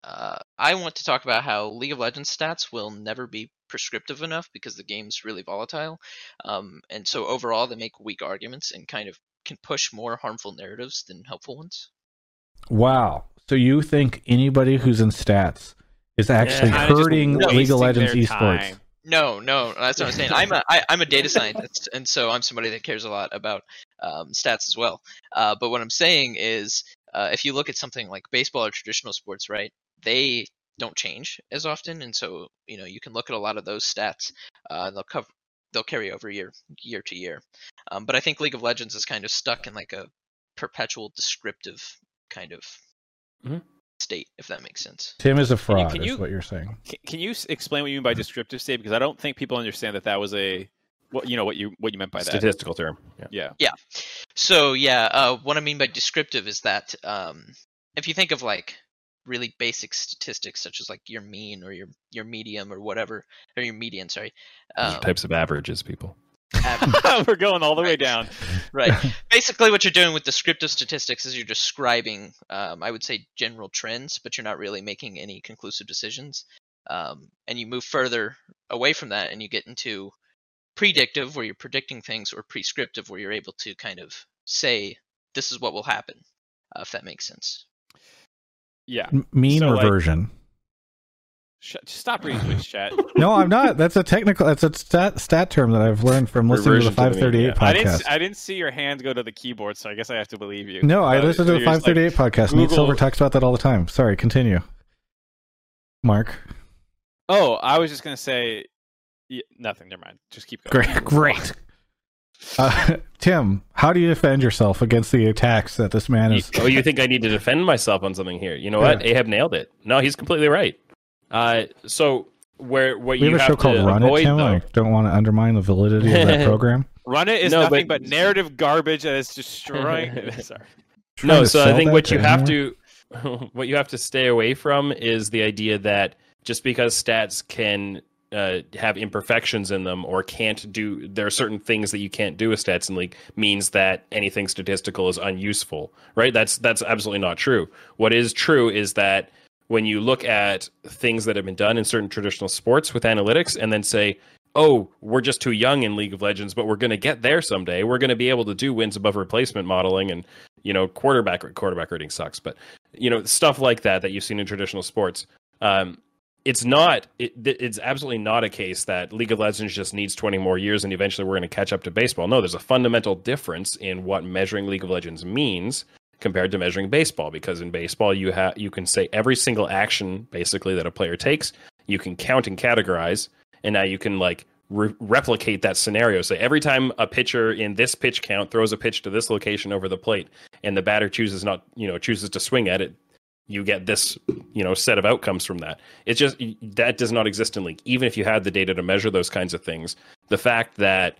Uh, I want to talk about how League of Legends stats will never be prescriptive enough because the game's really volatile, um, and so overall they make weak arguments and kind of can push more harmful narratives than helpful ones. Wow. So you think anybody who's in stats is actually just hurting League of Legends esports? No, no, that's what I'm saying. I'm a I, I'm a data scientist, and so I'm somebody that cares a lot about um, stats as well. Uh, but what I'm saying is, uh, if you look at something like baseball or traditional sports, right, they don't change as often, and so you know you can look at a lot of those stats. Uh, they'll cover they'll carry over year year to year. Um, but I think League of Legends is kind of stuck in like a perpetual descriptive kind of Mhm. State, if that makes sense. Tim is a Can you- fraud, can is what you're saying. Can, can you explain what you mean by descriptive state? Because I don't think people understand that that was a what you know what you what you meant by that. Statistical term. Yeah. Yeah. So yeah, uh, what I mean by descriptive is that um, if you think of like really basic statistics such as like your mean or your your medium or whatever or your median, sorry. Um, Types of averages, people. Average, We're going all the way down. right. Basically, what you're doing with descriptive statistics is you're describing, um, I would say, general trends, but you're not really making any conclusive decisions. Um, and you move further away from that, and you get into predictive, where you're predicting things, or prescriptive, where you're able to kind of say, "This is what will happen," uh, if that makes sense. Yeah. M- mean So, like- reversion. Stop reading Twitch chat. no, I'm not. That's a technical. That's a stat stat term that I've learned from listening to the Reversion to the mean, 538 I didn't. podcast. s- I didn't see your hand go to the keyboard, so I guess I have to believe you. no, I listened to the you're just like, 538 podcast. Nate Silver talks about that all the time. Sorry, continue. Mark, Oh, I was just gonna say yeah, nothing. Never mind. Just keep going. great, great. Uh, Tim, how do you defend yourself against the attacks that this man You- is? oh, you think I need to defend myself on something here? You know what? Ahab nailed it. No, he's completely right. Uh, so where what We you have a show have called to Run It, avoid, Tim. though, I don't want to undermine the validity of that program. Run it is No, nothing but- but, narrative garbage that is destroying. Sorry. Trying no, so I think what to you have to what you have to stay away from is the idea that just because stats can uh, have imperfections in them or can't do there are certain things that you can't do with stats in league means that anything statistical is unuseful right that's that's absolutely not true what is true is that when you look at things that have been done in certain traditional sports with analytics and then say oh we're just too young in league of legends but we're going to get there someday. We're going to be able to do wins above replacement modeling and you know quarterback quarterback rating sucks. But you know stuff like that that you've seen in traditional sports um, it's not it, it's absolutely not a case that league of legends just needs 20 more years and eventually we're going to catch up to baseball. No there's a fundamental difference in what measuring league of legends means compared to measuring baseball because in baseball you have you can say every single action basically that a player takes you can count and categorize and now you can like re- replicate that scenario. Say every time a pitcher in this pitch count throws a pitch to this location over the plate and the batter chooses not you know chooses to swing at it you get this you know set of outcomes from that. It's just that does not exist in league. Even if you had the data to measure those kinds of things the fact that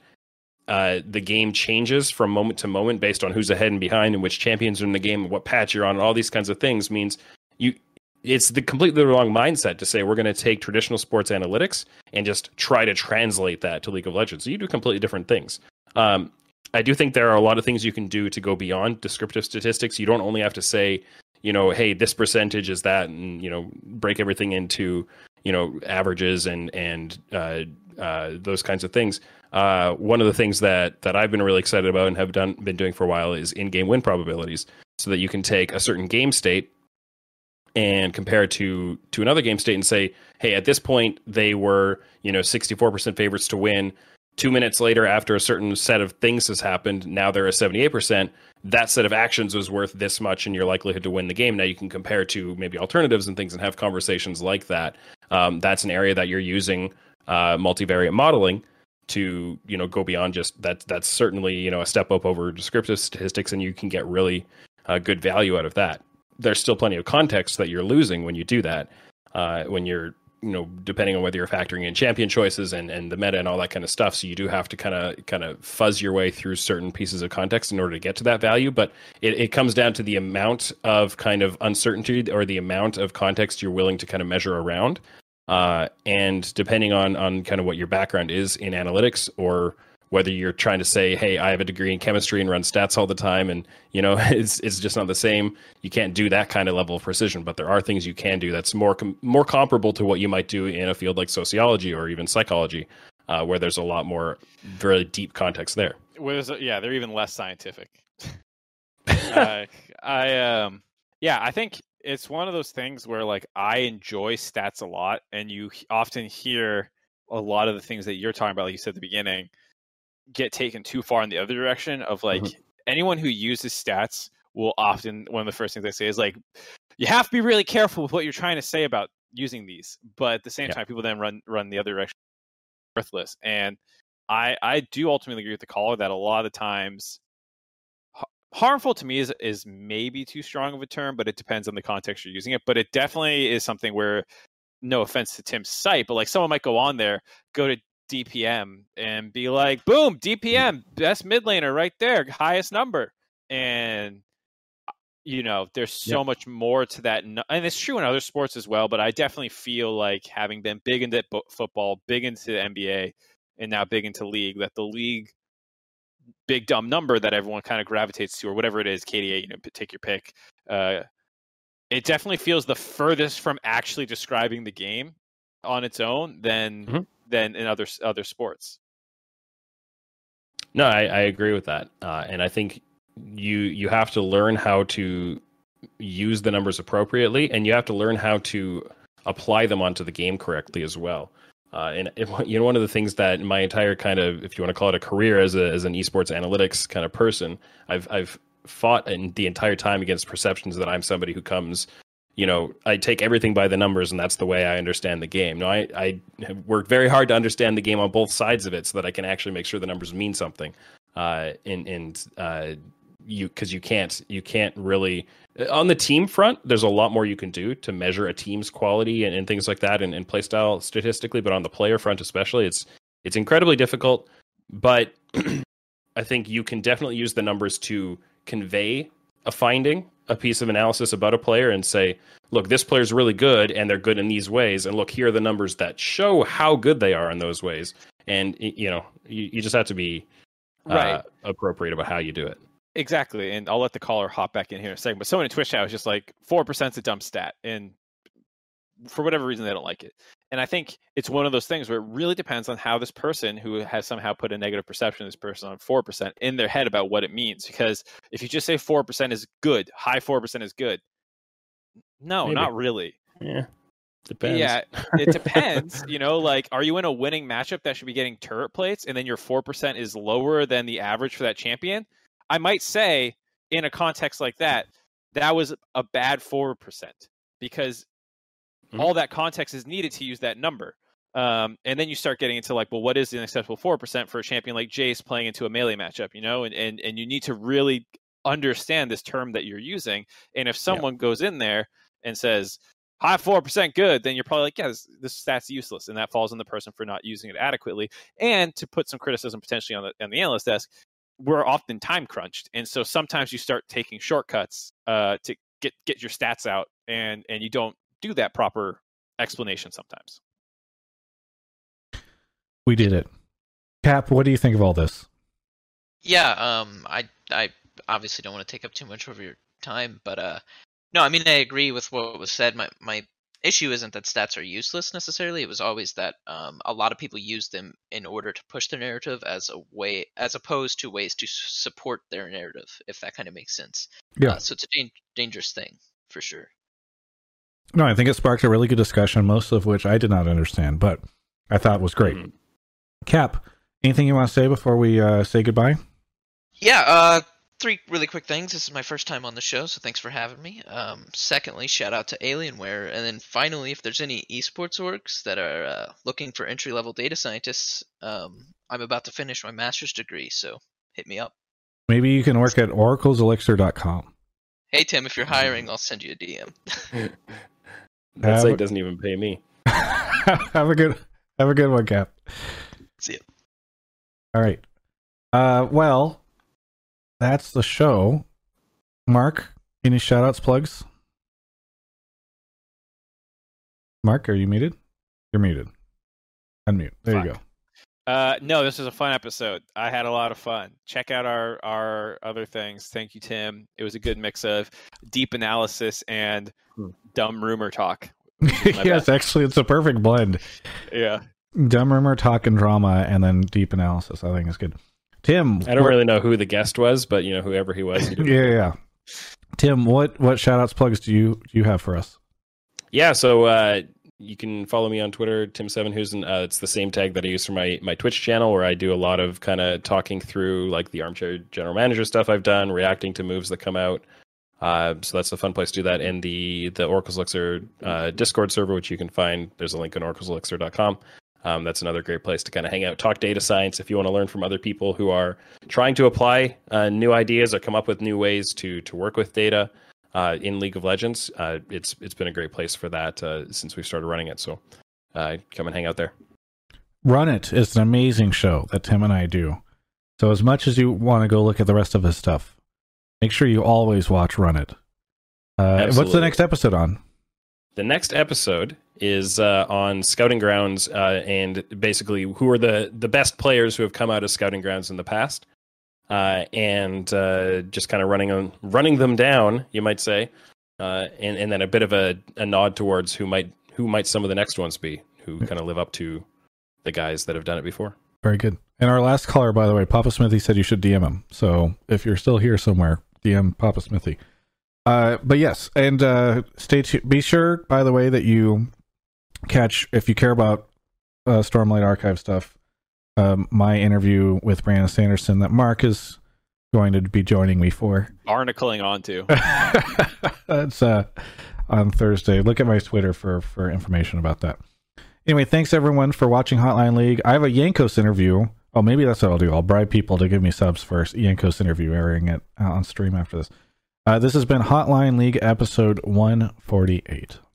uh, the game changes from moment to moment based on who's ahead and behind and which champions are in the game and what patch you're on and all these kinds of things means you it's the completely wrong mindset to say we're going to take traditional sports analytics and just try to translate that to league of legends. So you do completely different things. Um, i do think there are a lot of things you can do to go beyond descriptive statistics. You don't only have to say you know hey this percentage is that and you know break everything into you know averages and and uh, uh, those kinds of things uh, one of the things that that I've been really excited about and have done been doing for a while is in-game win probabilities, so that you can take a certain game state and compare it to to another game state and say, hey, at this point they were you know 64% favorites to win. Two minutes later, after a certain set of things has happened, now they're a 78%. That set of actions was worth this much in your likelihood to win the game. Now you can compare to maybe alternatives and things and have conversations like that. Um, that's an area that you're using uh, multivariate modeling to you know go beyond just that that's certainly you know a step up over descriptive statistics and you can get really uh, good value out of that. There's still plenty of context that you're losing when you do that uh, when you're you know depending on whether you're factoring in champion choices and and the meta and all that kind of stuff. So you do have to kind of kind of fuzz your way through certain pieces of context in order to get to that value. But it, it comes down to the amount of kind of uncertainty or the amount of context you're willing to kind of measure around uh, and depending on on kind of what your background is in analytics or whether you're trying to say hey i have a degree in chemistry and run stats all the time and you know it's it's just not the same you can't do that kind of level of precision but there are things you can do that's more com- more comparable to what you might do in a field like sociology or even psychology uh, where there's a lot more very deep context there yeah, they're even less scientific. uh, I um yeah, I think it's one of those things where like I enjoy stats a lot, and you often hear a lot of the things that you're talking about, like you said at the beginning, get taken too far in the other direction of like mm-hmm. anyone who uses stats will often one of the first things they say is like, you have to be really careful with what you're trying to say about using these. But at the same Yeah. time, people then run run the other direction, worthless. And I I do ultimately agree with the caller that a lot of the times harmful to me is is maybe too strong of a term, but it depends on the context you're using it. But it definitely is something where, no offense to Tim's site, but like someone might go on there, go to DPM and be like, boom, DPM, best mid laner right there, highest number. And uh, you know, there's so much more to that, and it's true in other sports as well. But I definitely feel like having been big into football, big into the NBA, and now big into league, that the league big dumb number that everyone kind of gravitates to, or whatever it is, KDA, you know, take your pick. Uh, it definitely feels the furthest from actually describing the game on its own than Mhm. than in other other sports. No, I, I agree with that, uh, and I think you you have to learn how to use the numbers appropriately, and you have to learn how to apply them onto the game correctly as well. Uh, and you know, one of the things that my entire kind of, if you want to call it a career as a as an esports analytics kind of person, I've I've fought in the entire time against perceptions that I'm somebody who comes you know, I take everything by the numbers, and that's the way I understand the game. No, I, I have worked very hard to understand the game on both sides of it, so that I can actually make sure the numbers mean something. Uh, and and uh, you because you can't you can't really on the team front. There's a lot more you can do to measure a team's quality and, and things like that, and, and play style statistically. But on the player front, especially, it's it's incredibly difficult. But I think you can definitely use the numbers to convey a finding, a piece of analysis about a player, and say, look, this player's really good, and they're good in these ways, and look, here are the numbers that show how good they are in those ways. And you know, you, you just have to be uh, Right. appropriate about how you do it. Exactly, and I'll let the caller hop back in here in a second. But someone in Twitch chat was just like 4% is a dumb stat, and for whatever reason they don't like it. And I think it's one of those things where it really depends on how this person who has somehow put a negative perception of this person on four percent in their head about what it means. Because if you just say four percent is good, high four percent is good. No, Maybe. not really. Yeah, depends. Yeah, it depends. you know, like, are you in a winning matchup that should be getting turret plates, and then your four percent is lower than the average for that champion? I might say, in a context like that, that was a bad four percent because Mhm. all that context is needed to use that number. Um, and then you start getting into like, well, what is the acceptable four percent for a champion like Jace playing into a melee matchup? You know, and and and you need to really understand this term that you're using. And if someone goes in there and says high four percent good, then you're probably like, yeah, this, this stat's useless, and that falls on the person for not using it adequately. And to put some criticism potentially on the on the analyst desk, we're often time crunched, and so sometimes you start taking shortcuts uh, to get get your stats out, and and you don't do that proper explanation sometimes. We did it. Cap, what do you think of all this? Yeah, um, I I obviously don't want to take up too much of your time, but uh, no, I mean I agree with what was said. My my issue isn't that stats are useless necessarily. It was always that um, a lot of people use them in order to push their narrative as a way, as opposed to ways to support their narrative. If that kind of makes sense. Yeah. Uh, so it's a dan- dangerous thing for sure. No, I think it sparked a really good discussion, most of which I did not understand, but I thought was great. Mhm. Cap, anything you want to say before we uh, say goodbye? Yeah, uh, three really quick things. This is my first time on the show, so thanks for having me. Um, secondly, shout out to Alienware, and then finally, if there's any esports orgs that are uh, looking for entry level data scientists, um, I'm about to finish my master's degree, so hit me up. Maybe you can work at oracleselixir.com. Hey Tim, if you're hiring, I'll send you a DM. That site but- doesn't even pay me. have a good have a good one, Cap. See ya. All right. Uh well, that's the show. Mark, any shout outs, plugs? Mark, are you muted? You're muted. Unmute. There you go. Uh, no, this was a fun episode. I had a lot of fun. Check out our our other things. Thank you, Tim. It was a good mix of deep analysis and Hmm. dumb rumor talk. yes, actually, it's a perfect blend. Yeah. Dumb rumor, talk, and drama, and then deep analysis. I think is good. Tim, I don't what- really know who the guest was, but you know whoever he was. He yeah, yeah, yeah. Tim, what what shout outs, plugs do you do you have for us? Yeah, so uh, you can follow me on Twitter, Tim Sevenhuysen. Uh, it's the same tag that I use for my my Twitch channel, where I do a lot of kind of talking through like the armchair general manager stuff I've done, reacting to moves that come out. Uh, so that's a fun place to do that. And the the Oracle's Elixir uh, Discord server, which you can find, there's a link on oracleselixir.com. Um, that's another great place to kind of hang out, talk data science. If you want to learn from other people who are trying to apply uh, new ideas or come up with new ways to to work with data uh, in League of Legends, uh, it's it's been a great place for that uh, since we started running it. So uh, come and hang out there. Run It is an amazing show that Tim and I do. So as much as you want to go look at the rest of his stuff, make sure you always watch Run It. Uh, what's the next episode on? The next episode is uh, on scouting grounds uh, and basically who are the the best players who have come out of scouting grounds in the past, uh, and uh, just kind of running them running them down, you might say, uh, and and then a bit of a, a nod towards who might who might some of the next ones be who kind of live up to the guys that have done it before. Very good. And our last caller, by the way, Papa Smithy said you should DM him. So if you're still here somewhere, DM Papa Smithy. Uh, but yes, and uh, stay tuned. Be sure, by the way, that you catch if you care about uh, Stormlight Archive stuff. Um, my interview with Brandon Sanderson that Mark is going to be joining me for. Barnacling onto. That's uh, on Thursday. Look at my Twitter for for information about that. Anyway, thanks everyone for watching Hotline League. I have a Jankos interview. Oh, maybe that's what I'll do. I'll bribe people to give me subs first. Jankos interview airing it on stream after this. Uh, this has been Hotline League episode 148.